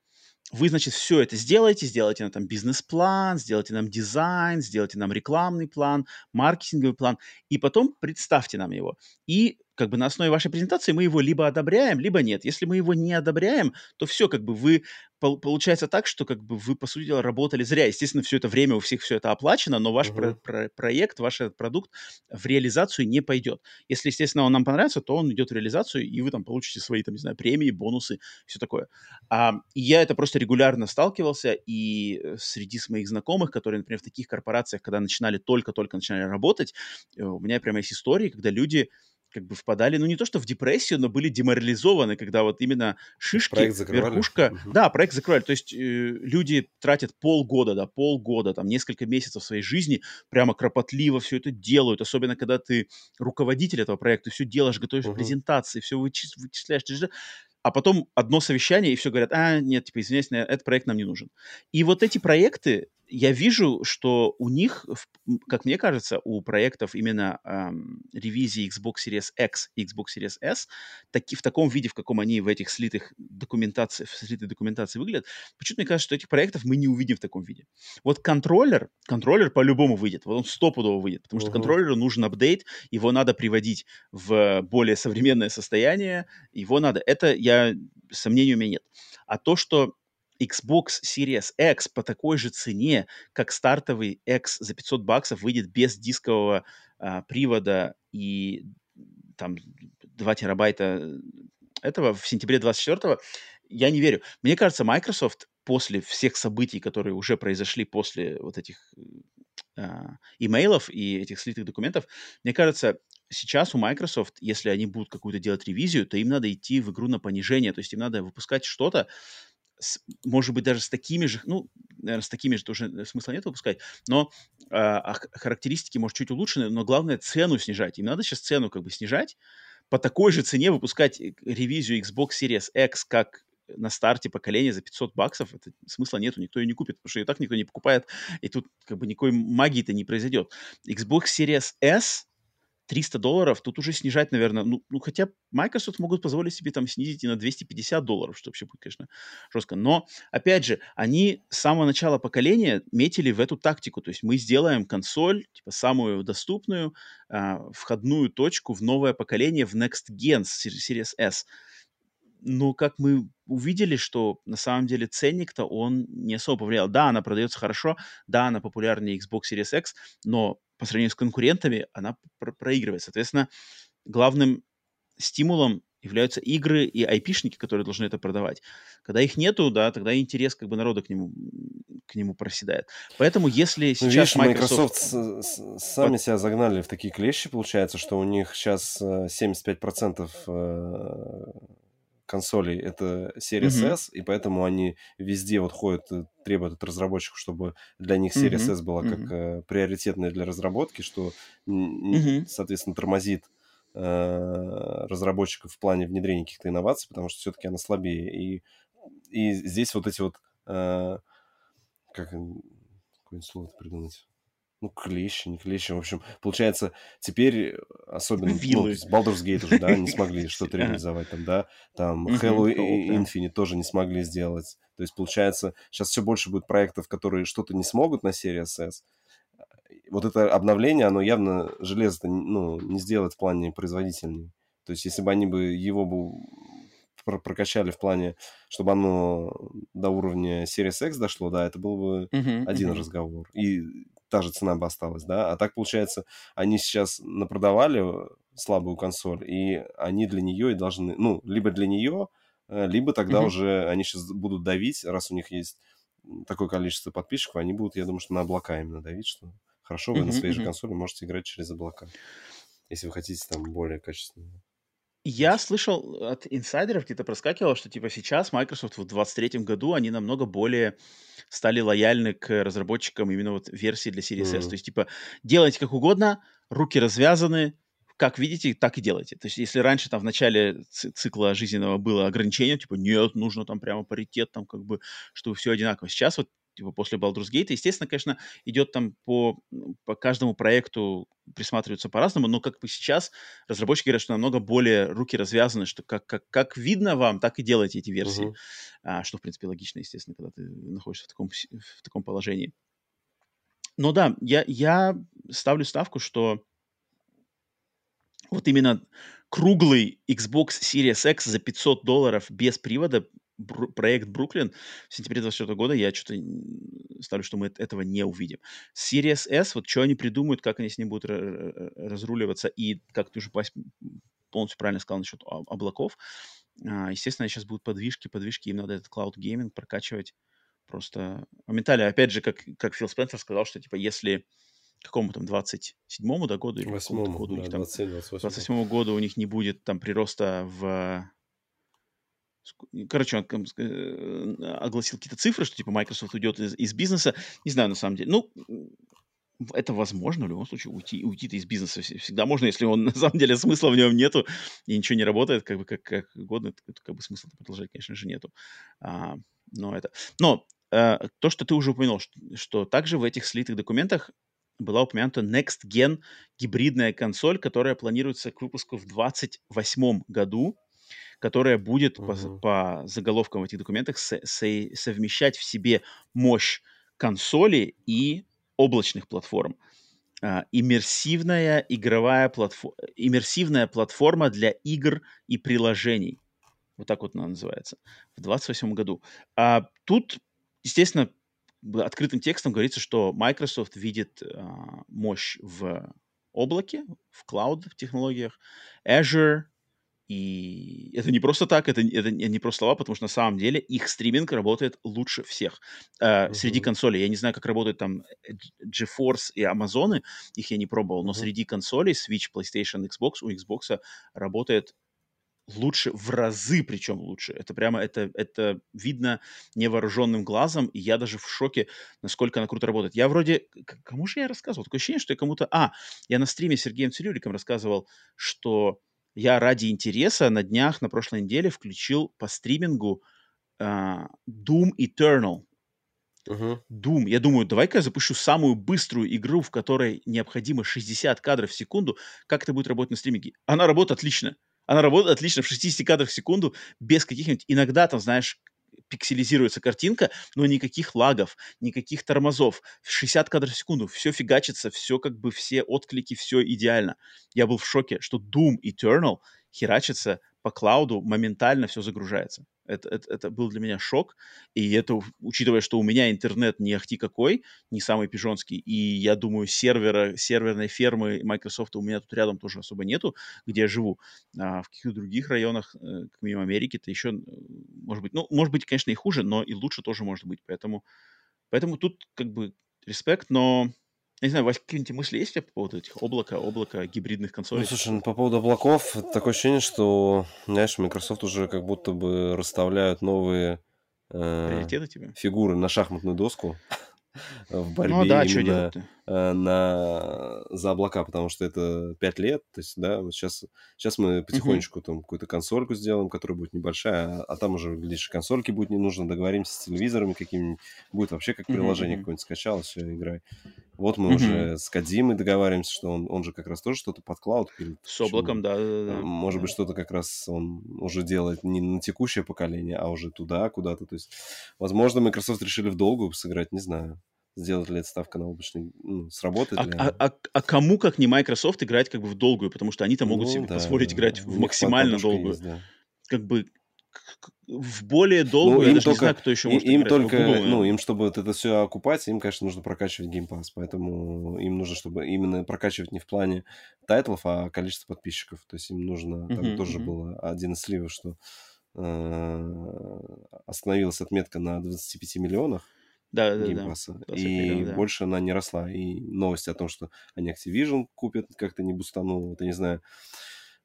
вы, значит, все это сделаете, сделайте нам там бизнес-план, сделайте нам дизайн, сделайте нам рекламный план, маркетинговый план, и потом представьте нам его. И как бы на основе вашей презентации мы его либо одобряем, либо нет. Если мы его не одобряем, то все, как бы вы получается так, что как бы вы, по сути дела, работали зря. Естественно, все это время у всех все это оплачено, но ваш uh-huh. про- про- проект, ваш продукт в реализацию не пойдет. Если, естественно, он нам понравится, то он идет в реализацию, и вы там получите свои, там, не знаю, премии, бонусы, все такое. А, и я это просто регулярно сталкивался, и э, среди моих знакомых, которые, например, в таких корпорациях, когда начинали только-только начинали работать, э, у меня прямо есть истории, когда люди как бы впадали, ну не то что в депрессию, но были деморализованы, когда вот именно шишки, верхушка, угу. да, проект закрывали. То есть э, люди тратят полгода, да, полгода, там несколько месяцев своей жизни, прямо кропотливо все это делают, особенно когда ты руководитель этого проекта, все делаешь, готовишь угу. презентации, все вычисляешь, а потом одно совещание, и все говорят, а, нет, типа, извиняюсь, этот проект нам не нужен. И вот эти проекты, я вижу, что у них, как мне кажется, у проектов именно эм, ревизии Xbox Series X и Xbox Series S, таки, в таком виде, в каком они в этих слитых документации, в слитой документации выглядят, почему-то мне кажется, что этих проектов мы не увидим в таком виде. Вот контроллер, контроллер по-любому выйдет, вот он стопудово выйдет, потому что uh-huh. контроллеру нужен апдейт, его надо приводить в более современное состояние, его надо, это я сомнений у меня нет. А то, что Xbox Series X по такой же цене, как стартовый X за 500 баксов, выйдет без дискового а, привода и там 2 терабайта этого в сентябре 24 я не верю. Мне кажется, Microsoft после всех событий, которые уже произошли после вот этих а, имейлов и этих слитых документов, мне кажется, сейчас у Microsoft, если они будут какую-то делать ревизию, то им надо идти в игру на понижение, то есть им надо выпускать что-то, с, может быть, даже с такими же, ну, наверное, с такими же тоже смысла нет выпускать, но э, характеристики, может, чуть улучшены, но главное цену снижать. Им надо сейчас цену как бы снижать, по такой же цене выпускать э, ревизию Xbox Series X как на старте поколения за 500 баксов, это смысла нету, никто ее не купит, потому что ее так никто не покупает, и тут как бы никакой магии-то не произойдет. Xbox Series S 300 долларов, тут уже снижать, наверное, ну, ну, хотя Microsoft могут позволить себе там снизить и на 250 долларов, что вообще будет, конечно, жестко. Но, опять же, они с самого начала поколения метили в эту тактику, то есть мы сделаем консоль, типа, самую доступную, э, входную точку в новое поколение, в Next Gen Series S. Но как мы увидели, что на самом деле ценник-то он не особо повлиял. Да, она продается хорошо, да, она популярнее Xbox Series X, но по сравнению с конкурентами она про проигрывает. Соответственно, главным стимулом являются игры и айпишники, которые должны это продавать. Когда их нету, да, тогда интерес как бы народа к нему, к нему проседает. Поэтому если ну, сейчас ну, видишь, Microsoft... Microsoft сами Под... себя загнали в такие клещи, получается, что у них сейчас 75% консолей это Series mm-hmm. S, и поэтому они везде вот ходят, э, требуют от разработчиков, чтобы для них Series mm-hmm. S была как mm-hmm. э, приоритетная для разработки, что, mm-hmm. соответственно, тормозит э, разработчиков в плане внедрения каких-то инноваций, потому что все-таки она слабее. И, и здесь вот эти вот... Э, как какое-нибудь слово придумать? Ну, клещи, не клещи. В общем, получается, теперь особенно, ну, Вилы. ну, с Baldur's Gate уже, да, не смогли что-то реализовать там, да, там Halo Infinite тоже не смогли сделать. То есть, получается, сейчас все больше будет проектов, которые что-то не смогут на серии SS. Вот это обновление, оно явно железо ну, не сделает в плане производительней. То есть, если бы они бы его бы прокачали в плане, чтобы оно до уровня Series X дошло, да, это был бы uh-huh, один uh-huh. разговор. И та же цена бы осталась, да. А так, получается, они сейчас напродавали слабую консоль, и они для нее и должны, ну, либо для нее, э, либо тогда mm-hmm. уже они сейчас будут давить, раз у них есть такое количество подписчиков, они будут, я думаю, что на облака именно давить, что хорошо, вы mm-hmm. на своей же консоли можете играть через облака, если вы хотите там более качественно. Я слышал от инсайдеров, где-то проскакивало, что типа сейчас Microsoft в 23 году они намного более стали лояльны к разработчикам именно вот версии для Series S. То есть типа делайте как угодно, руки развязаны, как видите, так и делайте. То есть, если раньше там в начале цикла жизненного было ограничение, типа, нет, нужно там прямо паритет, там как бы, чтобы все одинаково. Сейчас вот типа после Baldur's Gate. Естественно, конечно, идет там по, по каждому проекту присматриваются по-разному, но как бы сейчас разработчики говорят, что намного более руки развязаны, что как, как, как видно вам, так и делайте эти версии. Uh-huh. А, что, в принципе, логично, естественно, когда ты находишься в таком, в таком положении. Но да, я, я ставлю ставку, что вот именно круглый Xbox Series X за 500 долларов без привода Бру- проект Бруклин в сентябре 2024 года, я что-то ставлю, что мы этого не увидим. Series S, вот что они придумают, как они с ним будут разруливаться, и как ты уже полностью правильно сказал насчет облаков, а, естественно, сейчас будут подвижки, подвижки, им надо этот cloud gaming прокачивать просто моментально. Опять же, как, как Фил Спенсер сказал, что типа если какому там 27-му да, году или 8 году да, у них там 27 году у них не будет там прироста в Короче, он э, огласил какие-то цифры, что типа Microsoft уйдет из, из бизнеса. Не знаю, на самом деле. Ну, это возможно в любом случае уйти, уйти из бизнеса всегда можно, если он на самом деле смысла в нем нету и ничего не работает, как бы как, как угодно, как бы смысла продолжать, конечно же, нету. А, но это, но а, то, что ты уже упомянул, что, что также в этих слитых документах была упомянута Next Gen гибридная консоль, которая планируется к выпуску в 2028 году которая будет uh-huh. по, по заголовкам в этих документах со, со, совмещать в себе мощь консоли и облачных платформ. А, иммерсивная игровая платформа, иммерсивная платформа для игр и приложений. Вот так вот она называется. В 28 году. А тут, естественно, открытым текстом говорится, что Microsoft видит а, мощь в облаке, в клауд технологиях, Azure, и это не просто так, это, это не просто слова, потому что на самом деле их стриминг работает лучше всех. Э, uh-huh. Среди консолей, я не знаю, как работают там GeForce и Amazon, их я не пробовал, но uh-huh. среди консолей Switch, PlayStation, Xbox, у Xbox работает лучше в разы, причем лучше. Это прямо, это, это видно невооруженным глазом, и я даже в шоке, насколько она круто работает. Я вроде, кому же я рассказывал? Такое ощущение, что я кому-то... А, я на стриме с Сергеем Цирюликом рассказывал, что я ради интереса на днях, на прошлой неделе включил по стримингу uh, Doom Eternal. Мгм. Doom. Я думаю, давай-ка я запущу самую быструю игру, в которой необходимо 60 кадров в секунду. Как это будет работать на стриминге? Она работает отлично. Она работает отлично в 60 кадрах в секунду, без каких-нибудь... Иногда там, знаешь, пикселизируется картинка, но никаких лагов, никаких тормозов. 60 кадров в секунду, все фигачится, все как бы, все отклики, все идеально. Я был в шоке, что Doom Eternal херачится по клауду, моментально все загружается. Это, это, это был для меня шок, и это, учитывая, что у меня интернет не ахти какой, не самый пижонский, и я думаю, сервера, серверной фермы Microsoft у меня тут рядом тоже особо нету, где я живу. А в каких-то других районах, э, как минимум Америки, это еще, э, может быть, ну, может быть, конечно, и хуже, но и лучше тоже может быть, поэтому, поэтому тут как бы респект, но я не знаю, Вась, какие-нибудь мысли есть у по поводу этих облака, облака, гибридных Ну, консолей? слушай, ну, по поводу облаков, такое ощущение, что, знаешь, Microsoft уже как будто бы расставляют новые э, Приоритеты тебе? фигуры на шахматную доску в борьбе Ну да, что именно делать-то? э, на, за облака, потому что это 5 лет, то есть, да, вот сейчас, сейчас мы потихонечку там какую-то консольку сделаем, которая будет небольшая, а, а там уже, глядишь, консольки будет не нужно, договоримся с телевизорами какими-нибудь, будет вообще как приложение какое-нибудь скачал, все, играй. Вот мы Мгм. уже с Кадимой договариваемся, что он, он же как раз тоже что-то под клауд пилит. С облаком, да, да, Э, да. Может быть, что-то как раз он уже делает не на текущее поколение, а уже туда, куда-то. То есть, возможно, Microsoft решили в долгую сыграть, не знаю. Сделать ли эта ставка на облачный... Ну, сработает А, ли а- а- а кому, как не Microsoft, играть как бы в долгую, потому что они-то могут Ну, себе да, позволить да, играть в максимально долгую. есть, да. Как бы в более Ну, долгую, я им даже не только, знаю, кто еще может им играть. только, Google, ну, им, чтобы вот это все окупать, им, конечно, нужно прокачивать Game Pass, поэтому им нужно, чтобы именно прокачивать не в плане тайтлов, а количество подписчиков, то есть им нужно, там Мгм, тоже мгм. было один из сливов, что э, остановилась отметка на 25 миллионах Да, да, да. 25 и да. больше она не росла, и новости о том, что они Activision купят, как-то не бустануло, вот я не знаю,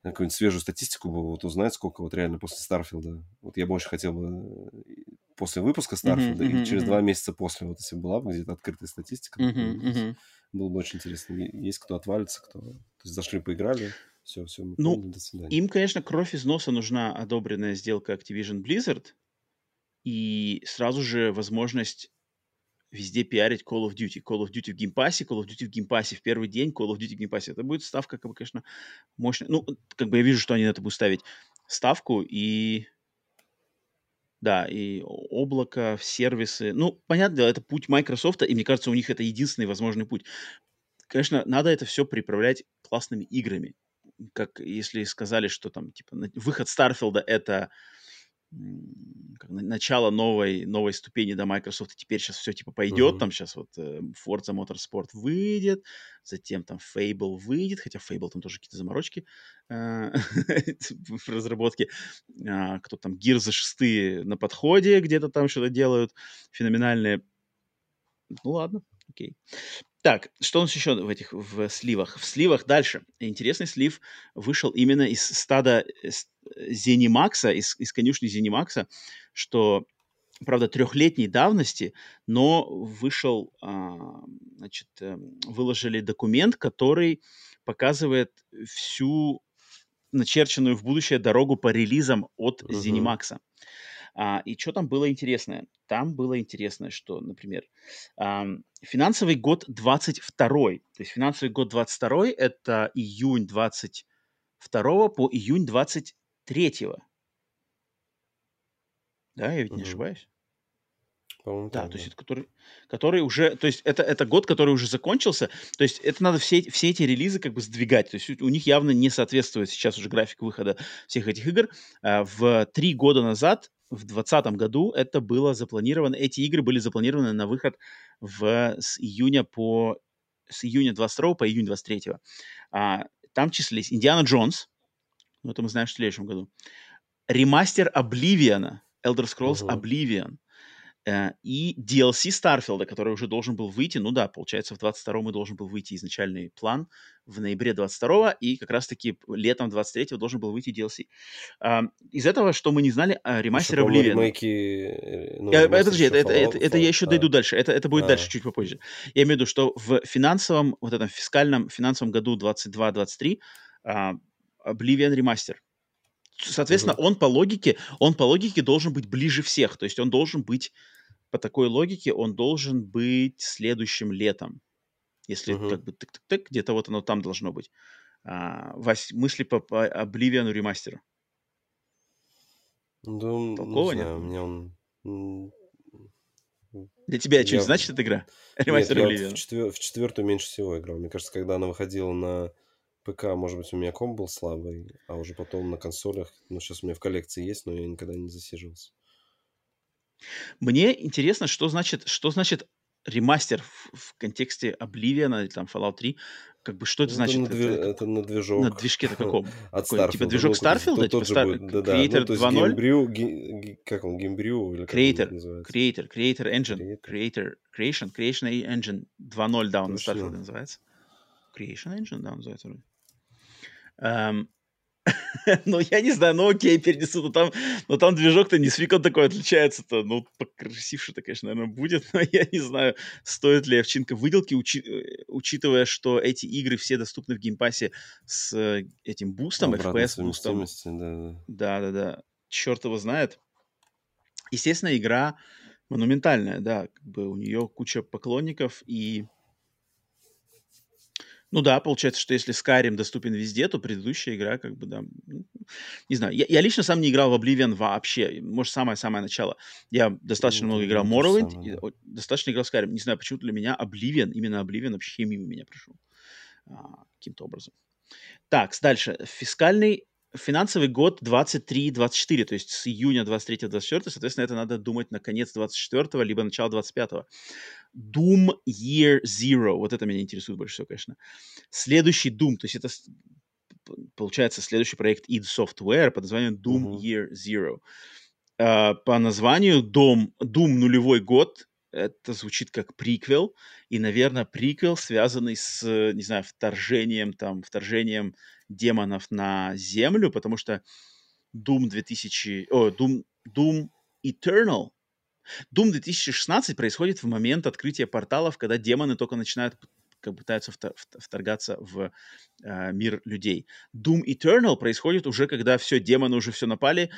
какую-нибудь свежую статистику бы вот узнать, сколько вот реально после Старфилда. Вот я бы очень хотел бы э, после выпуска Старфилда мгм, или через мгм. два месяца после, вот если была бы где-то открытая статистика, вот, мгм. было бы очень интересно. Есть кто отвалится, кто... То есть зашли, поиграли, все, все, мы Ну, поняли, до свидания. Им, конечно, кровь из носа нужна одобренная сделка Activision Blizzard и сразу же возможность везде пиарить Call of Duty. Call of Duty в геймпассе, Call of Duty в геймпассе в первый день, Call of Duty в геймпассе. Это будет ставка, как бы, конечно, мощная. Ну, как бы я вижу, что они на это будут ставить ставку и... Да, и облако, сервисы. Ну, понятно, это путь Microsoft, и мне кажется, у них это единственный возможный путь. Конечно, надо это все приправлять классными играми. Как если сказали, что там, типа, выход Starfield а — это начало новой, новой ступени до Microsoft, и теперь сейчас все типа пойдет, Мгм. там сейчас вот э, Forza Motorsport выйдет, затем там Fable выйдет, хотя Fable там тоже какие-то заморочки э, в разработке, А, кто там, Gears 6 на подходе, где-то там что-то делают феноменальные. Ну ладно, окей. Так, что у нас еще в этих в сливах? В сливах дальше. Интересный слив вышел именно из стада э, э, Зенимакса, из, из конюшни Зенимакса, что, правда, трехлетней давности, но вышел, а, значит, эм, выложили документ, который показывает всю начерченную в будущее дорогу по релизам от. Зенимакса. А, и что там было интересное? Там было интересное, что, например, ам, финансовый год 22, то есть финансовый год 22 это июнь 22 по июнь 23. Да, я ведь не Мгм. ошибаюсь? По-моему, Да, так, то есть это который, который уже, то есть это, это год, который уже закончился, то есть это надо все, все эти релизы как бы сдвигать, то есть у у них явно не соответствует сейчас уже график выхода всех этих игр. А, В три года назад, в 2020 году, это было запланировано, эти игры были запланированы на выход в, с июня по, с июня 22 по июнь 23. А, там числились Индиана Джонс, ну это мы знаем, в следующем году, ремастер Обливиана, Elder Scrolls Мгм. Oblivion, и DLC Старфилда, который уже должен был выйти, ну да, получается, в 22-м и должен был выйти изначальный план в ноябре 22-го, и как раз-таки летом 23-го должен был выйти DLC. А, из этого, что мы не знали, а, ремастер Oblivion. ремейки... э, Ну, Э, ремастер Подожди, это, это, это, это я еще дойду а, дальше. Это, это будет дальше, а, чуть попозже. Я имею в виду, что в финансовом, вот этом фискальном, финансовом году 22-23 а, Oblivion ремастер. Соответственно, Мгм. он по логике, он по логике должен быть ближе всех. То есть он должен быть по такой логике он должен быть следующим летом. Если Мгм. как бы тык-тык-тык, где-то вот оно там должно быть. А, Вась, мысли по, по Oblivion ремастеру. Да, м, Толково, не нет? знаю, мне он... Для тебя что-нибудь Я... значит эта игра? Нет, Ремастер я в, четвер... в четвертую меньше всего играл. Мне кажется, когда она выходила на ПК, может быть, у меня комп был слабый, а уже потом на консолях, ну, сейчас у меня в коллекции есть, но я никогда не засиживался. Мне интересно, что значит, что значит ремастер в, в контексте Oblivion или там Fallout 3. Как бы что это Ну, значит? на, Это, две- как- это на на движок движке-то каком? от Какой? Типа Starfield. движок Ну, есть Starfield, тот, типа же Star- будет, да-да. Creator Ну, то есть 2.0? геймбрю, ге- ге- как он, геймбрю, или как он Creator? Creator, Creator Engine, Creator. Creator, Creation, Creation Engine 2.0, да, он на Точно. Starfield называется. Creation Engine, да, он называется вроде. Эм, ну, я не знаю, ну окей, перенесу, но там, но там движок-то не с фиг он такой отличается-то. Ну, покрасивше-то, конечно, наверное, будет, но я не знаю, стоит ли овчинка выделки, учи- э, учитывая, что эти игры все доступны в Game Pass е с э, этим boost ом, FPS-boost ом. Да-да-да. Черт его знает. Естественно, игра монументальная, да. Как бы у нее куча поклонников и... Ну да, получается, что если Skyrim доступен везде, то предыдущая игра, как бы, да, ну, не знаю. Я, я лично сам не играл в Oblivion вообще. Может, самое-самое начало. Я достаточно Ну, много играл Morrowind, самое, да. достаточно играл в Skyrim. Не знаю, почему для меня Oblivion, именно Oblivion вообще мимо меня пришел. а, каким-то образом. Так, дальше. Фискальный финансовый год 23-24, то есть с июня 23-24, соответственно, это надо думать на конец 24 либо начало 25 -го. Doom Year Zero, вот это меня интересует больше всего, конечно. Следующий Doom, то есть это получается следующий проект id Software под названием Doom Мгм. Year Zero. А, по названию Doom, Doom нулевой год, это звучит как приквел, и, наверное, приквел, связанный с, не знаю, вторжением, там, вторжением демонов на Землю, потому что Doom 2000, о, Doom, Doom Eternal, Doom 2016 происходит в момент открытия порталов, когда демоны только начинают как пытаются вторгаться в э, мир людей. Doom Eternal происходит уже, когда все, демоны уже все напали,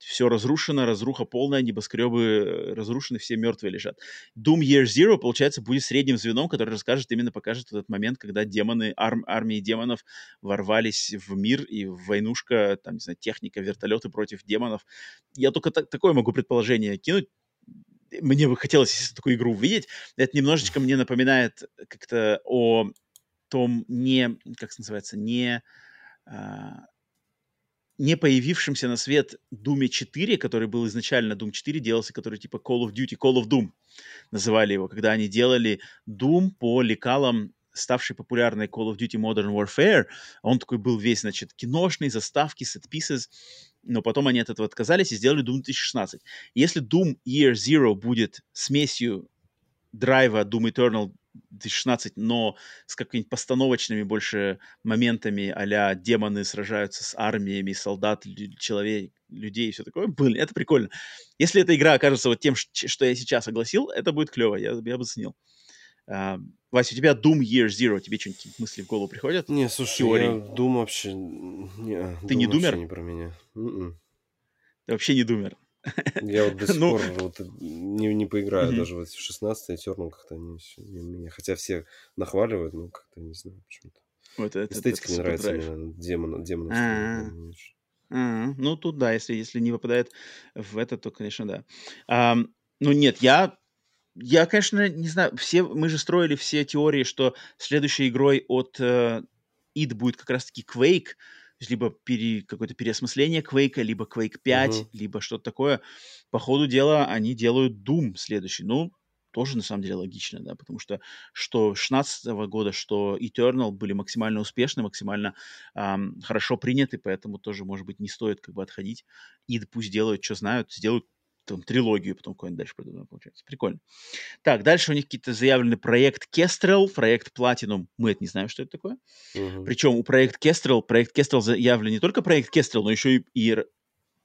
все разрушено, разруха полная, небоскребы э, разрушены, все мертвые лежат. Doom Year Zero, получается, будет средним звеном, который расскажет, именно покажет этот момент, когда демоны, арм- армии демонов ворвались в мир, и войнушка, там, не знаю, техника, вертолеты против демонов. Я только так- такое могу предположение кинуть. Мне бы хотелось если такую игру увидеть. Это немножечко мне напоминает как-то о том не, как это называется, не, а, не появившемся на свет Doom 4, который был изначально Doom 4, делался, который типа Call of Duty, Call of Doom называли его, когда они делали Doom по лекалам ставшей популярной Call of Duty Modern Warfare. Он такой был весь, значит, киношный, заставки, set pieces, но потом они от этого отказались и сделали Doom 2016. Если Doom Year Zero будет смесью драйва Doom Eternal 2016, но с какими-нибудь постановочными больше моментами а демоны сражаются с армиями, солдат, человек, людей и все такое, блин, это прикольно. Если эта игра окажется вот тем, что я сейчас огласил, это будет клево, я, я бы ценил. А, Вася, у тебя Doom Year Zero, тебе что-нибудь мысли в голову приходят? Не, слушай, теории. я Doom вообще... Не, Ты Doom не думер? не про меня. М-м. Ты вообще не думер. Я вот до сих Ну. пор вот не, не поиграю даже вот в 16 Eternal как-то не, не меня. Хотя все нахваливают, но как-то не знаю почему-то. Вот это, Эстетика это не нравится драйв. мне, демон, демон. А-а. А, Ну, тут да, если, если не попадает в это, то, конечно, да. Ам, ну, нет, я, я, конечно, не знаю, все, мы же строили все теории, что следующей игрой от э, id будет как раз-таки Quake, либо пере- какое-то переосмысление Quake, либо Quake 5, Мгм. либо что-то такое. По ходу дела они делают Doom следующий. Ну, тоже на самом деле логично, да, потому что что 16 года, что Eternal были максимально успешны, максимально ам, хорошо приняты, поэтому тоже, может быть, не стоит как бы отходить. И пусть делают, что знают, сделают там трилогию, потом какой-нибудь дальше придумают, получается. Прикольно. Так, дальше у них какие-то заявлены проект Kestrel, проект Platinum. Мы это не знаем, что это такое. Мгм. Причем у проект Kestrel, проект Kestrel заявлен не только проект Kestrel, но еще и, и р-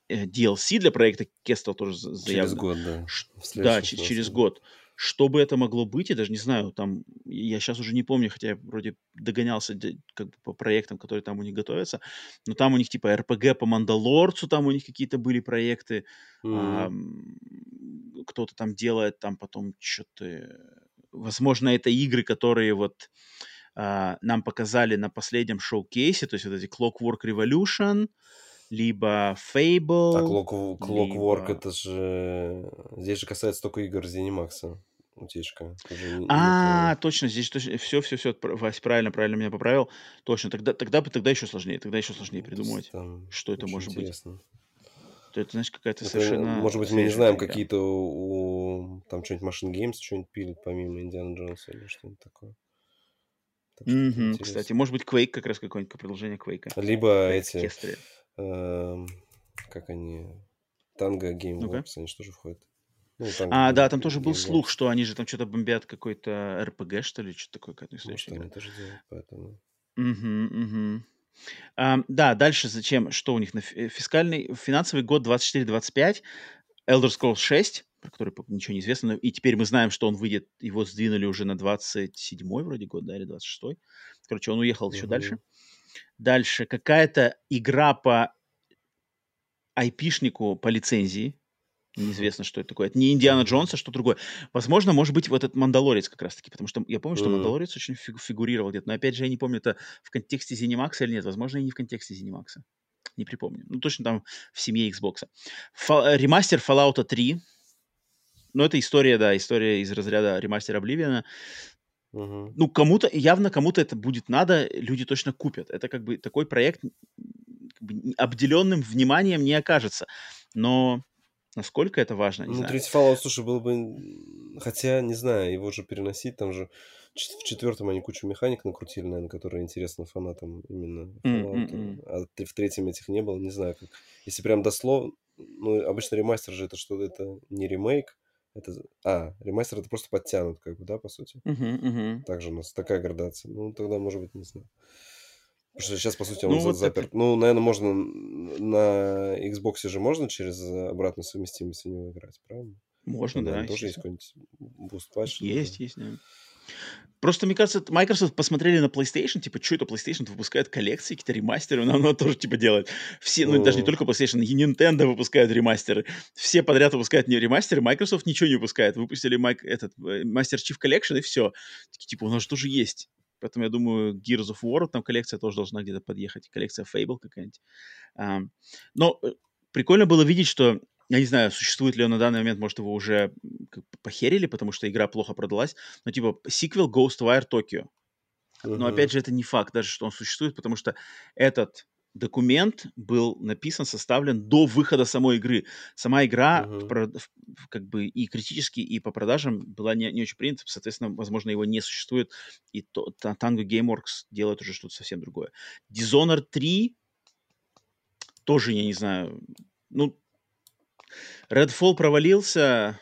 э, DLC для проекта Kestrel тоже за- Через год, да. Ш- Да, смысле. через год. Что бы это могло быть, я даже не знаю. Там, я сейчас уже не помню, хотя я вроде догонялся как бы по проектам, которые там у них готовятся. Но там у них типа РПГ по Мандалорцу, там у них какие-то были проекты. Мгм. Ам, кто-то там делает там потом что-то... Возможно, это игры, которые вот а, нам показали на последнем шоу-кейсе, то есть вот эти Clockwork Revolution, либо Fable. А Clock, Clockwork либо... это же... Здесь же касается только игр Zenimax. Утечка. А, нет... точно, здесь точно. Все, все, все. Вась правильно, правильно меня поправил. Точно. Тогда, тогда, тогда еще сложнее. Тогда еще сложнее придумать, там что это может интересно. быть. То это, знаешь, какая-то это, совершенно... Может быть, мы не знаем, какие-то у... Там что-нибудь Machine Games что-нибудь пилит, помимо Индиана Джонса или что-нибудь такое. mm-hmm. Кстати, может быть, Quake как раз какое-нибудь продолжение Quake. Либо эти... Э, как они... Танго Gameworks, они что же входят? Ну, там, а, да, там тоже был слух, что они же там что-то бомбят какой-то РПГ, что ли, что-то такое, какая-то Может, они тоже делают, поэтому... Угу, угу. А, да, дальше зачем? Что у них на э, фискальный, финансовый год 24-25, Elder Scrolls 6, про который ничего не известно, и теперь мы знаем, что он выйдет, его сдвинули уже на 27-й вроде год, да, или 26-й. Короче, он уехал еще дальше. Дальше какая-то игра по айпишнику по лицензии, Неизвестно, что это такое. Это не Индиана Джонс, а что другое. Возможно, может быть, вот этот Мандалорец как раз-таки, потому что я помню, что Мандалорец очень фигурировал где-то. Но опять же, я не помню, это в контексте Зенимакса или нет. Возможно, и не в контексте Зенимакса. Не припомню. Ну, точно там в семье Xbox. Фа- ремастер Fallout 3. Ну, это история, да, история из разряда ремастера Обливиана. Uh-huh. Ну, кому-то, явно кому-то это будет надо, люди точно купят. Это как бы такой проект как бы, обделенным вниманием не окажется. Но Насколько это важно, не ну, знаю. третий Fallout, слушай, было бы... Хотя, не знаю, его же переносить, там же в четвертом они кучу механик накрутили, наверное, которые интересны фанатам именно Fallout. А в третьем этих не было, не знаю как. Если прям дословно... Ну, обычно ремастер же это что это не ремейк, это... А, ремастер это просто подтянут, как бы, да, по сути? Uh-huh, uh-huh. Также у нас такая градация. Ну, тогда, может быть, не знаю. Потому что сейчас, по сути, он ну, вот заперт. Это... Ну, наверное, можно на Xbox же можно через обратную совместимость в него играть, правильно? Можно, Там, да. Наверное, тоже есть какой-нибудь boost patch. Есть, есть, да. Просто, мне кажется, Microsoft посмотрели на PlayStation, типа, что это PlayStation выпускает коллекции, какие-то ремастеры, нам надо тоже, типа, делать. Все, ну, даже не только PlayStation, и Nintendo выпускают ремастеры. Все подряд выпускают не ремастеры, Microsoft ничего не выпускает. Выпустили Mike, этот, э, Master Chief Collection, и все. Типа, у нас же тоже есть. Поэтому я думаю, Gears of War, там коллекция тоже должна где-то подъехать. Коллекция Fable какая-нибудь. Но э, прикольно было видеть, что я не знаю, существует ли он на данный момент, может, его уже похерили, потому что игра плохо продалась. Но типа сиквел Ghostwire Tokyo. Но опять же, это не факт даже, что он существует, потому что этот документ был написан, составлен до выхода самой игры. Сама игра uh-huh. в, как бы и критически, и по продажам была не, не очень принята, соответственно, возможно, его не существует, и то, Tango Gameworks делает уже что-то совсем другое. Dishonored 3 тоже, я не знаю, ну, Redfall провалился,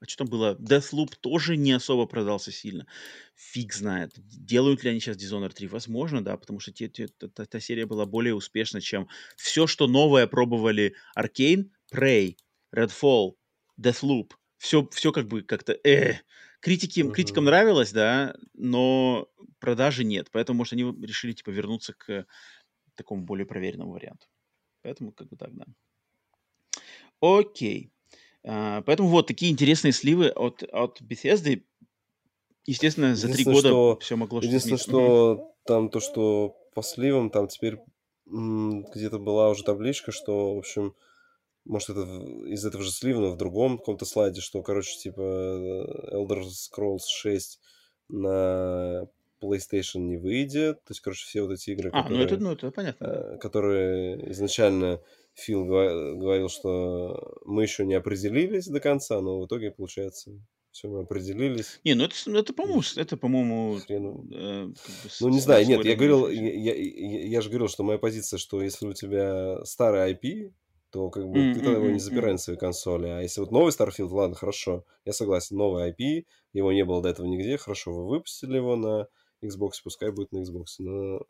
а что там было? Deathloop тоже не особо продался сильно. Фиг знает. Делают ли они сейчас Dishonored 3? Возможно, да, потому что те, те, та, та серия была более успешна, чем все, что новое пробовали Arkane, Prey, Redfall, Deathloop. Все, все как бы как-то... Э, критики, uh-huh. Критикам нравилось, да, но продажи нет. Поэтому, может, они решили, типа, вернуться к такому более проверенному варианту. Поэтому как бы так, да. Окей. А, поэтому вот такие интересные сливы от, от Bethesda. Естественно, за три года что, все могло Единственное, что там то, что по сливам, там теперь где-то была уже табличка, что, в общем, может, это из этого же слива, но в другом каком-то слайде, что, короче, типа Elder Scrolls 6 на PlayStation не выйдет. То есть, короче, все вот эти игры, а, которые, ну это, ну это понятно. Э, которые изначально Фил говорил, что мы еще не определились до конца, но в итоге, получается, все, мы определились. Не, ну это, это по-моему, это, по-моему... Э, как бы, ну, не знаю, нет, я говорил, я, я, я же говорил, что моя позиция, что если у тебя старый IP, то как бы mm-hmm, ты тогда его не забирай mm-hmm. на свои консоли. А если вот новый Starfield, ладно, хорошо, я согласен, новый IP, его не было до этого нигде, хорошо, вы выпустили его на Xbox, пускай будет на Xbox, но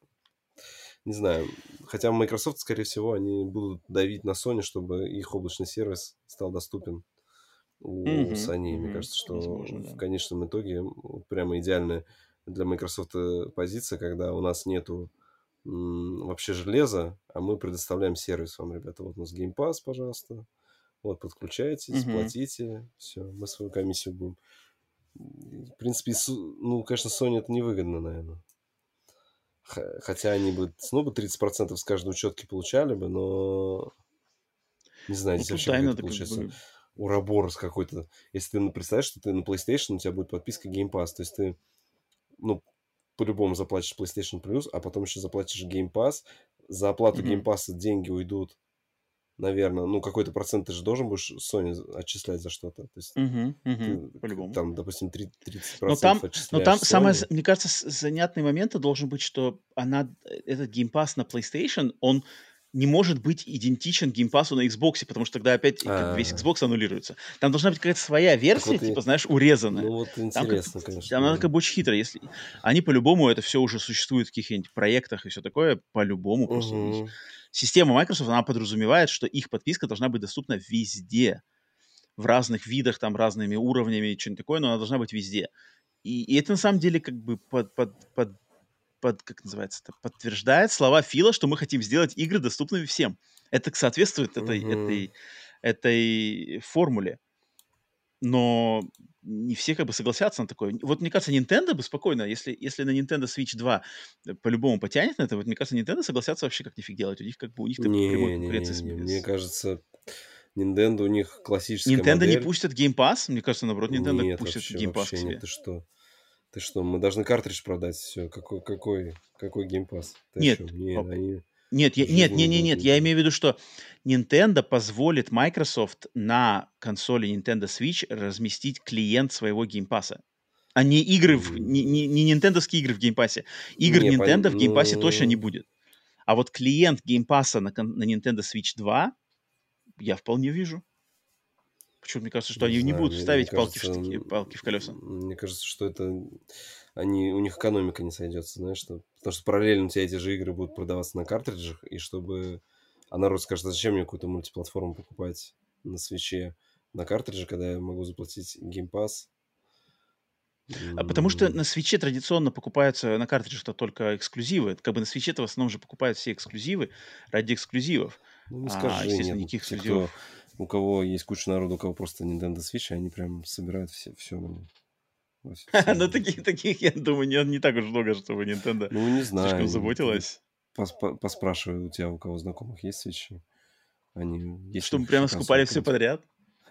не знаю, хотя Microsoft, скорее всего, они будут давить на Sony, чтобы их облачный сервис стал доступен у mm-hmm. Sony. Mm-hmm. Мне кажется, что Возможно, в да. конечном итоге прямо идеальная для Microsoft э, позиция, когда у нас нету м, вообще железа, а мы предоставляем сервис вам, ребята. Вот у нас Game Pass, пожалуйста. Вот, подключайтесь, угу. платите, все, мы свою комиссию будем. В принципе, ну, конечно, Sony это невыгодно, наверное. Хотя они бы, ну, бы 30% с каждой учетки получали бы, но... Не знаю, ну, здесь вообще как получается. Как бы... Ураборос какой-то. Если ты ну, представляешь, что ты на PlayStation, у тебя будет подписка Game Pass, то есть ты, ну, по-любому заплатишь PlayStation Plus, а потом еще заплатишь Game Pass. За оплату mm-hmm. Game Pass деньги уйдут наверное, ну, какой-то процент ты же должен будешь Sony отчислять за что-то. То есть угу, угу, по-любому. Там, допустим, 30%, 30% но там, но там Sony. самое, мне кажется, занятный момент должен быть, что она, этот Game Pass на PlayStation, он не может быть идентичен геймпасу на Xbox, потому что тогда опять как, весь Xbox аннулируется. Там должна быть какая-то своя версия, вот типа, и... знаешь, урезанная. Ну вот интересно, там, конечно. Надо как бы очень хитро. Если... Они по-любому, это все уже существует в каких-нибудь проектах и все такое, по-любому. Угу. Просто система Microsoft, она подразумевает, что их подписка должна быть доступна везде. В разных видах, там, разными уровнями, что-нибудь такое, но она должна быть везде. И, и это на самом деле как бы под, под, под, под как называется это, подтверждает слова Фила, что мы хотим сделать игры доступными всем. Это соответствует этой, mm-hmm. этой, этой формуле. Но не все как бы согласятся на такое. Вот мне кажется, Nintendo бы спокойно, если, если на Nintendo Switch 2 э, по-любому потянет на это, вот мне кажется, Nintendo согласятся вообще как нифиг делать. У них как бы у них не, прямой конкуренции не, не, не. Мне кажется, Nintendo у них классическая Nintendo модель. не пустят Game Pass? Мне кажется, наоборот, Nintendo нет, пустят вообще, Game Pass вообще себе. Нет, ты что? Ты что, мы должны картридж продать, все. Какой, какой, какой Game Pass? Ты нет, нет, они... Нет, я, нет, нет, нет, нет, я имею в виду, что Nintendo позволит Microsoft на консоли Nintendo Switch разместить клиент своего Game Pass а. А не игры, в, не, не, не нинтендовские игры в Game Pass е. Игр не, Nintendo пон... в Game Pass е ну... точно не будет. А вот клиент Game Pass а на, на Nintendo Switch 2 я вполне вижу. Почему мне кажется, что не они знаю, не будут ставить палки, кажется, в, палки в колеса? Мне кажется, что это они, у них экономика не сойдется, знаешь, что, потому что параллельно у тебя эти же игры будут продаваться на картриджах, и чтобы... А народ скажет, а зачем мне какую-то мультиплатформу покупать на свече на картридже, когда я могу заплатить геймпас? А потому что на свече традиционно покупаются на картриджах-то только эксклюзивы. Как бы на свече-то в основном же покупают все эксклюзивы ради эксклюзивов. Ну, не скажи, а, естественно, нет, никаких эксклюзивов. Кто, у кого есть куча народу, у кого просто Nintendo Switch, они прям собирают все, все на нем. Ну, таких, таких, я думаю, не, не так уж много, чтобы Nintendo ну, не знаю, слишком заботилась. Поспрашиваю у тебя, у кого знакомых есть свечи. Они есть Чтобы прямо скупали все подряд?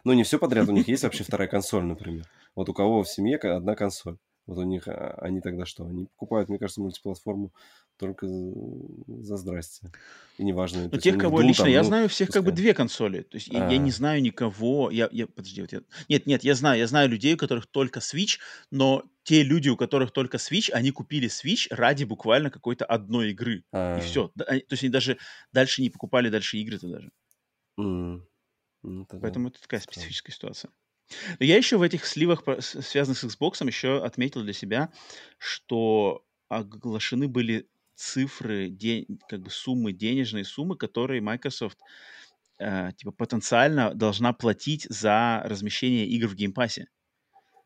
Ну, не все подряд, у них есть вообще вторая консоль, например. Вот у кого в семье одна консоль. Вот у них, а, они тогда что? Они покупают, мне кажется, мультиплатформу только за здрасте. И неважно. Ну, тех, кого лично, там, я ну, знаю всех пускай. как бы две консоли. То есть я, я не знаю никого. Я, я, подожди, вот я... Нет, нет, я знаю, я знаю людей, у которых только Switch, но те люди, у которых только Switch, они купили Switch ради буквально какой-то одной игры. А-а-а. И все. То есть они даже дальше не покупали дальше игры-то даже. Mm. Ну, Поэтому это такая специфическая ситуация. Но я еще в этих сливах, связанных с Xbox, еще отметил для себя, что оглашены были цифры, день, как бы суммы, денежные суммы, которые Microsoft э, типа потенциально должна платить за размещение игр в геймпассе.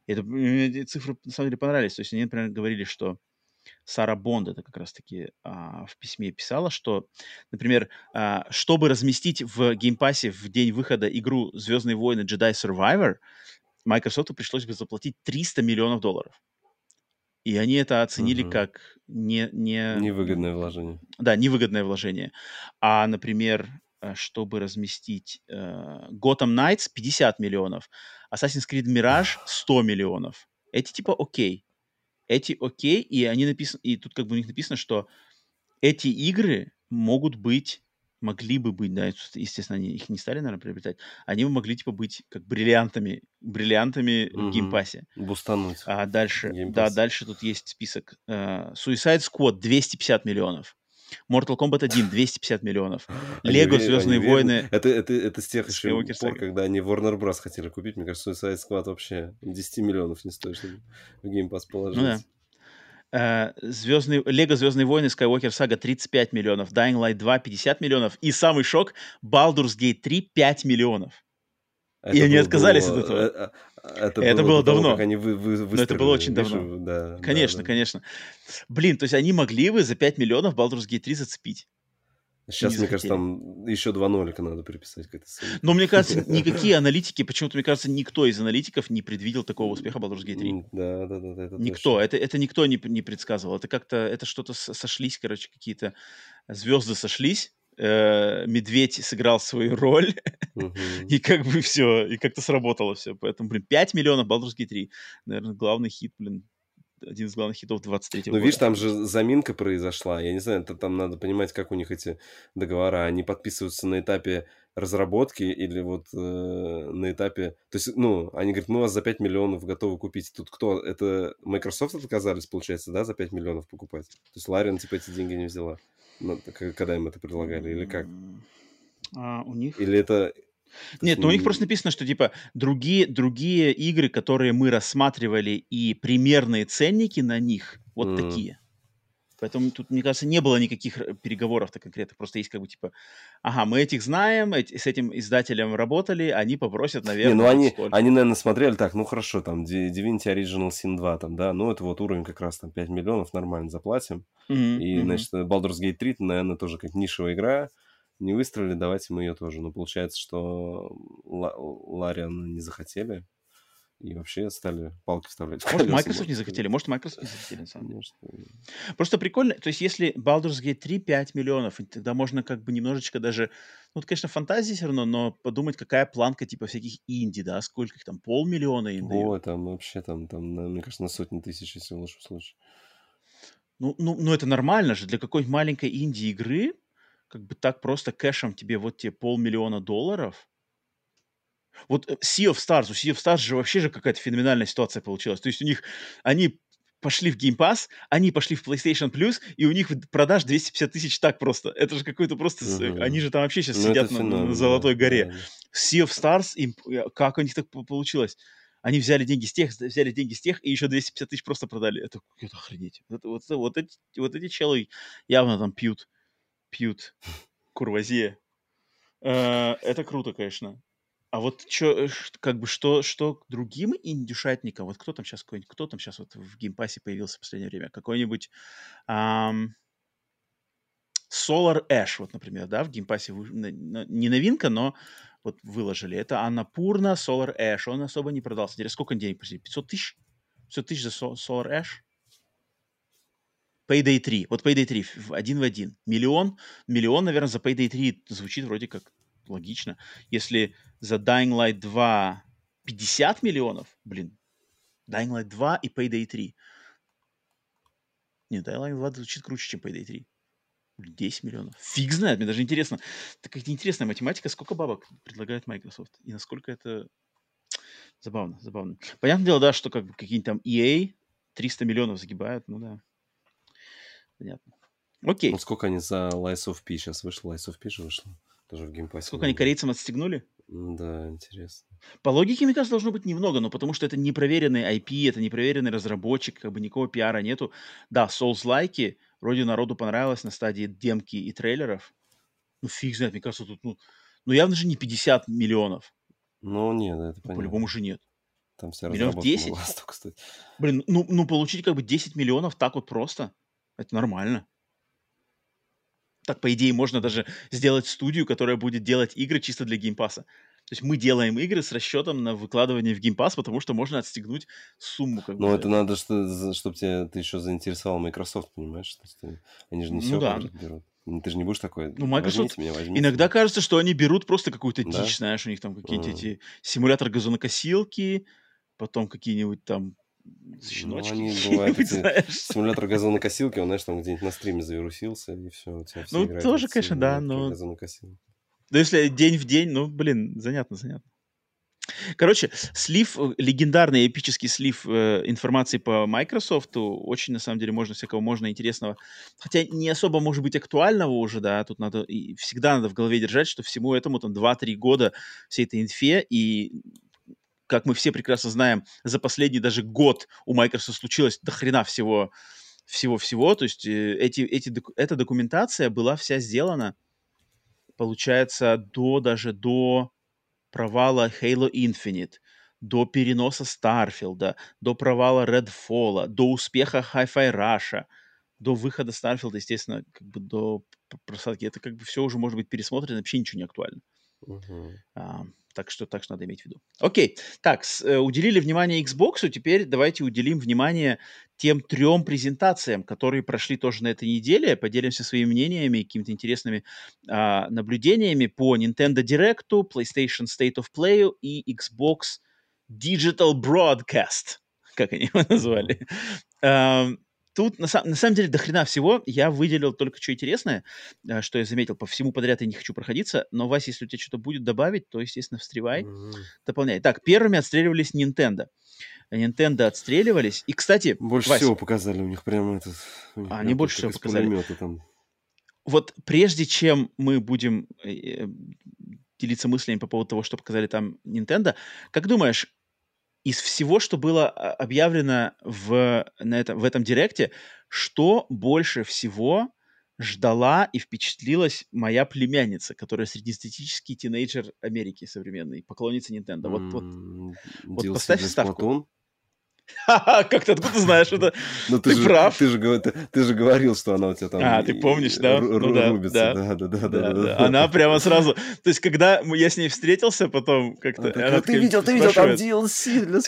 Это, мне цифры на самом деле понравились. То есть они, например, говорили, что Сара Бонд это как раз-таки а, в письме писала, что, например, а, чтобы разместить в Game Pass е в день выхода игру «Звездные войны Jedi Survivor», Microsoft пришлось бы заплатить 300 миллионов долларов. И они это оценили угу. как не, не... Невыгодное вложение. Да, невыгодное вложение. А, например, э, чтобы разместить э, Gotham Knights 50 миллионов, Assassin's Creed Mirage 100 миллионов. Эти типа окей. Эти окей, и они написаны, и тут как бы у них написано, что эти игры могут быть могли бы быть, да, естественно, они их не стали, наверное, приобретать, они бы могли, типа, быть как бриллиантами, бриллиантами mm-hmm. в геймпассе. Бустануть. А дальше, да, дальше тут есть список. Uh, Suicide Squad 250 миллионов. Mortal Kombat 1 250 миллионов. Лего Звездные они, войны. Это, это, это с тех еще пор, когда они Warner Bros. хотели купить. Мне кажется, Suicide Squad вообще 10 миллионов не стоит, чтобы в геймпас положить. Ну, да. Uh, Звездный, Лего Звездные войны Skywalker Saga 35 миллионов, Dying Light 2 50 миллионов и самый шок Baldur's Gate 3 5 миллионов. Это и они отказались было, от этого. Это, это, это было, было давно. Того, как они вы, вы, Но это было очень давно. Да, конечно, да, да. конечно. Блин, то есть они могли бы за 5 миллионов Baldur's Gate 3 зацепить. Сейчас, не мне кажется, там еще два нолика надо приписать к этой. Но мне кажется, никакие аналитики, почему-то, мне кажется, никто из аналитиков не предвидел такого успеха Baldur's Gate 3. М, Да, да, да, да, это Никто, это, это никто не, не предсказывал. Это как-то, это что-то сошлись, короче, какие-то звезды сошлись. Э, Медведь сыграл свою роль, и как бы все, и как-то сработало все. Поэтому, блин, 5 миллионов Baldur's Gate 3. Наверное, главный хит, блин, один из главных хитов 23 Ну, года. видишь, там же заминка произошла. Я не знаю, это там надо понимать, как у них эти договора. Они подписываются на этапе разработки или вот э, на этапе... То есть, ну, они говорят, мы вас за 5 миллионов готовы купить. Тут кто? Это Microsoft отказались, получается, да, за 5 миллионов покупать? То есть Лариан, типа, эти деньги не взяла, ну, когда им это предлагали, или как? А, у них... Или это... Нет, ну у них просто написано, что типа другие, другие игры, которые мы рассматривали, и примерные ценники на них вот М. такие. Поэтому тут, мне кажется, не было никаких р- переговоров-то конкретных. Просто есть как бы типа, ага, мы этих знаем, эти- с этим издателем работали, они попросят, Не, наверное, ну вот они, столько». они, наверное, смотрели так, ну хорошо, там Di- Divinity Original Sin 2, там, да, ну это вот уровень как раз там 5 миллионов, нормально заплатим. Мгм, И, мгм. значит, Baldur's Gate 3, наверное, тоже как нишевая игра. Не выстрелили, давайте мы ее тоже. Но получается, что Ла- Лариан не захотели и вообще стали палки вставлять. Может, Microsoft не захотели, может, Microsoft не захотели, на самом деле. Просто прикольно, то есть если Baldur's Gate 3 5 миллионов, тогда можно как бы немножечко даже, ну, это, конечно, фантазии все равно, но подумать, какая планка типа всяких инди, да, сколько их там, полмиллиона дают. Ой, там вообще там, там, мне кажется, на сотни тысяч, если в лучшем случае. Ну, ну, ну, это нормально же для какой-нибудь маленькой инди-игры, как бы так просто кэшем тебе вот тебе полмиллиона долларов. Вот э, Sea of Stars, у Sea of Stars же вообще же какая-то феноменальная ситуация получилась. То есть у них, они пошли в Game Pass, они пошли в PlayStation Plus, и у них продаж 250 тысяч так просто. Это же какой-то просто... Мгм. Они же там вообще сейчас Ну, сидят это на, Золотой да, горе. да. Sea of Stars, им, э, как у них так по- получилось? Они взяли деньги с тех, взяли деньги с тех, и еще 250 тысяч просто продали. Это, это охренеть. Это, вот, вот, эти, вот эти челы явно там пьют, пьют курвазье. Э, Это круто, конечно. А вот чё, э, как бы что, что к другим индюшатникам, вот кто там сейчас какой-нибудь, кто там сейчас вот в геймпассе появился в последнее время? Какой-нибудь ам, Solar Ash, вот, например, да, в геймпассе вы- не новинка, но вот выложили. Это Аннапурна Solar Ash. Он особо не продался. Интересно, сколько денег просили? 500 тысяч? 500 тысяч за Solar Ash? Payday 3. Вот Payday 3 в- один в один. Миллион. Миллион, наверное, за Payday 3 звучит вроде как логично. Если за Dying Light 2 50 миллионов, блин, Dying Light 2 и Payday 3. Нет, Dying Light 2 звучит круче, чем Payday 3. Блин, 10 миллионов. Фиг знает, мне даже интересно. Такая интересная математика, сколько бабок предлагает Microsoft и насколько это забавно, забавно. Понятное дело, да, что как бы какие-нибудь там EA 300 миллионов загибают, ну да. Понятно. Окей. Ну, сколько они за Lies of P сейчас вышло? Lies of P же вышло. Тоже в геймпассе. Сколько они корейцам отстегнули? Да, интересно. По логике, мне кажется, должно быть немного, но потому что это непроверенный IP, это непроверенный разработчик, как бы никакого пиара нету. Да, Souls like и, вроде народу понравилось на стадии демки и трейлеров. Ну, фиг знает, мне кажется, тут, ну, ну явно же не 50 миллионов. Ну, нет, это Ну, понятно. по-любому же нет. Там вся миллионов разработка 10? могла столько стоить. Блин, ну, ну получить как бы 10 миллионов так вот просто, это нормально. Так, по идее, можно даже сделать студию, которая будет делать игры чисто для геймпаса. То есть мы делаем игры с расчетом на выкладывание в геймпас, потому что можно отстегнуть сумму. Как Ну, это надо, что, чтобы тебя, ты еще заинтересовал Microsoft, понимаешь? То есть ты- они же не Ну все да. берут. Ну, Ты же не будешь такой, Ну, Microsoft возьмите меня, возьмите Иногда меня». кажется, что они берут просто какую-то Да? дичь, знаешь, у них там какие-то М. эти симулятор газонокосилки, потом какие-нибудь там щеночки. Ну, они бывают эти знаешь. Симулятор газонокосилки, он, знаешь, там где-нибудь на стриме завирусился, и все, у тебя все Ну, играют тоже, конечно, да, но- газонокосилки. Да если день в день, ну, блин, занятно, занятно. Короче, слив, э, легендарный эпический слив э, информации по Microsoft, очень, на самом деле, можно всякого можно интересного. Хотя не особо, может быть, актуального уже, да, тут надо, и всегда надо в голове держать, что всему этому там 2-3 года всей этой инфе, и как мы все прекрасно знаем, за последний даже год у Microsoft случилось до хрена всего, всего-всего, то есть э, эти, эти, эта документация была вся сделана, получается, до даже до провала Halo Infinite, до переноса Старфилда, до провала Redfall, до успеха Hi-Fi Rush, до выхода Старфилда, естественно, как бы до просадки, это как бы все уже может быть пересмотрено, вообще ничего не актуально. Мгм. А, так что так что надо иметь в виду. Окей, так, с- э, уделили внимание Xbox, теперь давайте уделим внимание тем трем презентациям, которые прошли тоже на этой неделе. Поделимся своими мнениями, какими-то интересными а, наблюдениями по Nintendo Direct, PlayStation State of Play и Xbox Digital Broadcast, как они его назвали. Ам, Тут, на, сам- на самом деле, до хрена всего. Я выделил только что интересное, а, что я заметил. По всему подряд я не хочу проходиться. Но, Вася, если у тебя что-то будет добавить, то, естественно, встревай, Мгм. дополняй. Так, первыми отстреливались Nintendo. Nintendo отстреливались. И, кстати, Больше Вась, всего показали у них прямо этот... них прям они больше всего показали. там. вот прежде чем мы будем э, э, делиться мыслями по поводу того, что показали там Nintendo, как думаешь, из всего, что было а, объявлено в, на этом, в этом директе, что больше всего ждала и впечатлилась моя племянница, которая среднестатистический тинейджер Америки современный, поклонница Nintendo. Вот, вот, вот поставь ставку. Как ты откуда знаешь это? Ну, Ты же, прав. Ты же, ты, ты же говорил, что она у тебя там... А, ты помнишь, да? Ну да, рубится. да. Да, да, да, да, Да, да, да. Она прямо сразу... То есть, когда я с ней встретился, потом как-то... Она она ты видел, ты видел, там DLC для.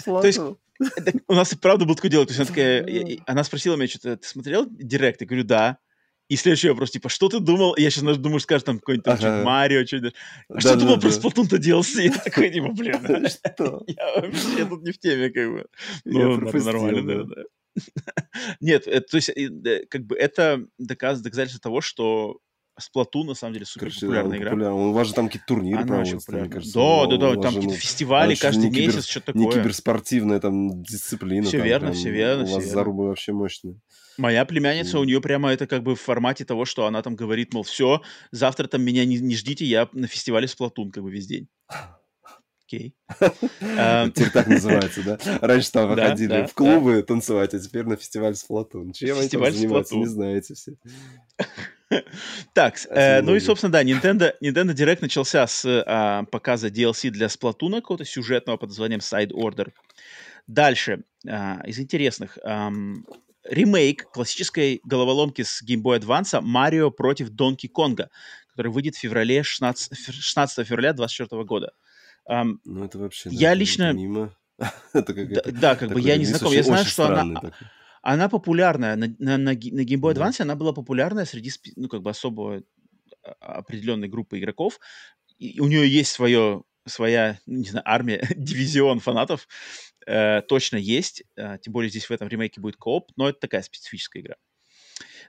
Это у нас и правда был такое дело. То есть она такая, она спросила меня что-то, ты смотрел Директ? Я говорю, да. И следующий вопрос, типа, что ты думал? Я сейчас думаю, скажешь там какой-нибудь там Ага. Марио, что-нибудь. А Да, что да, думал да. про Splatoon-то DLC? Я такой, типа, блин, Что? я вообще тут не в теме, как бы. Ну, нормально, да. да. Нет, это, то есть, как бы это доказ, доказательство того, что Splatoon на самом деле супер Короче, популярная игра. популярен. У вас же там какие-то турниры Она проводятся, мне популярна. кажется. Да, да, да, там какие-то ну, фестивали она каждый не кибер- месяц, что-то Не такое. киберспортивная там дисциплина. Там верно, прям всё верно, У вас зарубы вообще мощные. Моя племянница, у нее прямо это как бы в формате того, что она там говорит, мол, все, завтра там меня не, не ждите, я на фестивале Сплатун как бы весь день. Окей. Эм, Теперь так называется, да? Раньше там выходили в клубы танцевать, а теперь на фестиваль Сплатун. Чем они там занимаются, не знаете все. Так, с- э, ну и, собственно, да, Nintendo, Nintendo Direct начался с а, показа DLC для Splatoon, какого-то сюжетного под названием Side Order. Дальше, а, из интересных, ремейк классической головоломки с Game Boy Advance «Марио против Донки Конга», который выйдет в феврале 16, фе- 16 февраля 2024 года. Ам, Ну это вообще... Я это лично- Мимо. Это да, какая-то... да, как бы я не знаком. Я знаю, что она, а- такой. она популярная. На, на, на на Game Boy Да. Advance она была популярная среди ну, как бы особо а, определенной группы игроков. И у нее есть свое, своя, ну, не знаю, армия, дивизион фанатов. Э, точно есть. Э, тем более здесь в этом ремейке будет кооп, но это такая специфическая игра.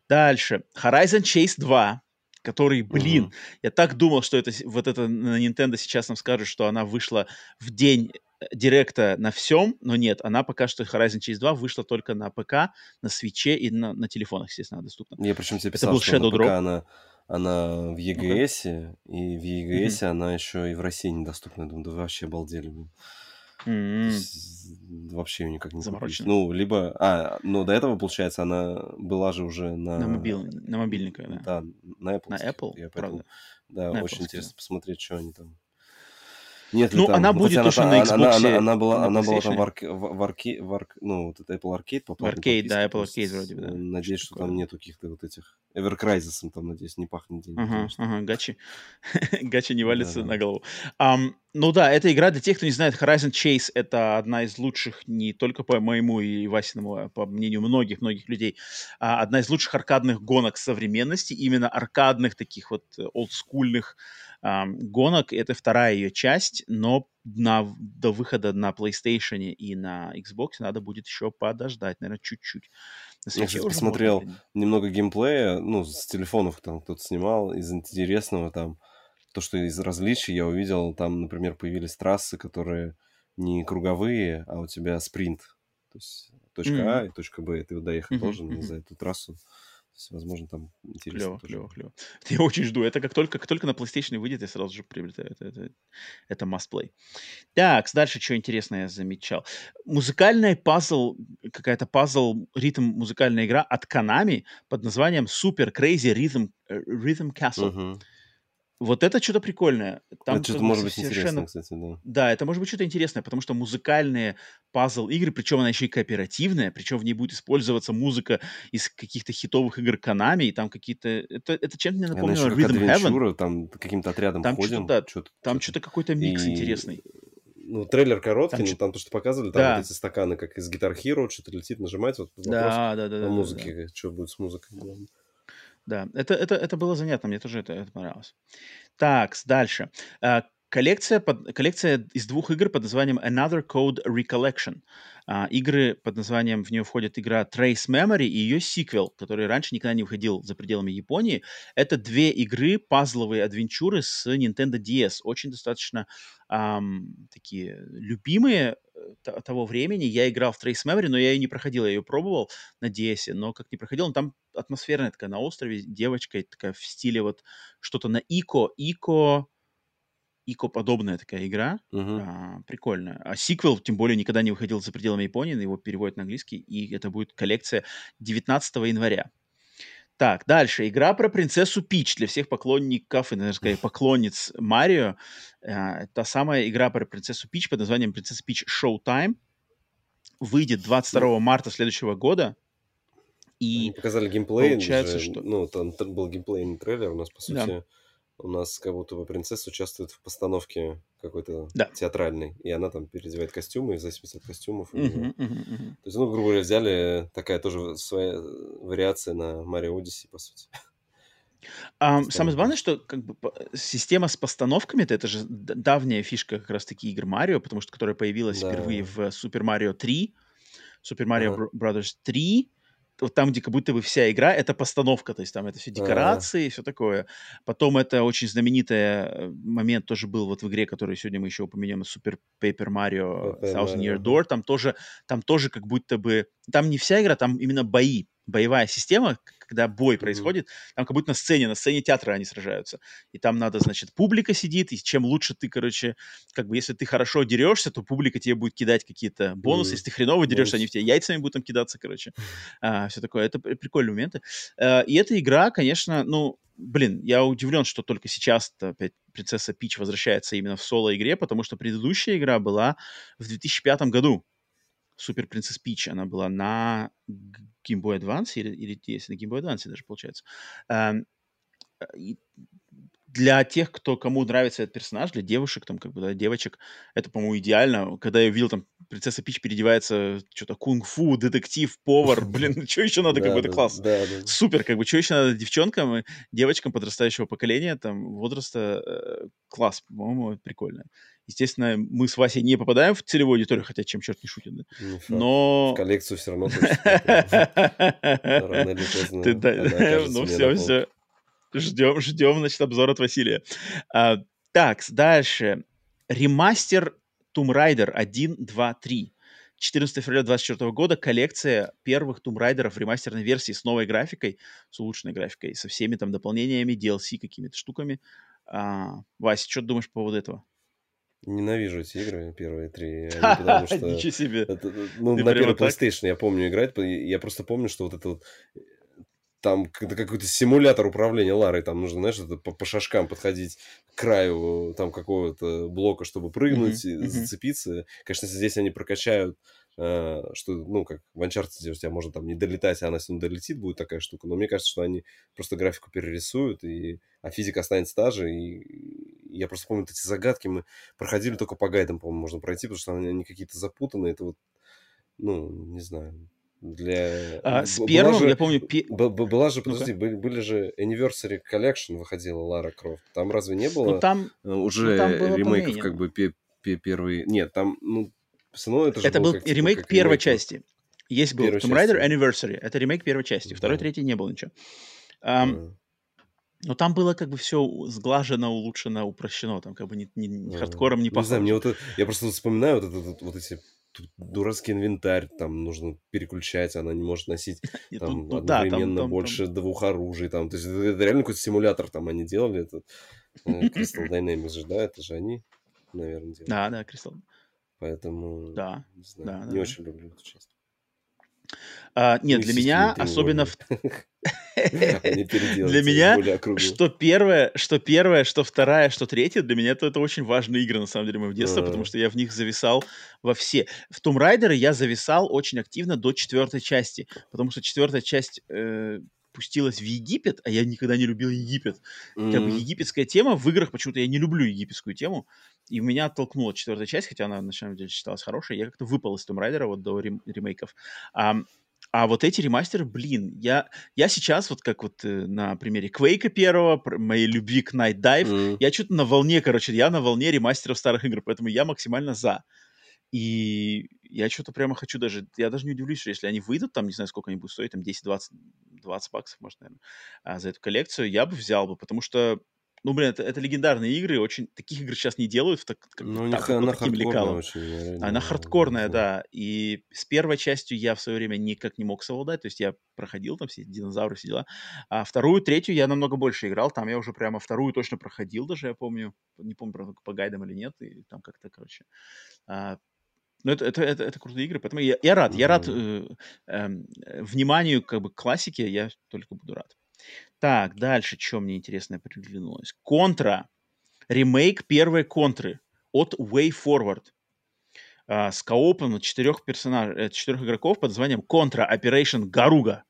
Дальше. Horizon Chase 2, который, блин, Мгм. я так думал, что это вот это на Nintendo сейчас нам скажут, что она вышла в день э, директа на всем, но нет, она пока что Horizon Chase 2 вышла только на ПК, на свече и на, на телефонах, естественно, доступна. Я причем тебе Это писал, был что на Shadow ПК Drop. она, она в EGS, и в EGS Мгм. она еще и в России недоступна. Я думаю, да вообще обалдели. блин. Есть, Вообще ее никак не. Заморочено. Ну, либо... А, но до этого, получается, она была же уже на... На, мобил, на мобильниках, да. Да, на Apple. На Apple, Я поэтому, правда? да, На очень Apple, интересно да. посмотреть, что они там... Нет Ну, там... она будет хотя точно та- на она- она, Xbox, она, она была, на она была там в, арке, в, в арке- в арк- ну, вот это Apple Arcade по платной Arcade, да, Apple Arcade вроде бы, да. Надеюсь, Что-то что там нету каких-то вот этих... Evercrisis'ом там, надеюсь, не пахнет деньги, Ага, гачи. гачи не валится Да-да. на голову. Ам, ну да, эта игра, для тех, кто не знает, Horizon Chase — это одна из лучших, не только по моему и Васиному, а по мнению многих-многих людей, а одна из лучших аркадных гонок современности, именно аркадных таких вот э, олдскульных гонок. Это вторая ее часть, но на, до выхода на PlayStation и на Xbox надо будет еще подождать, наверное, чуть-чуть. Я, уже посмотрел можно, немного геймплея, ну, с телефонов там кто-то снимал, из интересного там, то, что из различий я увидел, там, например, появились трассы, которые не круговые, а у тебя спринт. То есть точка Мгм. А и точка Б, и ты доехать Мгм, должен мгм. за эту трассу. Возможно, там интересно Клево, тоже. клево, клево. Я очень жду. Это как только, как только на PlayStation выйдет, я сразу же приобретаю. Это, это, это must play. Так, дальше что интересное я замечал. Музыкальная пазл, какая-то пазл, ритм музыкальная игра от Konami под названием Super Crazy Rhythm, э, Rhythm Castle. Мгм. Вот это что-то прикольное. Там Это что-то может быть совершенно... кстати, да. Да, это может быть что-то интересное, потому что музыкальные пазл-игры, причем она еще и кооперативная, причем в ней будет использоваться музыка из каких-то хитовых игр Konami, и там какие-то... Это, это чем-то мне напомнило Rhythm Heaven. там каким-то отрядом Там что-то, ходим. да, что-то, Там что-то. что-то какой-то микс И интересный. ну, трейлер короткий, Там но там то, что показывали, там Да. вот эти стаканы, как из Guitar Hero, что-то летит, нажимать. Вот вопрос Да, да, да, да, о да, да. музыке, что будет с музыкой. главное. Да, это, это, это было занятно, мне тоже это, это понравилось. Так, дальше. А, Коллекция, под, коллекция из двух игр под названием Another Code Recollection. А, игры под названием, в нее входит игра Trace Memory и ее сиквел, который раньше никогда не выходил за пределами Японии. Это две игры, пазловые адвенчуры с Nintendo DS. Очень достаточно ам, такие любимые того времени. Я играл в Trace Memory, но я ее не проходил, я ее пробовал на DS, но как не проходил, но там атмосферная такая на острове, девочка такая в стиле вот что-то на Ико, Ико, Ико-подобная такая игра, Мгм. а, прикольная. А сиквел, тем более, никогда не выходил за пределами Японии, его переводят на английский, и это будет коллекция 19 января. Так, дальше. Игра про принцессу Пич для всех поклонников и, наверное, поклонниц Марио. А, Та самая игра про принцессу Пич под названием «Принцесса Пич Showtime» выйдет 22 марта следующего года. Они И показали геймплей, получается, же, что- ну, там был геймплейный трейлер, у нас, по Да. У нас как будто бы принцесса участвует в постановке какой-то Да. театральной, и она там переодевает костюмы, и в зависимости от костюмов. мгм, мгм. То есть, ну, грубо говоря, взяли такая тоже своя вариация на Марио Одиссе, по сути. Постановка. самое главное, что как бы по- система с постановками это же д- давняя фишка как раз-таки игр Марио, потому что которая появилась Да. впервые в Super Mario 3, Super Mario Ага. Bro- Brothers 3, вот там, где как будто бы вся игра это постановка, то есть там это все декорации и все такое. Потом это очень знаменитый момент тоже был вот в игре, которую сегодня мы еще упомянем, Super Paper Mario Paper Thousand Year Door, там тоже, там тоже как будто бы, там не вся игра, там именно бои, боевая система, когда бой происходит, там как будто на сцене, на сцене театра они сражаются. И там надо, значит, публика сидит, и чем лучше ты, короче, как бы, если ты хорошо дерешься, то публика тебе будет кидать какие-то бонусы. Мгм. Если ты хреново дерешься, Бонусы. они в тебя яйцами будут там кидаться, короче. А, все такое. Это при- прикольные моменты. А, и эта игра, конечно, ну, блин, я удивлен, что только сейчас опять принцесса Пич возвращается именно в соло-игре, потому что предыдущая игра была в 2005 году. Супер Принцесс Пич, она была на Game Boy Advance или, или DS, на Game Boy Advance даже, получается. Эм, и для тех, кто кому нравится этот персонаж, для девушек, там, как бы, да, девочек, это, по-моему, идеально. Когда я увидел, там, принцесса Пич переодевается, что-то кунг-фу, детектив, повар, блин, что еще надо, как бы, это Да, класс. Да, да. Супер, как бы, что еще надо девчонкам девочкам подрастающего поколения, там, возраста, э, класс, по-моему, прикольно. Естественно, мы с Васей не попадаем в целевую аудиторию, хотя чем черт не шутит, да? Факт. Но... В коллекцию все равно Ну все, все. Ждем, ждем, значит, обзор от Василия. А, так, дальше. Ремастер Tomb Raider 1, 2, 3. 14 февраля 2024 года коллекция первых Tomb Raider в ремастерной версии с новой графикой, с улучшенной графикой, со всеми там дополнениями, DLC какими-то штуками. А, Вася, что ты думаешь по поводу этого? Ненавижу эти игры, первые три, они потому что... Ничего себе. Это, ну, Ты на первый так? PlayStation я помню играть, я просто помню, что вот это вот э, там какой-то симулятор управления Ларой, там нужно, знаешь, это по, по шажкам подходить к краю там какого-то блока, чтобы прыгнуть, и мгм. зацепиться. Конечно, если здесь они прокачают, э, что, ну, как в Uncharted, у тебя можно там не долетать, а она все равно долетит, будет такая штука. Но мне кажется, что они просто графику перерисуют, и, а физика останется та же. И, и я просто помню вот эти загадки, мы проходили только по гайдам, по-моему, можно пройти, потому что они, они какие-то запутанные. Это вот, ну, не знаю, для... А, с первым, же- я помню, б- Была же, подожди, были, были же Anniversary Collection выходила Лара Крофт. Там разве не было ну там уже там было ремейков, дополнение. как бы, пе- пе- первые... Нет, там, ну, все равно это же Это был типа, ремейк как первой ремейк, вот. части. Есть был Первой Tomb Raider части. Anniversary. Это ремейк первой части. Второй, Да. третий не было ничего. Ам, А, Но там было как бы все сглажено, улучшено, упрощено. Там как бы не, не- не хардкором не Не знаю, мне вот это- я просто вспоминаю вот, этот вот, вот эти дурацкий инвентарь, там нужно переключать, она не может носить И там тут- ну да, там- одновременно там- больше двух оружий, там, то есть это, это реально какой-то симулятор там они делали, это э, Crystal Dynamics же, да, это же они, наверное, делали. Да, да, Кристал. Поэтому, Да, не знаю, да, не да. очень люблю эту часть. А, нет, для меня особенно... В... Для меня, что первое, что первое, что вторая, что третья, для меня это, это очень важные игры, на самом деле, моего детства, потому что я в них зависал во все. В Tomb Raider я зависал очень активно до четвертой части, потому что четвертая часть э, пустилась в Египет, а я никогда не любил Египет. Mm-hmm. Как бы египетская тема в играх почему-то я не люблю египетскую тему, и меня оттолкнула четвертая часть, хотя она на самом деле считалась хорошей. Я как-то выпал из Tomb Raider вот до рем- ремейков. А, а вот эти ремастеры, блин, я, я сейчас, вот как вот э, на примере Квейка первого, моей любви к Night Dive, mm. я что-то на волне, короче, я на волне ремастеров старых игр, поэтому я максимально за. И я что-то прямо хочу даже, я даже не удивлюсь, что если они выйдут, там, не знаю, сколько они будут стоить, там 10-20 20 баксов, может, наверное, а, за эту коллекцию, я бы взял бы, потому что ну, блин, это, это легендарные игры, очень таких игр сейчас не делают в так, как, ну, так, она таким лекалом. Очень, реально, она хардкорная, да. И с первой частью я в свое время никак не мог совладать, то есть я проходил там все динозавры, все дела. А вторую, третью я намного больше играл, там я уже прямо вторую точно проходил даже, я помню, не помню, по гайдам или нет, и там как-то, короче, а, ну, это, это, это, это крутые игры, поэтому я, я рад, я рад э, э, вниманию как бы классики, я только буду рад. Так, дальше, что мне интересно приглянулось. Контра. Ремейк первой контры от Way Forward. А, с коопом четырех персонажей, э, четырех игроков под названием Contra Operation Garuga.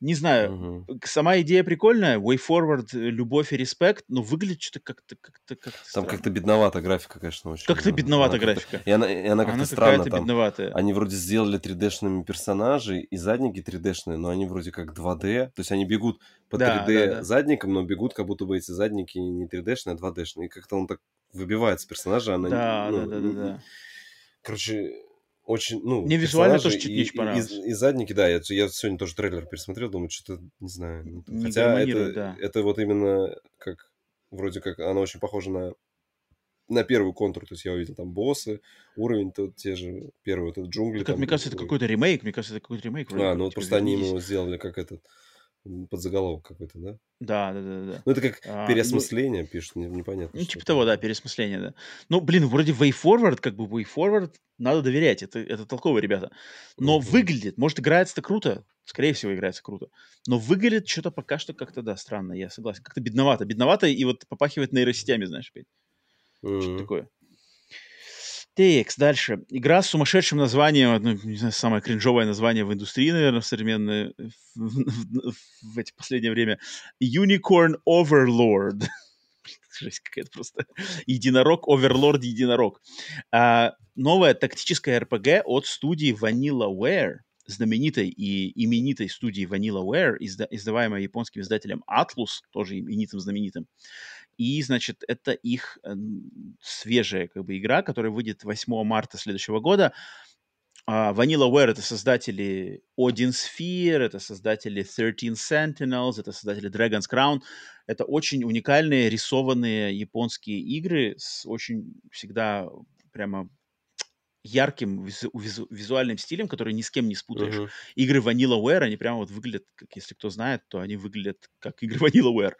Не знаю, угу. сама идея прикольная, way forward, э, любовь и респект, но выглядит что-то как-то как-то как Там как-то бедновато графика, конечно, очень. Как-то бедновато графика. И она, и она как-то она странно там. Бедноватая. Они вроде сделали 3D-шными персонажей и задники 3D-шные, но они вроде как 2D, то есть они бегут по да, 3D да, да. задникам, но бегут как будто бы эти задники не 3D-шные, а 2D-шные. И как-то он так выбивается персонажа, она да, ну, да, да, да, да. Короче, очень, ну, Мне визуально тоже чуть не понравилось. И, и, и задники, да, я, я сегодня тоже трейлер пересмотрел, думаю, что-то, не знаю. Ну, не хотя это, да. это вот именно как, вроде как, она очень похожа на на первый контур, то есть я увидел там боссы, уровень тот те же, первый вот этот джунгли. Так, там, мне кажется, это какой-то ремейк, мне кажется, это какой-то ремейк. А, ну вот просто они ему сделали как этот, подзаголовок какой-то, да? Да, да, да, да. Ну, это как а, переосмысление ну, пишут, не, непонятно. Ну, типа того, да, переосмысление, да. Ну, блин, вроде Way Forward, как бы Way Forward, надо доверять, это, это толковые ребята. Но mm-hmm. выглядит, может, играется-то круто, скорее всего, играется круто, но выглядит что-то пока что как-то, да, странно, я согласен, как-то бедновато, бедновато и вот попахивает нейросетями, знаешь, опять. Mm-hmm. Что-то такое. TX, дальше. Игра с сумасшедшим названием, ну, не знаю, самое кринжовое название в индустрии, наверное, современное, в, в, в, в эти последнее время. Unicorn Overlord. Жесть какая-то просто. Единорог, Overlord, единорог. А, новая тактическая RPG от студии VanillaWare, знаменитой и именитой студии VanillaWare, изда- издаваемой японским издателем Atlus, тоже именитым знаменитым. И, значит, это их свежая как бы игра, которая выйдет 8 марта следующего года. Uh, VanillaWare — это создатели Odin Sphere, это создатели 13 Sentinels, это создатели Dragon's Crown. Это очень уникальные рисованные японские игры с очень всегда прямо ярким визу, визу, визуальным стилем, который ни с кем не спутаешь. Uh-huh. Игры VanillaWare, они прямо вот выглядят, как если кто знает, то они выглядят как игры VanillaWare.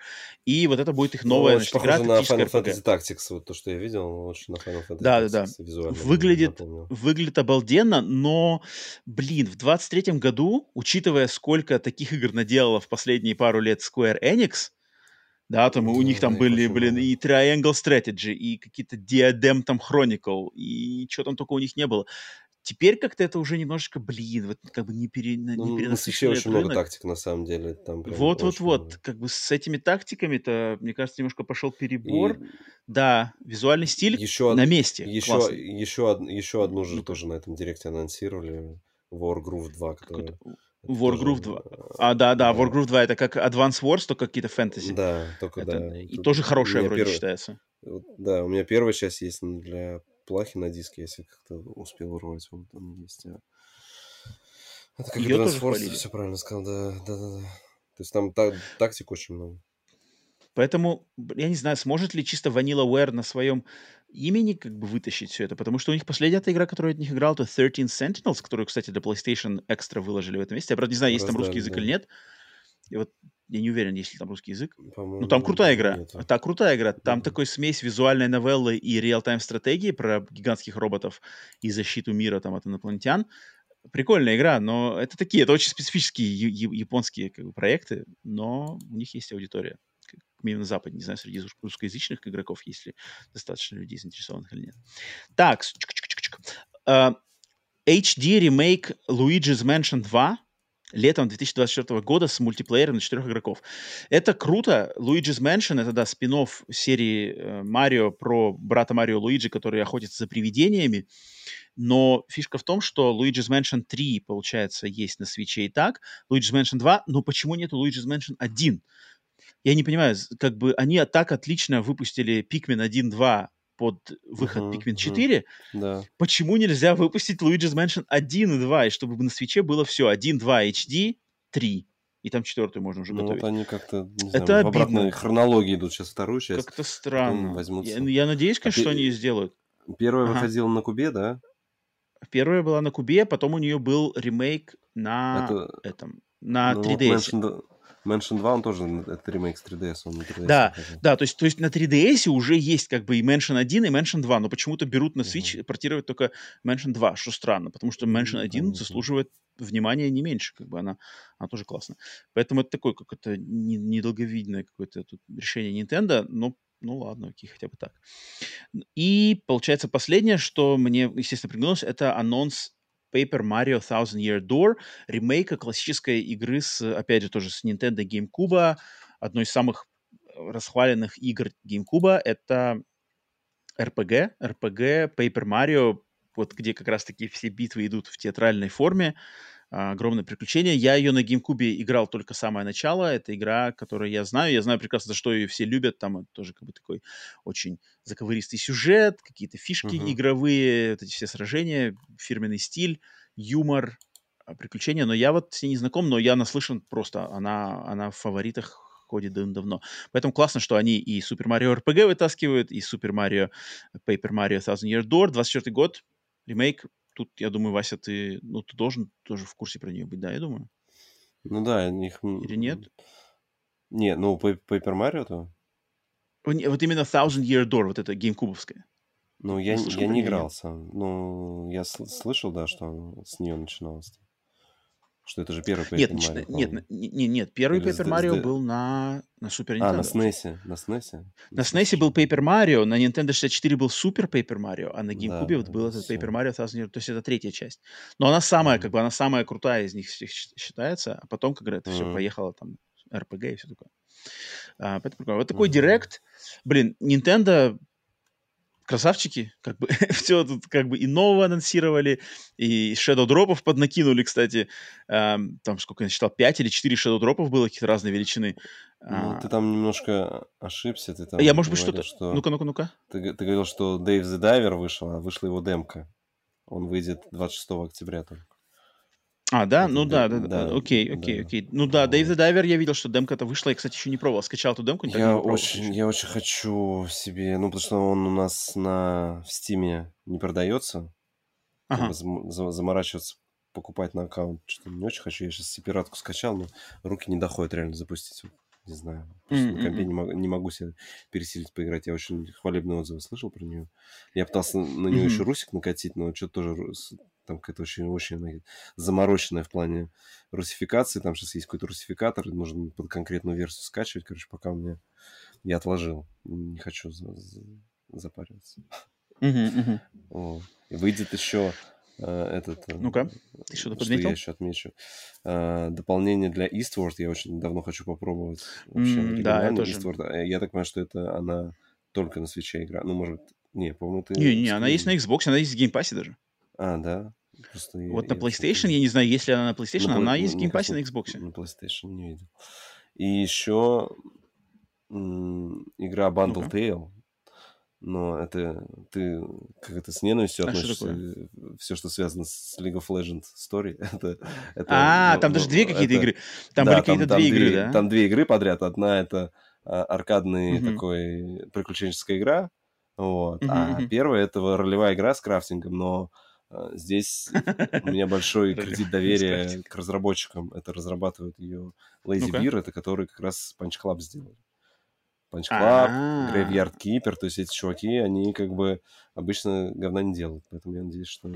И вот это будет их новая ну, значит, игра. на Final Fantasy Tactics, вот то, что я видел, очень на Final Fantasy да, Tactics да, да. визуально. Выглядит, выглядит обалденно, но, блин, в 23-м году, учитывая, сколько таких игр наделала в последние пару лет Square Enix, да, там у них там были, блин, и Triangle Strategy, и какие-то Diadem там Chronicle, и что там только у них не было. Теперь как-то это уже немножечко, блин, вот как бы не, пере, не ну, перенасыщенный очень рынок. много тактик, на самом деле. Там вот, вот, вот. Как бы с этими тактиками-то, мне кажется, немножко пошел перебор. И... Да, визуальный стиль еще на месте. Еще, еще, еще одну же тоже на этом директе анонсировали. Wargroove 2, который... Wargroove 2. А, да, да, Wargroove 2 это как Advance Wars, только какие-то фэнтези. Да, только это, да. И Тут тоже хорошая вроде перв... считается. Да, у меня первая часть есть для плахи на диске, если как-то успел урвать, он там есть. А... Это как Ее Advance Wars, все правильно сказал, да, да, да, да. То есть там та- тактик очень много. Поэтому, я не знаю, сможет ли чисто VanillaWare на своем имени как бы вытащить все это, потому что у них последняя эта игра, которую я от них играл, это 13 Sentinels, которую, кстати, для PlayStation экстра выложили в этом месте. Я, правда, не знаю, есть там русский язык да. или нет. И вот я не уверен, есть ли там русский язык. Ну, там крутая игра. Нету. Да, крутая игра. Там да. такой смесь визуальной новеллы и реал-тайм стратегии про гигантских роботов и защиту мира там от инопланетян. Прикольная игра, но это такие, это очень специфические японские как бы, проекты, но у них есть аудитория. Минимум на Западе, не знаю, среди русскоязычных игроков, есть ли достаточно людей заинтересованных или нет. Так, uh, HD ремейк Luigi's Mansion 2 летом 2024 года с мультиплеером на четырех игроков. Это круто. Luigi's Mansion — это, да, спин серии э, Марио про брата Марио Луиджи, который охотится за привидениями. Но фишка в том, что Luigi's Mansion 3, получается, есть на свече и так, Luigi's Mansion 2, но почему нету Luigi's Mansion 1? Я не понимаю, как бы они так отлично выпустили Pikmin 1.2 под выход uh-huh, Pikmin 4, uh-huh. да. почему нельзя выпустить Luigi's Mansion 1 и 2, и чтобы на свече было все 1, 2, HD, 3. И там четвертую можно уже ну, готовить. Вот они как-то, не знаю, Это в обратной хронологии идут сейчас вторую часть. Как-то странно. Возьмутся. Я, я надеюсь, конечно, а что они сделают. Первая ага. выходила на Кубе, да? Первая была на Кубе, потом у нее был ремейк на Это... этом, на ну, 3DS. Вот Mansion, Mansion 2, он тоже, это ремейк с 3DS, он на 3DS. Да, да, то есть, то есть на 3DS уже есть как бы и Mansion 1, и Mansion 2, но почему-то берут на Switch, uh-huh. портировать только Mansion 2, что странно, потому что Mansion 1 uh-huh. заслуживает внимания не меньше, как бы она, она тоже классная. Поэтому это такое какое-то недолговидное какое-то тут решение Nintendo, но ну ладно, окей, хотя бы так. И получается последнее, что мне, естественно, приглянулось, это анонс Paper Mario Thousand Year Door, ремейка классической игры с, опять же, тоже с Nintendo GameCube, одной из самых расхваленных игр GameCube, это RPG, RPG Paper Mario, вот где как раз-таки все битвы идут в театральной форме, огромное приключение. Я ее на GameCube играл только самое начало. Это игра, которую я знаю. Я знаю прекрасно, за что ее все любят. Там тоже как бы такой очень заковыристый сюжет, какие-то фишки uh-huh. игровые, вот эти все сражения, фирменный стиль, юмор, а, приключения. Но я вот с ней не знаком, но я наслышан просто. Она, она в фаворитах ходит давно. Поэтому классно, что они и Super Mario RPG вытаскивают, и Super Mario Paper Mario Thousand Year Door, 24 год, ремейк, тут, я думаю, Вася, ты, ну, ты должен тоже в курсе про нее быть, да, я думаю? Ну да, них... Или нет? Не, ну, Paper Mario-то? Вот именно Thousand Year Door, вот это геймкубовская. Ну, я, я не играл сам. Ну, я слышал, да, что с нее начиналось. Что это же первый Paper нет, Mario. Нет, нет, нет, нет, первый Или Paper Mario был на, на Super Nintendo. А, на SNES. На SNES? На SNES был Paper Mario, на Nintendo 64 был Super Paper Mario, а на GameCube да, вот был этот Paper Mario Thousand Year, то есть это третья часть. Но она самая, mm-hmm. как бы, она самая крутая из них считается, а потом, как говорят, mm-hmm. все поехало там RPG и все такое. А, поэтому, вот такой директ. Mm-hmm. Блин, Nintendo красавчики, как бы все тут как бы и нового анонсировали, и Shadow дропов поднакинули, кстати, эм, там сколько я считал, 5 или 4 Shadow дропов было какие-то разные величины. Ну, а... ты там немножко ошибся, ты там Я, может быть, что-то... Что... Ну-ка, ну-ка, ну-ка. Ты, ты говорил, что Dave the Diver вышел, а вышла его демка. Он выйдет 26 октября только. А, да? Ну да, да, да. Окей, окей, окей. Ну да, Dave the Diver я видел, что демка-то вышла. Я, кстати, еще не пробовал. Скачал эту демку, я очень, я очень хочу себе... Ну, потому что он у нас на в Стиме не продается. Ага. заморачиваться, покупать на аккаунт. Что-то не очень хочу. Я сейчас себе пиратку скачал, но руки не доходят реально запустить. Не знаю. Mm-hmm. На компе не могу, не могу себя пересилить поиграть. Я очень хвалебные отзывы слышал про нее. Я пытался на нее mm-hmm. еще русик накатить, но что-то тоже там какая-то очень, очень замороченная в плане русификации. Там сейчас есть какой-то русификатор, нужно под конкретную версию скачивать. Короче, пока меня... Я отложил. Не хочу за, за, запариваться. Uh-huh, uh-huh. Выйдет еще э, этот... Э, Ну-ка, ты что-то подметил? Что я еще отмечу? Э, дополнение для Eastward я очень давно хочу попробовать. Вообще, mm, да, я тоже. Eastward. Э, я так понимаю, что это она только на Switch е игра. Ну, может, не, по-моему, ты... Не-не, она есть на Xbox, она есть в геймпассе даже. А, да? Просто вот я, на PlayStation, я, не знаю, есть ли она на PlayStation, на, она есть в геймпассе на Xbox. На PlayStation не видел. И еще м- игра Bundle ну Tale. Но это ты как это с ненавистью а относишься все, что связано с League of Legends Story. это, это, а, ну, там ну, даже две какие-то игры. Там да, были какие-то две игры, да? Там две игры подряд. Одна это а, аркадный угу. такой приключенческая игра. Вот. Угу, а угу. первая это ролевая игра с крафтингом, но здесь у меня большой кредит доверия к разработчикам. Это разрабатывает ее Lazy Beer, это который как раз Punch Club сделал. Punch Club, Graveyard Keeper, то есть эти чуваки, они как бы обычно говна не делают, поэтому я надеюсь, что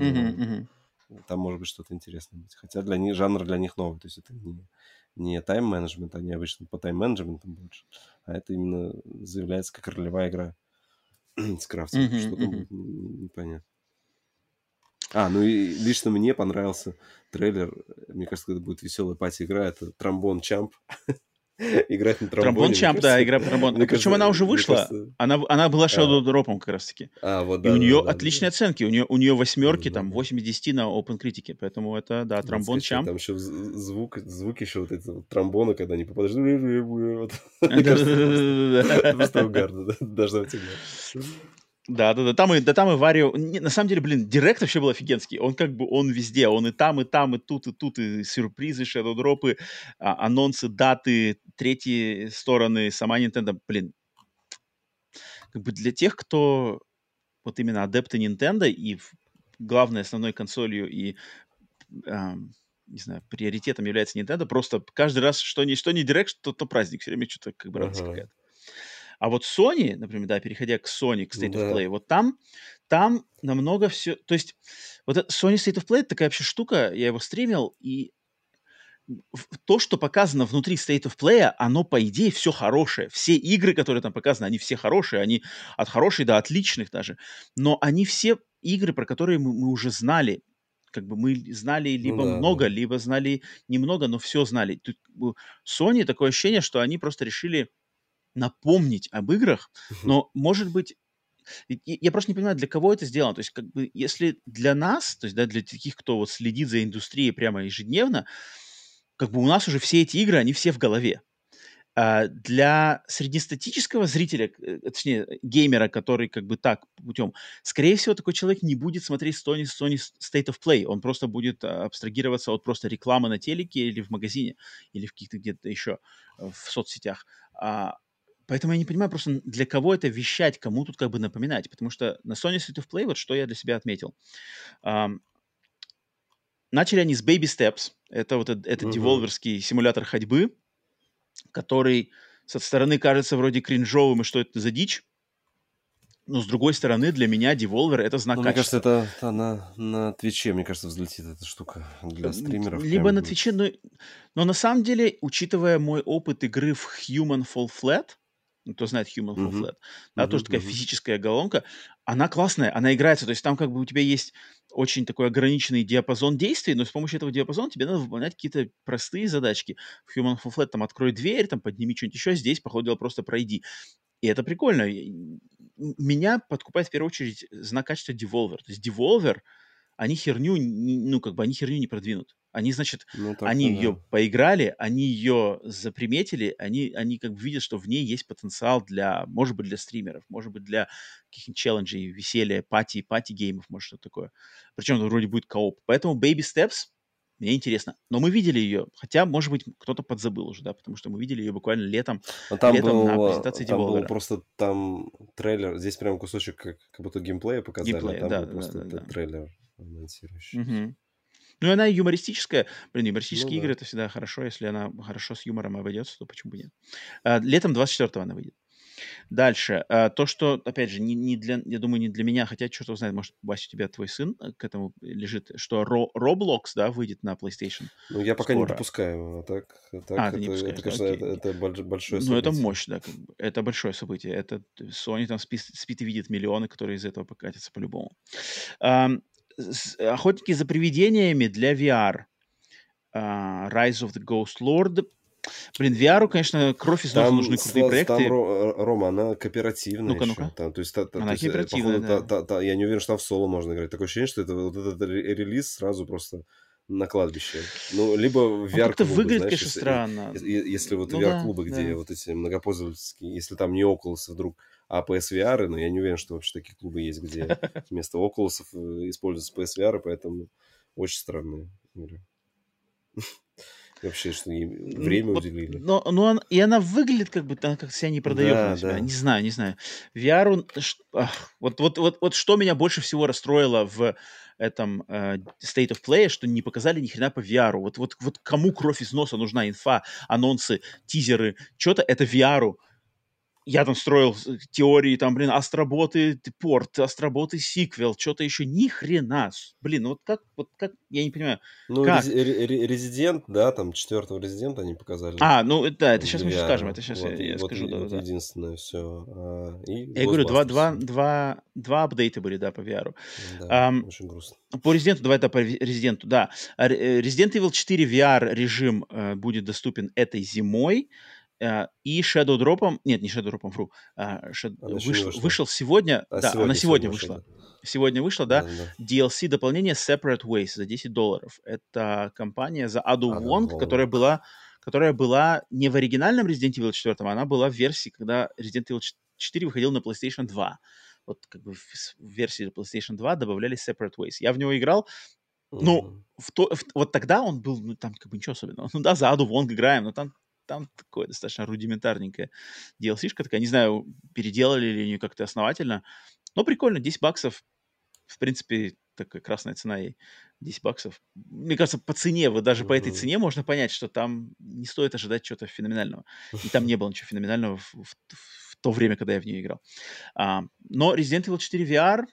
там может быть что-то интересное. Хотя для них, жанр для них новый, то есть это не, не тайм-менеджмент, они обычно по тайм-менеджментам больше, а это именно заявляется как ролевая игра с крафтингом. Mm-hmm, что там mm-hmm. непонятно. А, ну и лично мне понравился трейлер. Мне кажется, это будет веселая пати-игра. Это Тромбон Чамп. Играть на тромбоне. Тромбон Чамп, да, игра по тромбону. Причем кажется, она уже вышла. Она, она была Shadow а. Drop'ом как раз-таки. А, вот, да, и у нее да, отличные да. оценки. У нее, у нее восьмерки, да, там, 8 из 10 на Open Critic. Поэтому это, да, тромбон Чамп. Там еще звук, звук еще вот эти вот тромбона, когда они попадают. Просто угарно, должна быть да, да, да, там и, да, там и Варио... На самом деле, блин, Директ вообще был офигенский. Он как бы, он везде. Он и там, и там, и тут, и тут, и сюрпризы, шедоудропы, а, анонсы, даты, третьи стороны, сама Nintendo. Блин, как бы для тех, кто вот именно адепты Nintendo и главной основной консолью и э, не знаю, приоритетом является Nintendo, просто каждый раз, что не, что не Direct, что то праздник, все время что-то как бы радость uh-huh. какая-то. А вот Sony, например, да, переходя к Sony, к State да. of Play, вот там, там намного все... То есть вот Sony State of Play, это такая вообще штука, я его стримил, и то, что показано внутри State of Play, оно, по идее, все хорошее. Все игры, которые там показаны, они все хорошие, они от хороших до отличных даже. Но они все игры, про которые мы, мы уже знали. Как бы мы знали ну либо ну, да, много, да. либо знали немного, но все знали. Тут Sony такое ощущение, что они просто решили напомнить об играх, но, может быть, я просто не понимаю, для кого это сделано. То есть, как бы, если для нас, то есть, да, для таких, кто вот следит за индустрией прямо ежедневно, как бы у нас уже все эти игры, они все в голове. А для среднестатического зрителя, э, точнее, геймера, который как бы так путем, скорее всего, такой человек не будет смотреть Sony, Sony State of Play. Он просто будет а, абстрагироваться от просто рекламы на телеке или в магазине, или в каких-то где-то еще в соцсетях. А, Поэтому я не понимаю просто, для кого это вещать, кому тут как бы напоминать. Потому что на Sony State of Play, вот что я для себя отметил. Um, начали они с Baby Steps. Это вот это, это uh-huh. деволверский симулятор ходьбы, который со стороны кажется вроде кринжовым, и что это за дичь. Но с другой стороны, для меня Devolver это знак ну, Мне кажется, это, это на, на Твиче, мне кажется, взлетит эта штука для стримеров. Либо на Твиче, но, но на самом деле, учитывая мой опыт игры в Human Fall Flat, кто знает Human Fall Flat, да, тоже такая физическая головоломка, она классная, она играется, то есть там как бы у тебя есть очень такой ограниченный диапазон действий, но с помощью этого диапазона тебе надо выполнять какие-то простые задачки. В Human Fall Flat там открой дверь, там подними что-нибудь еще, здесь, по ходу дела, просто пройди. И это прикольно. Меня подкупает в первую очередь знак качества Devolver. То есть Devolver, они херню, ну, как бы они херню не продвинут. Они, значит, ну, они ее да. поиграли, они ее заприметили, они, они как бы видят, что в ней есть потенциал для, может быть, для стримеров, может быть, для каких-нибудь челленджей, веселья, пати, пати-геймов, может, что-то такое. Причем это вроде будет кооп. Поэтому Baby Steps мне интересно. Но мы видели ее, хотя, может быть, кто-то подзабыл уже, да, потому что мы видели ее буквально летом, Но там летом был, на презентации там был просто там трейлер, здесь прям кусочек как, как будто геймплея показали, Геймплей, а там да, был да, просто да, да. трейлер анонсирующий. Угу. Ну, и она юмористическая. Блин, юмористические ну, игры да. это всегда хорошо. Если она хорошо с юмором обойдется, то почему бы нет? А, летом 24-го она выйдет. Дальше. А, то, что, опять же, не, не для, я думаю, не для меня, хотя, что-то знает, может, Вася, у тебя твой сын э, к этому лежит, что Ro- Roblox, да, выйдет на PlayStation. Ну, я пока скоро. не допускаю. А так, так а, это, ты не это, это, конечно, это, это большое событие. Ну, это мощь, да. Как бы. Это большое событие. Это Sony там спит, спит и видит миллионы, которые из этого покатятся по-любому. Um, Охотники за привидениями для VR. Uh, Rise of the Ghost Lord. Блин, VR, конечно, кровь из носа нужны крутые с, проекты. Там, Рома, она кооперативная ну-ка, ну-ка. Там, то есть, та, она то кооперативная, есть, походу, да. та, та, та, я не уверен, что там в соло можно играть. Такое ощущение, что это вот этот релиз сразу просто на кладбище. Ну, либо в VR-клубы, как-то выглядит, знаешь, конечно, если, странно. Если, если вот ну, VR-клубы, да, где да. вот эти многопользовательские, если там не Oculus вдруг, а PSVR, но я не уверен, что вообще такие клубы есть, где вместо Oculus э, используются PSVR, поэтому очень странные игры. Вообще, что ей время вот, уделили. Но, но он, и она выглядит как бы, она как себя не продает да, себя. Не знаю, не знаю. VR, он, ах, вот, вот, вот, вот что меня больше всего расстроило в этом э, State of Play, что не показали ни хрена по VR. Вот, вот, вот кому кровь из носа нужна инфа, анонсы, тизеры, что-то, это VR я там строил теории, там, блин, астроботы порт, астроботы сиквел, что-то еще, ни хрена. Блин, вот как, вот как, я не понимаю, Ну, как? Рези- Ре- Резидент, да, там четвертого Резидента они показали. А, ну, да, это сейчас мы VR. скажем, это сейчас Вот, я, я вот скажу, и- вот да-да-да. единственное все. И Я говорю, два, два, два, два апдейта были, да, по VR. Да, Ам, очень грустно. По Резиденту, давай да, по Ре- Резиденту, да. А, э, Resident Evil 4 VR режим э, будет доступен этой зимой. Э, и Shadow Drop'ом, нет, не Shadow Drop'ом, фру, а, Shad- Она ещё не вышел, вышла. вышел сегодня, А да, она сегодня вышла. Сегодня вышла, да, Да-да-да. DLC дополнение Separate Ways за 10 долларов. Это компания за Аду Ada Wong, которая была, которая была не в оригинальном Resident Evil 4, она была в версии, когда Resident Evil 4 выходил на PlayStation 2. Вот как бы в версии PlayStation 2 добавляли Separate Ways. Я в него играл, ну, Мгм. в то, в- вот тогда он был, ну, там как бы ничего особенного. Ну да, за Аду Вонг играем, но там, там такое достаточно рудиментарненькая DLC-шка такая. Не знаю, переделали ли ее как-то основательно. Но прикольно, 10 баксов. В принципе, такая красная цена ей. 10 баксов. Мне кажется, по цене, вот даже по этой цене можно понять, что там не стоит ожидать чего-то феноменального. И там не было ничего феноменального в, в- в то время, когда я в нее играл. А, но Resident Evil 4 VR,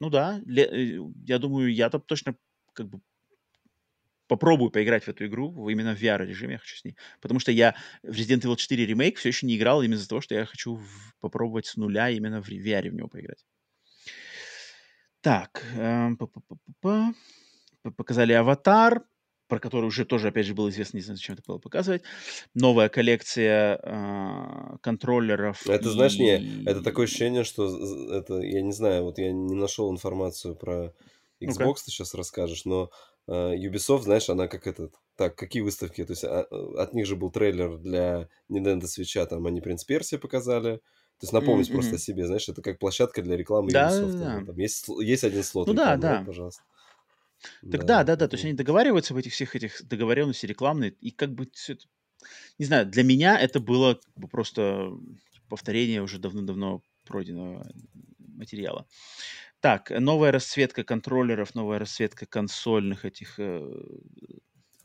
ну да, ле- э, я думаю, я там точно как бы попробую поиграть в эту игру именно в VR-режиме, я хочу с ней. Потому что я в Resident Evil 4 ремейк все еще не играл именно из-за того, что я хочу в- попробовать с нуля именно в VR в него поиграть. Так, эм, показали «Аватар», про который уже тоже, опять же, было известно, не знаю, зачем это было показывать. Новая коллекция а, контроллеров. Это, знаешь, не, это и- такое ощущение, что это, я не знаю, вот я не нашел информацию про. Xbox, ты сейчас расскажешь, но э, Ubisoft, знаешь, она как этот, так, какие выставки, то есть а, э, от них же был трейлер для Nintendo Switch, там они Принц Персия показали, то есть напомнить Мгм, просто о себе, знаешь, это как площадка для рекламы Да, Ubisoft. да, там, да. там есть, есть один слот Ну да, да. пожалуйста. Так да, да, да. То есть они договариваются в этих всех этих договоренностей рекламные, и как бы все это... Не знаю, для меня это было как бы просто повторение уже давно-давно пройденного материала. Так, новая расцветка контроллеров, новая расцветка консольных этих, э,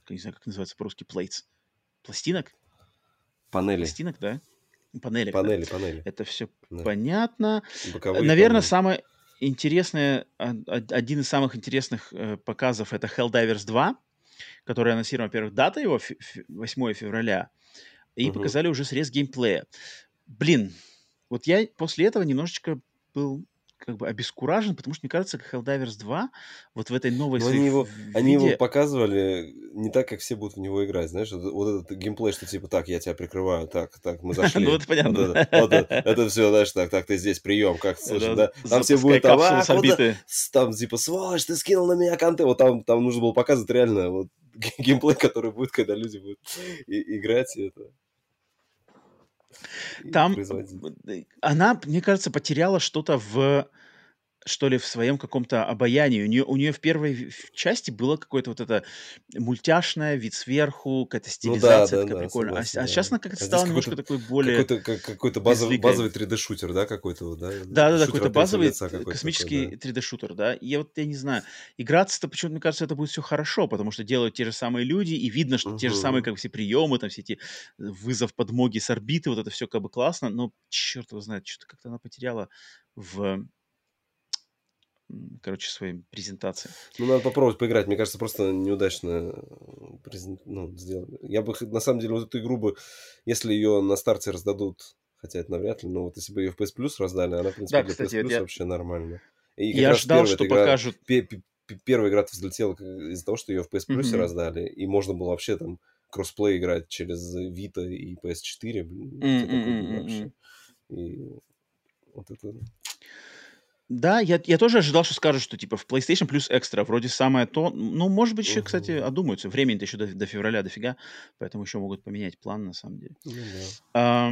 не знаю, как называется по-русски, plates. Пластинок? Панели, Пластинок, да? Панелек, да. панели, панели. Это все да. понятно. Боковые Наверное, панели. самое интересное, а- а- один из самых интересных э, показов это Helldivers 2, который анонсирован, во-первых, дата его фе- фе- 8 февраля, и Мгм. показали уже срез геймплея. Блин, вот я после этого немножечко был как бы обескуражен, потому что мне кажется, как Helldivers 2 вот в этой новой Но своей они его, в- они его виде- показывали не так, как все будут в него играть, знаешь, вот, этот геймплей, что типа так, я тебя прикрываю, так, так, мы зашли. Ну, это понятно. Это, все, знаешь, так, так, ты здесь прием, как слышишь, да? Там все будут там, а, там типа, сволочь, ты скинул на меня контент. Вот там, там нужно было показывать реально вот геймплей, который будет, когда люди будут играть, и это... Там она, мне кажется, потеряла что-то в что ли, в своем каком-то обаянии. У нее, у нее в первой части было какое-то вот это мультяшное, вид сверху, какая-то Ну да, стилизация да, такая да, прикольная. А, согласен, а да. сейчас она как-то А стала немножко такой более... Какой-то, как- какой-то базовый, базовый 3D-шутер, да, какой-то, да? Да-да-да, какой-то базовый какой-то космический такой, да. 3D-шутер, да. И я вот, я не знаю, играться-то почему-то, мне кажется, это будет все хорошо, потому что делают те же самые люди, и видно, что те же самые, как бы, все приемы, там все эти э, вызов подмоги с орбиты, вот это все как бы классно, но черт его знает, что-то как-то она потеряла в короче, своей презентации. Ну, надо попробовать поиграть. Мне кажется, просто неудачно э, презент- ну, сделали. Я бы, на самом деле, вот эту игру бы, если ее на старте раздадут, хотя это навряд ли, но вот если бы ее в PS Plus раздали, она, в принципе, Да, для кстати, PS Plus я- вообще нормально. И Я ждал, что игра- покажут... пе- пе- пе- Первая игра взлетела из-за того, что ее в PS Plus Мгм. раздали, и можно было вообще там кроссплей играть через Vita и PS4. Блин, где такое М-м-м-м-м. вообще? И вот это... Да, я, я тоже ожидал, что скажут, что типа в PlayStation плюс экстра вроде самое то. Ну, может быть, еще, кстати, Мгм. одумаются. Времени-то еще до, до февраля дофига, поэтому еще могут поменять план, на самом деле. Ну, да.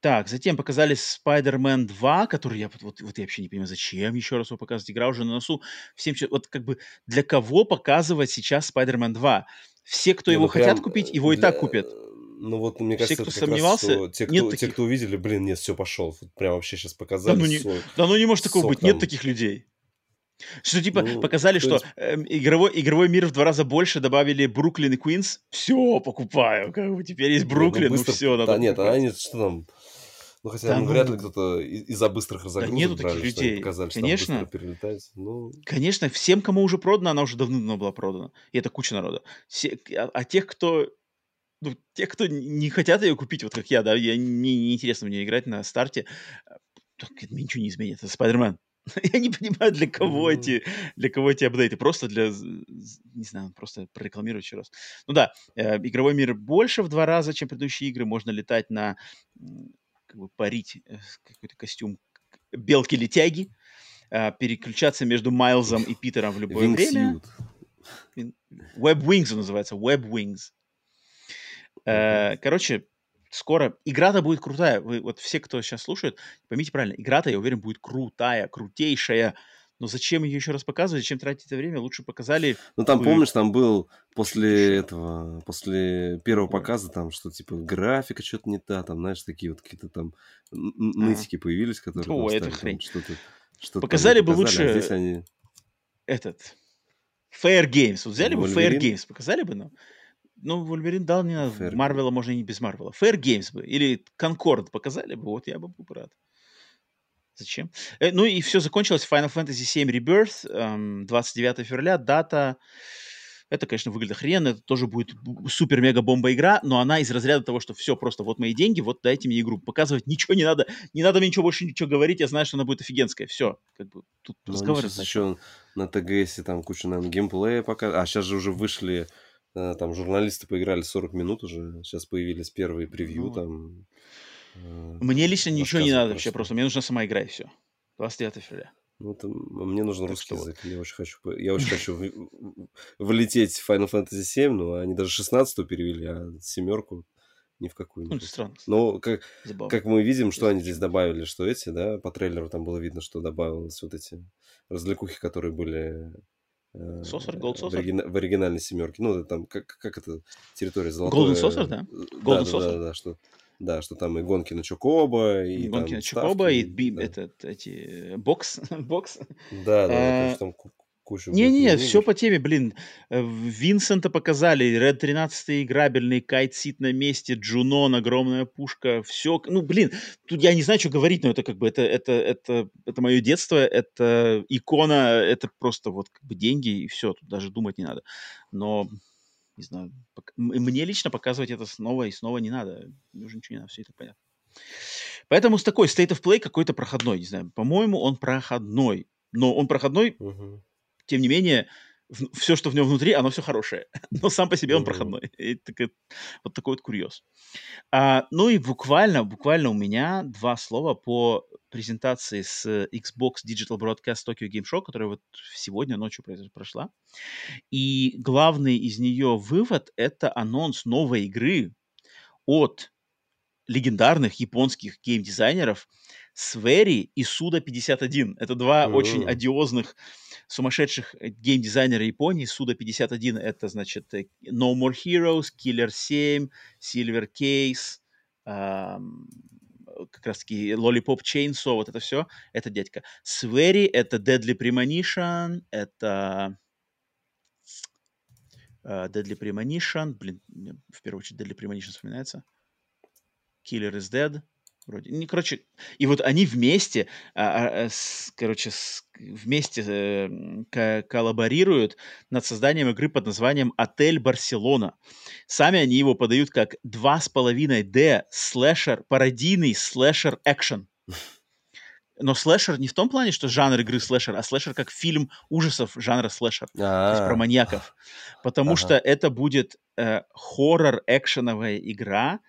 Так, затем показали Spider-Man 2, который я вот, вот, я вообще не понимаю, зачем еще раз его показывать. Игра уже на носу. Всем, вот как бы для кого показывать сейчас Spider-Man 2? Все, кто Не, его ну хотят купить, э, его и для- так купят. Ну вот, мне Все, кажется, кто сомневался, раз, что те, нет кто, те, таких. кто увидели, блин, нет, все, пошел. Прям вообще сейчас Да показали ну, не, свой да ну не может такого сок быть, нет там. таких людей. Что типа Ну, показали, то что есть- эм, игровой, игровой мир в два раза больше, добавили Бруклин и Квинс. Все, покупаю. Как бы теперь есть ну, Бруклин, ну, быстро- все, надо Да нет, а покупать. они что там... Ну, хотя, Там, ну, вряд ли ну, кто-то из-за быстрых да загрузок нету таких брали, они людей. показали, что там Конечно, перелетать. Ну, конечно, всем, кому уже продано, она уже давно была продана. И это куча народа. Все- а, а тех, кто ну, те, кто не хотят ее купить, вот как я, да, я, мне не интересно мне играть на старте, э, так это мне ничего не изменит. Это Спайдермен. Я не понимаю, для кого м, эти, для кого эти апдейты. Просто для, не знаю, просто прорекламировать еще раз. Ну да, э, игровой мир больше в два раза, чем предыдущие игры. Можно летать на, как бы парить э, какой-то костюм белки-летяги, э, переключаться между Майлзом и Питером в любое время. Wingsuit. Web Wings называется, Web Wings. Э, Короче, скоро игра-то будет крутая. Вы вот все, кто сейчас слушает, поймите правильно, игра-то, я уверен, будет крутая, крутейшая. Но зачем ее еще раз показывать, зачем тратить это время? Лучше показали Ну, там, помнишь, там был после этого, после первого показа, там, что, типа, графика что-то не та, там, знаешь, такие вот какие-то там нытики появились, которые О, это хрень. что-то не Показали бы показали, а здесь лучше они... этот Fair Games. Вот взяли бы Fair Вольверин? Games, показали бы, ну. Ну, Вольверин дал не надо. Fair Марвела можно и не без Марвела. Fair Games бы. Или Concord показали бы, вот я бы был рад. Зачем? Э, ну и все закончилось. Final Fantasy VII Rebirth, эм, 29 февраля, дата. Это, конечно, выглядит охрененно. Это тоже будет супер-мега-бомба игра, но она из разряда того, что все, просто вот мои деньги, вот дайте мне игру. Показывать ничего не надо. Не надо мне ничего больше ничего говорить. Я знаю, что она будет офигенская. Все. Как бы тут Ну, разговаривать еще на ТГСе там куча, наверное, геймплея пока... А сейчас же уже вышли, там журналисты поиграли 40 минут уже. Сейчас появились первые превью Ну, там. э, Мне лично ничего не надо про вообще, просто мне нужна сама игра и все. 29 февраля. Ну, это, м- мне нужен Так русский вот. язык. Я очень хочу, я очень хочу в- влететь в Final Fantasy 7, но они даже 16 перевели, а семерку ни в какую Ну, это странно, Но как, забавно. как мы видим, что они здесь добавили, что эти, да, по трейлеру там было видно, что добавилось вот эти развлекухи, которые были э, Сосер, Gold в, Saucer? оригина- в оригинальной семерке. Ну, там, как, как это, территория Golden золотое... Saucer, да? э, Да, Golden да, Saucer? да, да, что, да, что там и гонки на Чокоба, и Гонки там на ставки, Чокоба и и- би- да. этот, эти, бокс, бокс. Да, да, Э, есть там ку- куча будет Не-не-не, все по теме, блин. Э, Винсента показали, Red 13 играбельный, Cait Sith на месте, Junon, огромная пушка, все. Ну, блин, тут я не знаю, что говорить, но это как бы, это, это, это, это мое детство, это икона, это просто вот как бы деньги и все, тут даже думать не надо. Но, не знаю, мне лично показывать это снова и снова не надо. Мне уже ничего не надо, все это понятно. Поэтому с такой State of Play какой-то проходной, не знаю, по-моему, он проходной. Но он проходной Мгм. Тем не менее, все, что в нем внутри, оно все хорошее. Но сам по себе он проходной. И так это- вот такой вот курьез. А, ну и буквально, буквально у меня два слова по презентации с Xbox Digital Broadcast Tokyo Game Show, которая вот сегодня ночью прошла. И главный из нее вывод– это анонс новой игры от легендарных японских геймдизайнеров Свери и Суда 51. Это два очень М. одиозных, сумасшедших э, геймдизайнера Японии. Суда 51 это, значит, э, No More Heroes, Killer 7, Silver Case, ам, э, как раз-таки Lollipop Chainsaw, вот это все. Это дядька. Свери это Deadly Premonition, это э, Deadly Premonition, блин, в первую очередь Deadly Premonition вспоминается. Killer is Dead. Вроде. Не, короче, и вот они вместе, а, а, а, с- короче, с- вместе э, коллаборируют над созданием игры под названием «Отель Барселона». Сами они его подают как 2,5D слэшер, пародийный слэшер-экшен. Но слэшер не в том плане, что жанр игры слэшер, а слэшер как фильм ужасов жанра слэшер. То есть про А, маньяков. Потому Ага. что это будет э, хоррор-экшеновая игра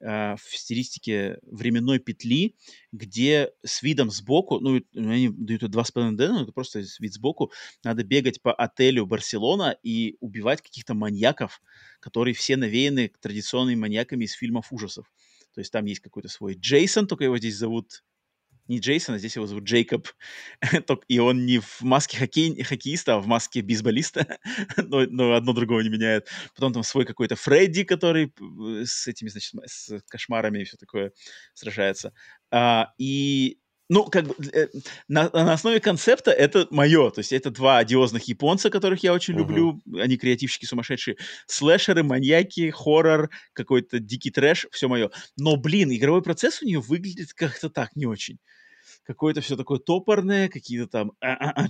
э, в стилистике временной петли, где с видом сбоку, ну, они дают это 2,5D, ну, это просто вид сбоку, надо бегать по отелю Барселона и убивать каких-то маньяков, которые все навеяны традиционными маньяками из фильмов ужасов. То есть там есть какой-то свой Джейсон, только его здесь зовут не Джейсон, а здесь его зовут Джейкоб. И он не в маске хоккей, хоккеиста, а в маске бейсболиста. но, но одно другого не меняет. Потом там свой какой-то Фредди, который э, с этими, значит, с кошмарами и все такое сражается. А, и ну, как бы, э, на, на основе концепта это мое. То есть это два одиозных японца, которых я очень uh-huh. люблю. Они креативщики сумасшедшие. Слэшеры, маньяки, хоррор, какой-то дикий трэш, все мое. Но, блин, игровой процесс у нее выглядит как-то так не очень. Какое-то все такое топорное, какие-то там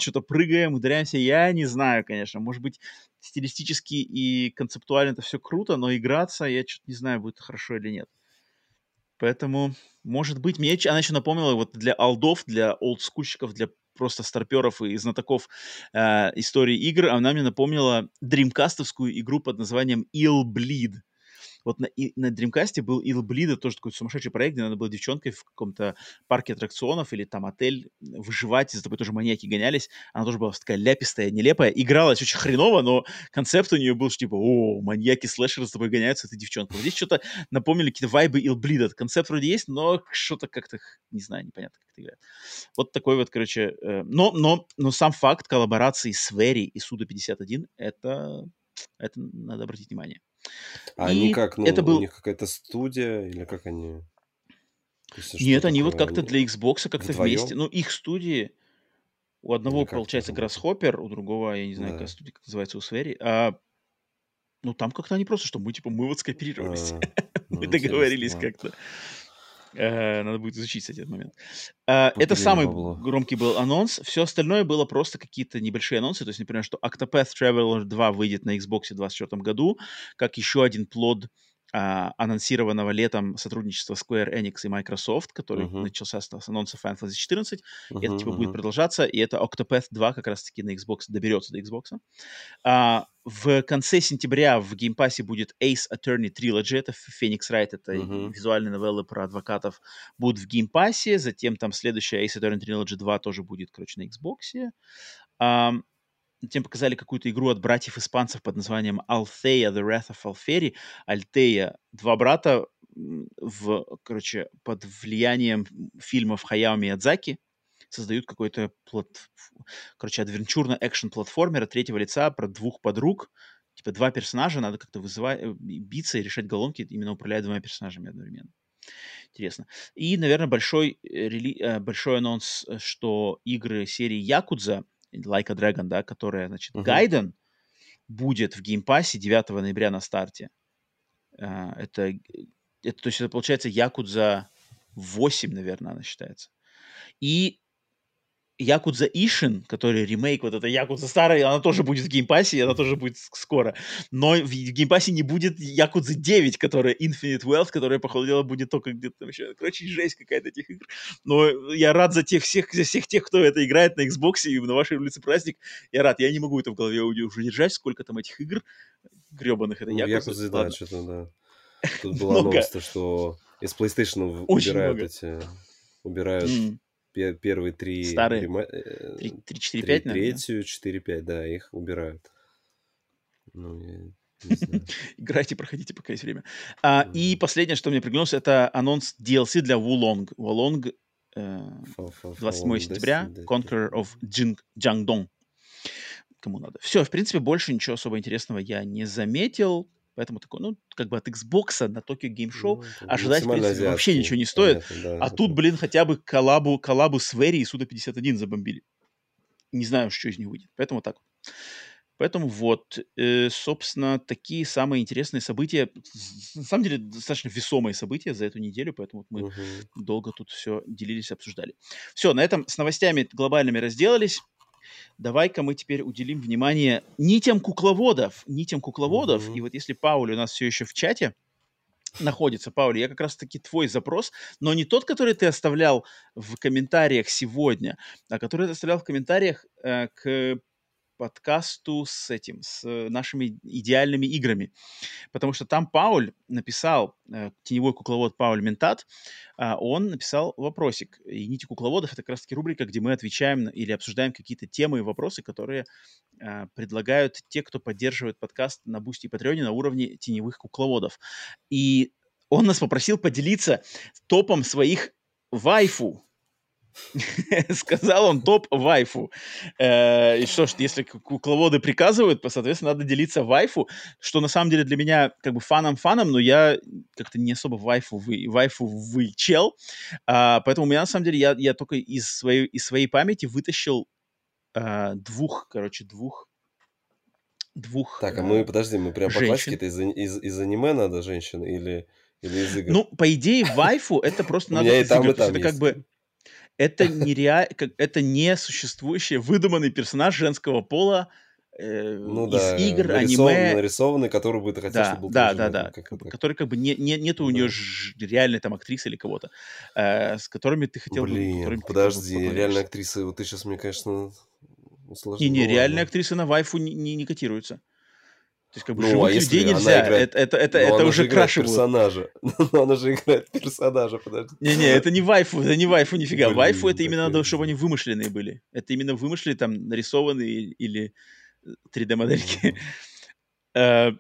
что-то прыгаем, ударяемся. Я не знаю, конечно. Может быть, стилистически и концептуально это все круто, но играться я что-то не знаю, будет хорошо или нет. Поэтому, может быть, мне она еще напомнила вот для алдов, для олдскульщиков, для просто старперов и знатоков э, истории игр, она мне напомнила дримкастовскую игру под названием Ill Bleed. Вот на, и, на Dreamcast был Il Bleed, тоже такой сумасшедший проект, где надо было девчонкой в каком-то парке аттракционов или там отель выживать, за тобой тоже маньяки гонялись. Она тоже была такая ляпистая, нелепая. Игралась очень хреново, но концепт у нее был, что типа, о, маньяки слэшеры за тобой гоняются, ты девчонка. Вот здесь что-то напомнили какие-то вайбы Il Bleed. Концепт вроде есть, но что-то как-то, не знаю, непонятно, как это играет. Вот такой вот, короче, э, но, но, но сам факт коллаборации с Вери и Суда-51, это, это надо обратить внимание. А они как, ну, это был... у них какая-то студия, или как они... Есть, Нет, они вот как-то для Xbox как-то вместе. Ну, их студии... У одного, получается, Grasshopper, у другого, я не знаю, да. какая студия, как называется, у Свери. А, ну, там как-то они просто, что мы, типа, мы вот скооперировались. А, мы ну, договорились как-то. Э, надо будет изучить, кстати, этот момент. Э, это самый громкий был анонс. Все остальное было просто какие-то небольшие анонсы. То есть, например, что Octopath Traveler 2 выйдет на Xbox в 2024 году, как еще один плод а, анонсированного летом сотрудничества Square Enix и Microsoft, который uh-huh. начался с, с анонса Final Fantasy 14. Uh-huh, это типа uh-huh. будет продолжаться, и это Octopath 2 как раз-таки на Xbox доберется до Xbox. А, в конце сентября в Pass будет Ace Attorney Trilogy, это Phoenix Wright, это uh-huh. визуальные новеллы про адвокатов, будут в Pass, затем там следующая Ace Attorney Trilogy 2 тоже будет, короче, на Xbox. Um, Затем показали какую-то игру от братьев-испанцев под названием Althea, The Wrath of Alferi. Альтея, два брата в, короче, под влиянием фильмов Хаяо Миядзаки создают какой-то, плат... короче, адвенчурно-экшен-платформер от третьего лица про двух подруг. Типа два персонажа, надо как-то вызывать, э, биться и решать головки, именно управляя двумя персонажами одновременно. Интересно. И, наверное, большой, э, рели... Э, большой анонс, что игры серии Якудза Like a Dragon, да, которая, значит, uh-huh. Гайден будет в геймпассе 9 ноября на старте. Uh, это, это, то есть это получается Якудза 8, наверное, она считается. И Yakuza Ishin, который ремейк вот этой Якудза старой, она тоже будет в геймпассе, и она тоже будет скоро. Но в, в геймпассе не будет Якудза 9, которая Infinite Wealth, которая, по ходу дела, будет только где-то там еще. Короче, жесть какая-то этих игр. Но я рад за тех всех, за всех тех, кто это играет на Xbox и на вашей улице праздник. Я рад. Я не могу это в голове уже держать, сколько там этих игр гребаных. Это ну, Якудза, да, что-то, да. Тут было анонс, что из PlayStation убирают эти... Убирают первые три... Старые? 3, 4, 5, Третью, 4, 5, да, их убирают. Ну, Играйте, проходите, пока есть время. А, mm. И последнее, что мне приглянулось, это анонс DLC для Wulong. Wulong э, 28 сентября, Conqueror of Jiangdong. Кому надо. Все, в принципе, больше ничего особо интересного я не заметил. Поэтому такой, ну, как бы от Xbox на Tokyo Game Show ну, ожидать, в принципе, вообще ничего не стоит. Понятно, да, а тут, блин, хотя бы коллабу, коллабу с Вери и Суда-51 забомбили. Не знаю, что из них выйдет. Поэтому так. Поэтому вот, э, собственно, такие самые интересные события. На самом деле, достаточно весомые события за эту неделю, поэтому мы угу. долго тут все делились, обсуждали. Все, на этом с новостями глобальными разделались давай-ка мы теперь уделим внимание нитям кукловодов, нитям кукловодов. Mm-hmm. И вот если Пауль у нас все еще в чате находится, Пауль, я как раз-таки твой запрос, но не тот, который ты оставлял в комментариях сегодня, а который ты оставлял в комментариях э, к подкасту с этим, с нашими идеальными играми. Потому что там Пауль написал, э, теневой кукловод Пауль Ментат, э, он написал вопросик. И «Нити кукловодов» — это как раз-таки рубрика, где мы отвечаем или обсуждаем какие-то темы и вопросы, которые э, предлагают те, кто поддерживает подкаст на Бусти и Патреоне на уровне теневых кукловодов. И он нас попросил поделиться топом своих вайфу, Сказал он топ вайфу. Э, и что ж, если кукловоды приказывают, соответственно, надо делиться вайфу, что на самом деле для меня как бы фаном-фаном, но я как-то не особо вайфу вы, вайфу вы чел. А, поэтому у меня на самом деле я, я только из своей, из своей памяти вытащил а, двух, короче, двух двух Так, а мы, подожди, мы прям по классике, это из, из, из аниме надо женщин или, или из игр? Ну, по идее, вайфу это просто надо из игр. Это как бы это нереаль... это не существующий выдуманный персонаж женского пола э, ну, из да, игр, нарисован, аниме. Нарисованный, который бы ты хотел, да, чтобы был Да, да, да. Как который как бы не, не, нету у нее ж, реальной там актрисы или кого-то, э, с которыми ты хотел Блин, бы... подожди, реальная актриса, вот ты сейчас мне, конечно, усложнил. Не-не, реальные актрисы на вайфу не, не, не котируются. То есть, как бы, ну, живых а людей нельзя. Играет... Это, это, это, это уже краши персонажа. Но она же играет персонажа, подожди. Не-не, это не вайфу, это не вайфу нифига. Блин, вайфу это именно надо, чтобы они вымышленные были. Это именно вымышленные, там, нарисованные или 3D-модельки. Э,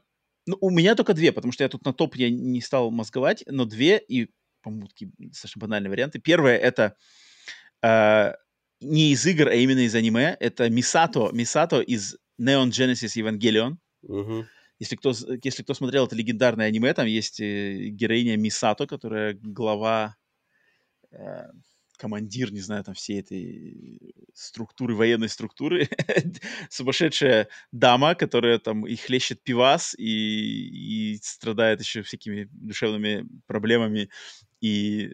ну, у меня только две, потому что я тут на топ я не стал мозговать, но две, и, по-моему, такие достаточно банальные варианты. Первое — это э, не из игр, а именно из аниме. Это Мисато, Мисато из Neon Genesis Evangelion. Угу. Если кто, если кто смотрел это легендарное аниме, там есть э, героиня Мисато, которая глава, э, командир, не знаю, там всей этой структуры, военной структуры. Сумасшедшая дама, которая там и хлещет пивас, и, и страдает еще всякими душевными проблемами, и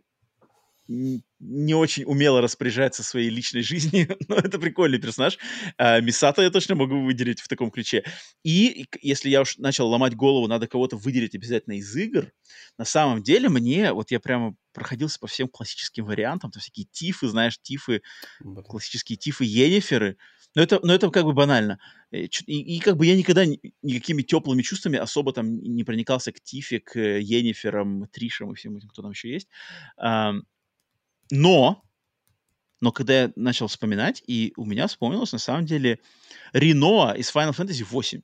не очень умело распоряжается своей личной жизнью, но это прикольный персонаж. А, Мисата я точно могу выделить в таком ключе. И если я уж начал ломать голову, надо кого-то выделить обязательно из игр, на самом деле мне, вот я прямо проходился по всем классическим вариантам, там всякие тифы, знаешь, тифы, классические тифы, ениферы, но это, но это как бы банально. И, и, и как бы я никогда никакими теплыми чувствами особо там не проникался к Тифе, к Ениферам, Тришам и всем этим, кто там еще есть. Но, но когда я начал вспоминать, и у меня вспомнилось на самом деле Реноа из Final Fantasy VIII.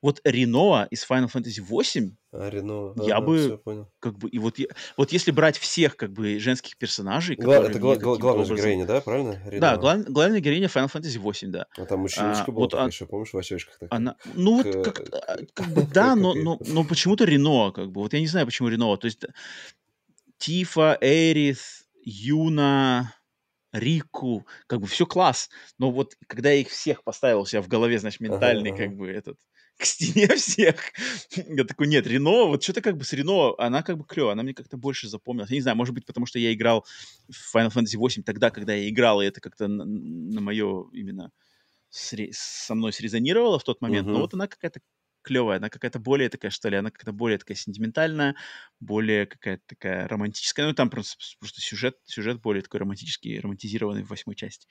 Вот Реноа из Final Fantasy VIII а, Рено, я ага, бы как бы и вот вот если брать всех как бы женских персонажей, Гла- это гла- гла- главная образом... героиня, да, правильно? Рено. Да, глав- главная героиня Final Fantasy VIII, да. А там ученичка а, была вот такая а... еще, помнишь, в очочках такая? Она, ну вот как, а, как бы да, но, но, но почему-то Рено, как бы, вот я не знаю, почему Рено, то есть Тифа, Эрис, Юна, Рику, как бы все класс. Но вот когда я их всех поставил у себя в голове, значит, ментальный, ага, как бы этот к стене всех. Я такой, нет, Рено, вот что-то как бы с Рено, она как бы клевая, она мне как-то больше запомнилась. Я не знаю, может быть, потому что я играл в Final Fantasy 8 тогда, когда я играл, и это как-то на, на мое именно сре- со мной срезонировало в тот момент. Uh-huh. Но вот она какая-то клевая, она какая-то более такая, что ли, она какая-то более такая сентиментальная, более какая-то такая романтическая. Ну, там просто, просто сюжет, сюжет более такой романтический, романтизированный в восьмой части.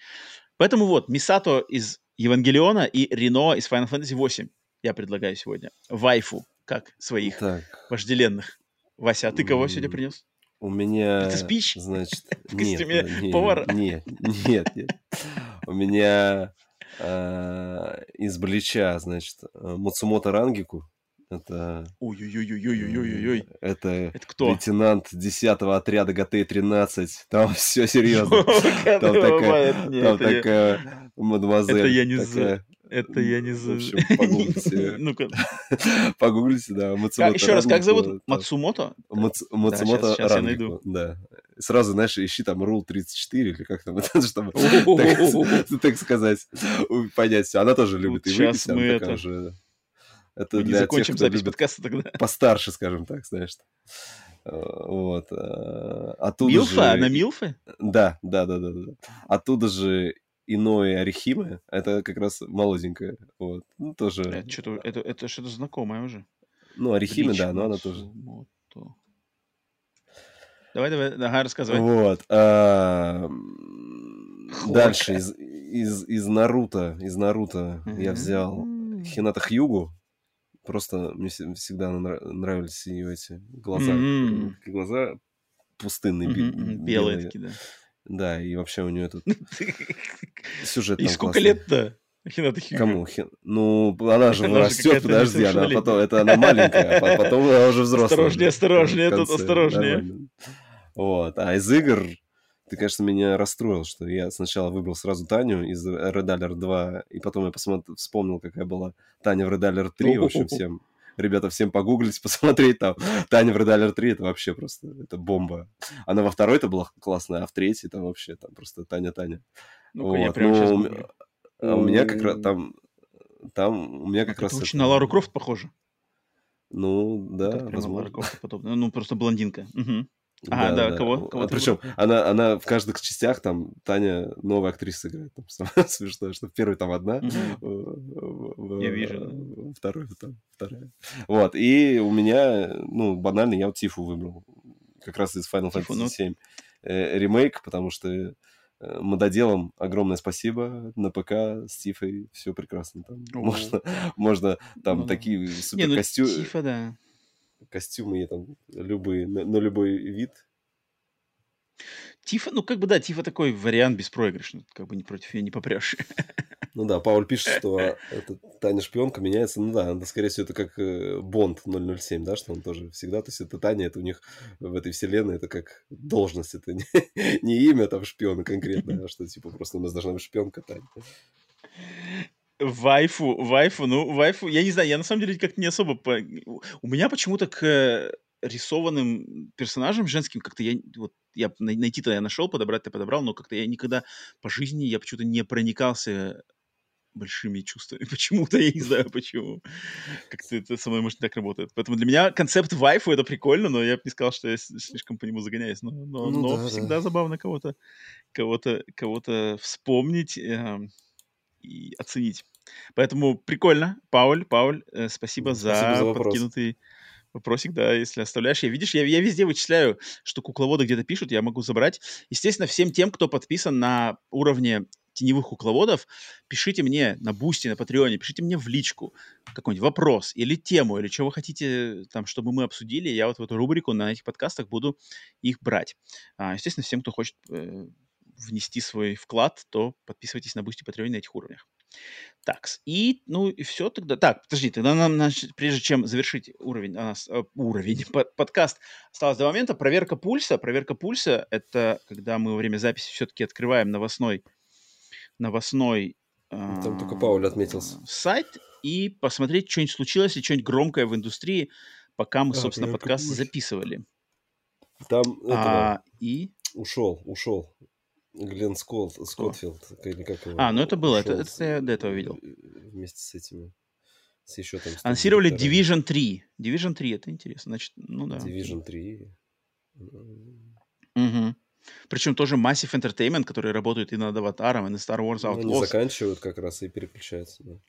Поэтому вот, Мисато из Евангелиона и Рино из Final Fantasy 8 я предлагаю сегодня. Вайфу, как своих так. вожделенных. Вася, а ты кого сегодня принес? У меня... Это спич? Значит, в костюме нет, повара? Нет, нет, нет. У меня из Блича, значит, Муцумото Рангику. Это... Ой-ой-ой-ой-ой-ой-ой. Это, это кто? лейтенант 10-го отряда ГТ-13. Там все серьезно. Там такая, там такая мадемуазель. Это я не знаю. Это я не общем, погуглите. Ну-ка. Погуглите, да. Мацумото Еще раз, как зовут? Мацумото? Мацумото Рангику, да. Сразу, знаешь, ищи там рул 34 или как там, чтобы, так сказать, понять все. Она тоже любит и выпить. Сейчас мы это... Это для закончим тех, запись подкаста тогда. Постарше, скажем так, знаешь. Вот. А, оттуда Милфа? Же... Она Милфа? Да, да, да, да, да. Оттуда же иное Арихиме, это как раз молоденькая. Вот. Ну, тоже... Это что-то, это, это что-то знакомое уже. Ну, Арихиме, да, но она тоже... Давай, давай, ага, рассказывай. Вот. А... Дальше из, из, из Наруто, из Наруто mm-hmm. я взял Хината Хьюгу. Просто мне всегда нравились ее эти глаза. Mm-hmm. Глаза пустынные, mm-hmm. белые. Белые такие, да. Да, и вообще у нее этот сюжет И сколько лет-то? Кому? Хин... Ну, она же она растет, подожди, она потом, это она маленькая, а потом она уже взрослая. Осторожнее, осторожнее, тут осторожнее. Вот, а из игр ты, конечно, меня расстроил, что я сначала выбрал сразу Таню из Red Alert 2, и потом я посмотр... вспомнил, какая была Таня в Red Alert 3. В общем, всем, ребята, всем погуглить, посмотреть там. Таня в Red Alert 3 это вообще просто, это бомба. Она во второй-то была классная, а в третьей там вообще там просто Таня-Таня. Ну, вот. я прямо сейчас ну, а у меня как раз там, там у меня как это раз... очень на Лару Крофт похоже. Ну, да, Это Лара возможно. Крофт подобное. Ну, просто блондинка. Мгм. Ага, Да, да, да. кого? Кого А причем она, она в каждых частях там Таня новая актриса играет. Там самое смешное, что в первой там одна, в- Я вижу, второй там вторая. Вот, и у меня, ну, банально, я вот Тифу выбрал. Как раз из Final Тифу, Fantasy ну. 7 э, ремейк, потому что э, мододелам огромное спасибо. На ПК с Тифой все прекрасно. Там можно, можно там Ну такие Не, супер ну, костюмы Тифа, да. Костюмы там любые, на, на любой вид. Тифа, ну, как бы, да, Тифа такой вариант беспроигрышный. Как бы не против ее не попрешь. Ну да, Пауль пишет, что эта Таня шпионка меняется. Ну да, это, скорее всего, это как э, Бонд 007, да, что он тоже всегда, то есть это Таня, это у них в этой вселенной, это как должность, это не, не имя там шпиона конкретно, а что типа просто у нас должна быть шпионка Таня. Вайфу, вайфу, ну, вайфу, я не знаю, я на самом деле как-то не особо... по- У меня почему-то к э, рисованным персонажам женским как-то я... Вот я най- найти-то я нашел, подобрать-то подобрал, но как-то я никогда по жизни я почему-то не проникался большими чувствами. Почему-то, я не знаю почему. Как-то это со мной, может, так работает. Поэтому для меня концепт вайфу это прикольно, но я бы не сказал, что я слишком по нему загоняюсь. Но, но- Ну но да, да. всегда забавно кого-то кого-то кого-то вспомнить эм, и оценить. Поэтому прикольно. Пауль, Пауль, э, спасибо, Спасибо за, за подкинутый вопросик, да, если оставляешь. Я, видишь, я, я везде вычисляю, что кукловоды где-то пишут, я могу забрать. Естественно, всем тем, кто подписан на уровне теневых кукловодов, пишите мне на Бусти, на Патреоне, пишите мне в личку какой-нибудь вопрос или тему, или что вы хотите, там, чтобы мы обсудили. Я вот в эту рубрику на этих подкастах буду их брать. А, естественно, всем, кто хочет э, внести свой вклад, то подписывайтесь на Бусти Патреоне на этих уровнях. Так, и, ну, и все тогда. Так, подожди, тогда нам, значит, прежде чем завершить уровень, а, с- э, уровень, под- подкаст, осталось два момента. Проверка пульса. Проверка пульса — это когда мы во время записи все-таки открываем новостной, новостной Там только а, Пауль отметился. сайт и посмотреть, что-нибудь случилось или что-нибудь громкое в индустрии, пока мы, А, собственно, подкаст пульса. записывали. Там этого А, и... ушел, ушел. Глен Скотт, Скоттфилд, как, его, А, ну это было, это- это я до этого видел. э, Вместе с этими, с еще там... Анонсировали. Division 3. Division 3, это интересно. Значит, ну да. Division 3. Угу. Причем тоже Massive Entertainment, которые работают и над Аватаром, и на Star Wars Ну, они Outlaws. заканчивают как раз и переключаются. Да.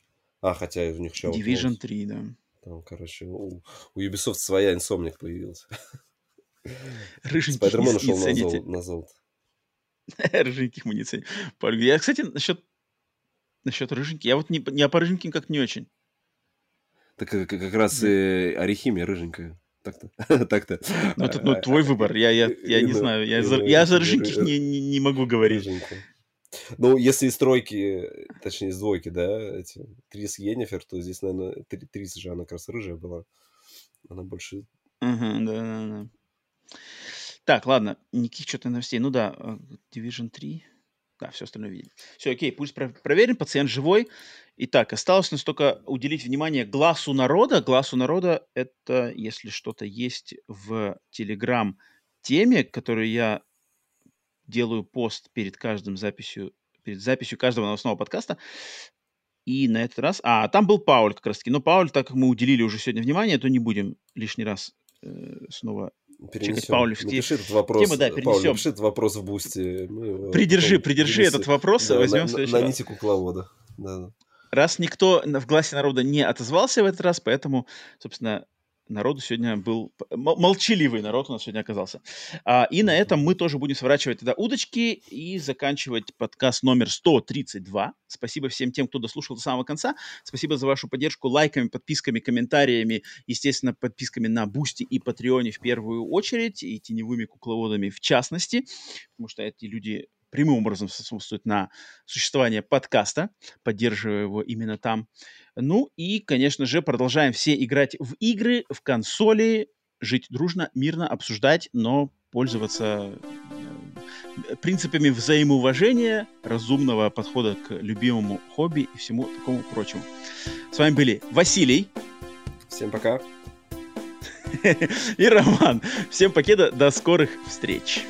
А, хотя у них еще Division Outlaws. 3, да. Там, короче, у, у Ubisoft своя инсомник появился. Рыженьких Спайдермен ушел на золото. Рыженьких мы не ценим. Я, кстати, насчет, насчет рыженьких, я вот не, по- я по рыженьким как не очень. Так как, как раз и Орехимия рыженькая. Так-то. Так-то. Ну, это ну, твой выбор. Я, я, я не знаю. Я, за, я за ры- рыженьких ры- не, не, не могу говорить. Рыженькая. Ну, если из тройки, точнее, из двойки, да, эти, Трис Йеннифер, то здесь, наверное, Три- Трис же, она как раз рыжая была. Она больше... Ага, да, да, да. Так, ладно, никаких что-то новостей. Ну да, э, Division 3. Да, все остальное видели. Все, окей, пульс про- проверен, пациент живой. Итак, осталось нас только уделить внимание глазу народа. Глазу народа — это, если что-то есть в Телеграм-теме, которую я делаю пост перед каждым записью, перед записью каждого новостного подкаста. И на этот раз... А, там был Пауль как раз-таки. Но Пауль, так как мы уделили уже сегодня внимание, то не будем лишний раз э, снова Перенесем. Паулевские Напиши этот вопрос. темы, да, Пауль, перенесем. напиши этот вопрос в бусте. мы Придержи, потом придержи перенесем. этот вопрос, Да, возьмем на, следующий на раз. нити кукловода. Да, да. Раз никто в гласе народа не отозвался в этот раз, поэтому, собственно, народу сегодня был... Молчаливый народ у нас сегодня оказался. А, и на этом мы тоже будем сворачивать тогда удочки и заканчивать подкаст номер 132. Спасибо всем тем, кто дослушал до самого конца. Спасибо за вашу поддержку лайками, подписками, комментариями, естественно, подписками на Boosty и Patreon е в первую очередь, и теневыми кукловодами в частности, потому что эти люди прямым образом способствуют на существование подкаста, поддерживая его именно там. Ну и, конечно же, продолжаем все играть в игры, в консоли, жить дружно, мирно, обсуждать, но пользоваться э, принципами взаимоуважения, разумного подхода к любимому хобби и всему такому прочему. С вами были Василий. Всем пока. И Роман. Всем покеда. До скорых встреч.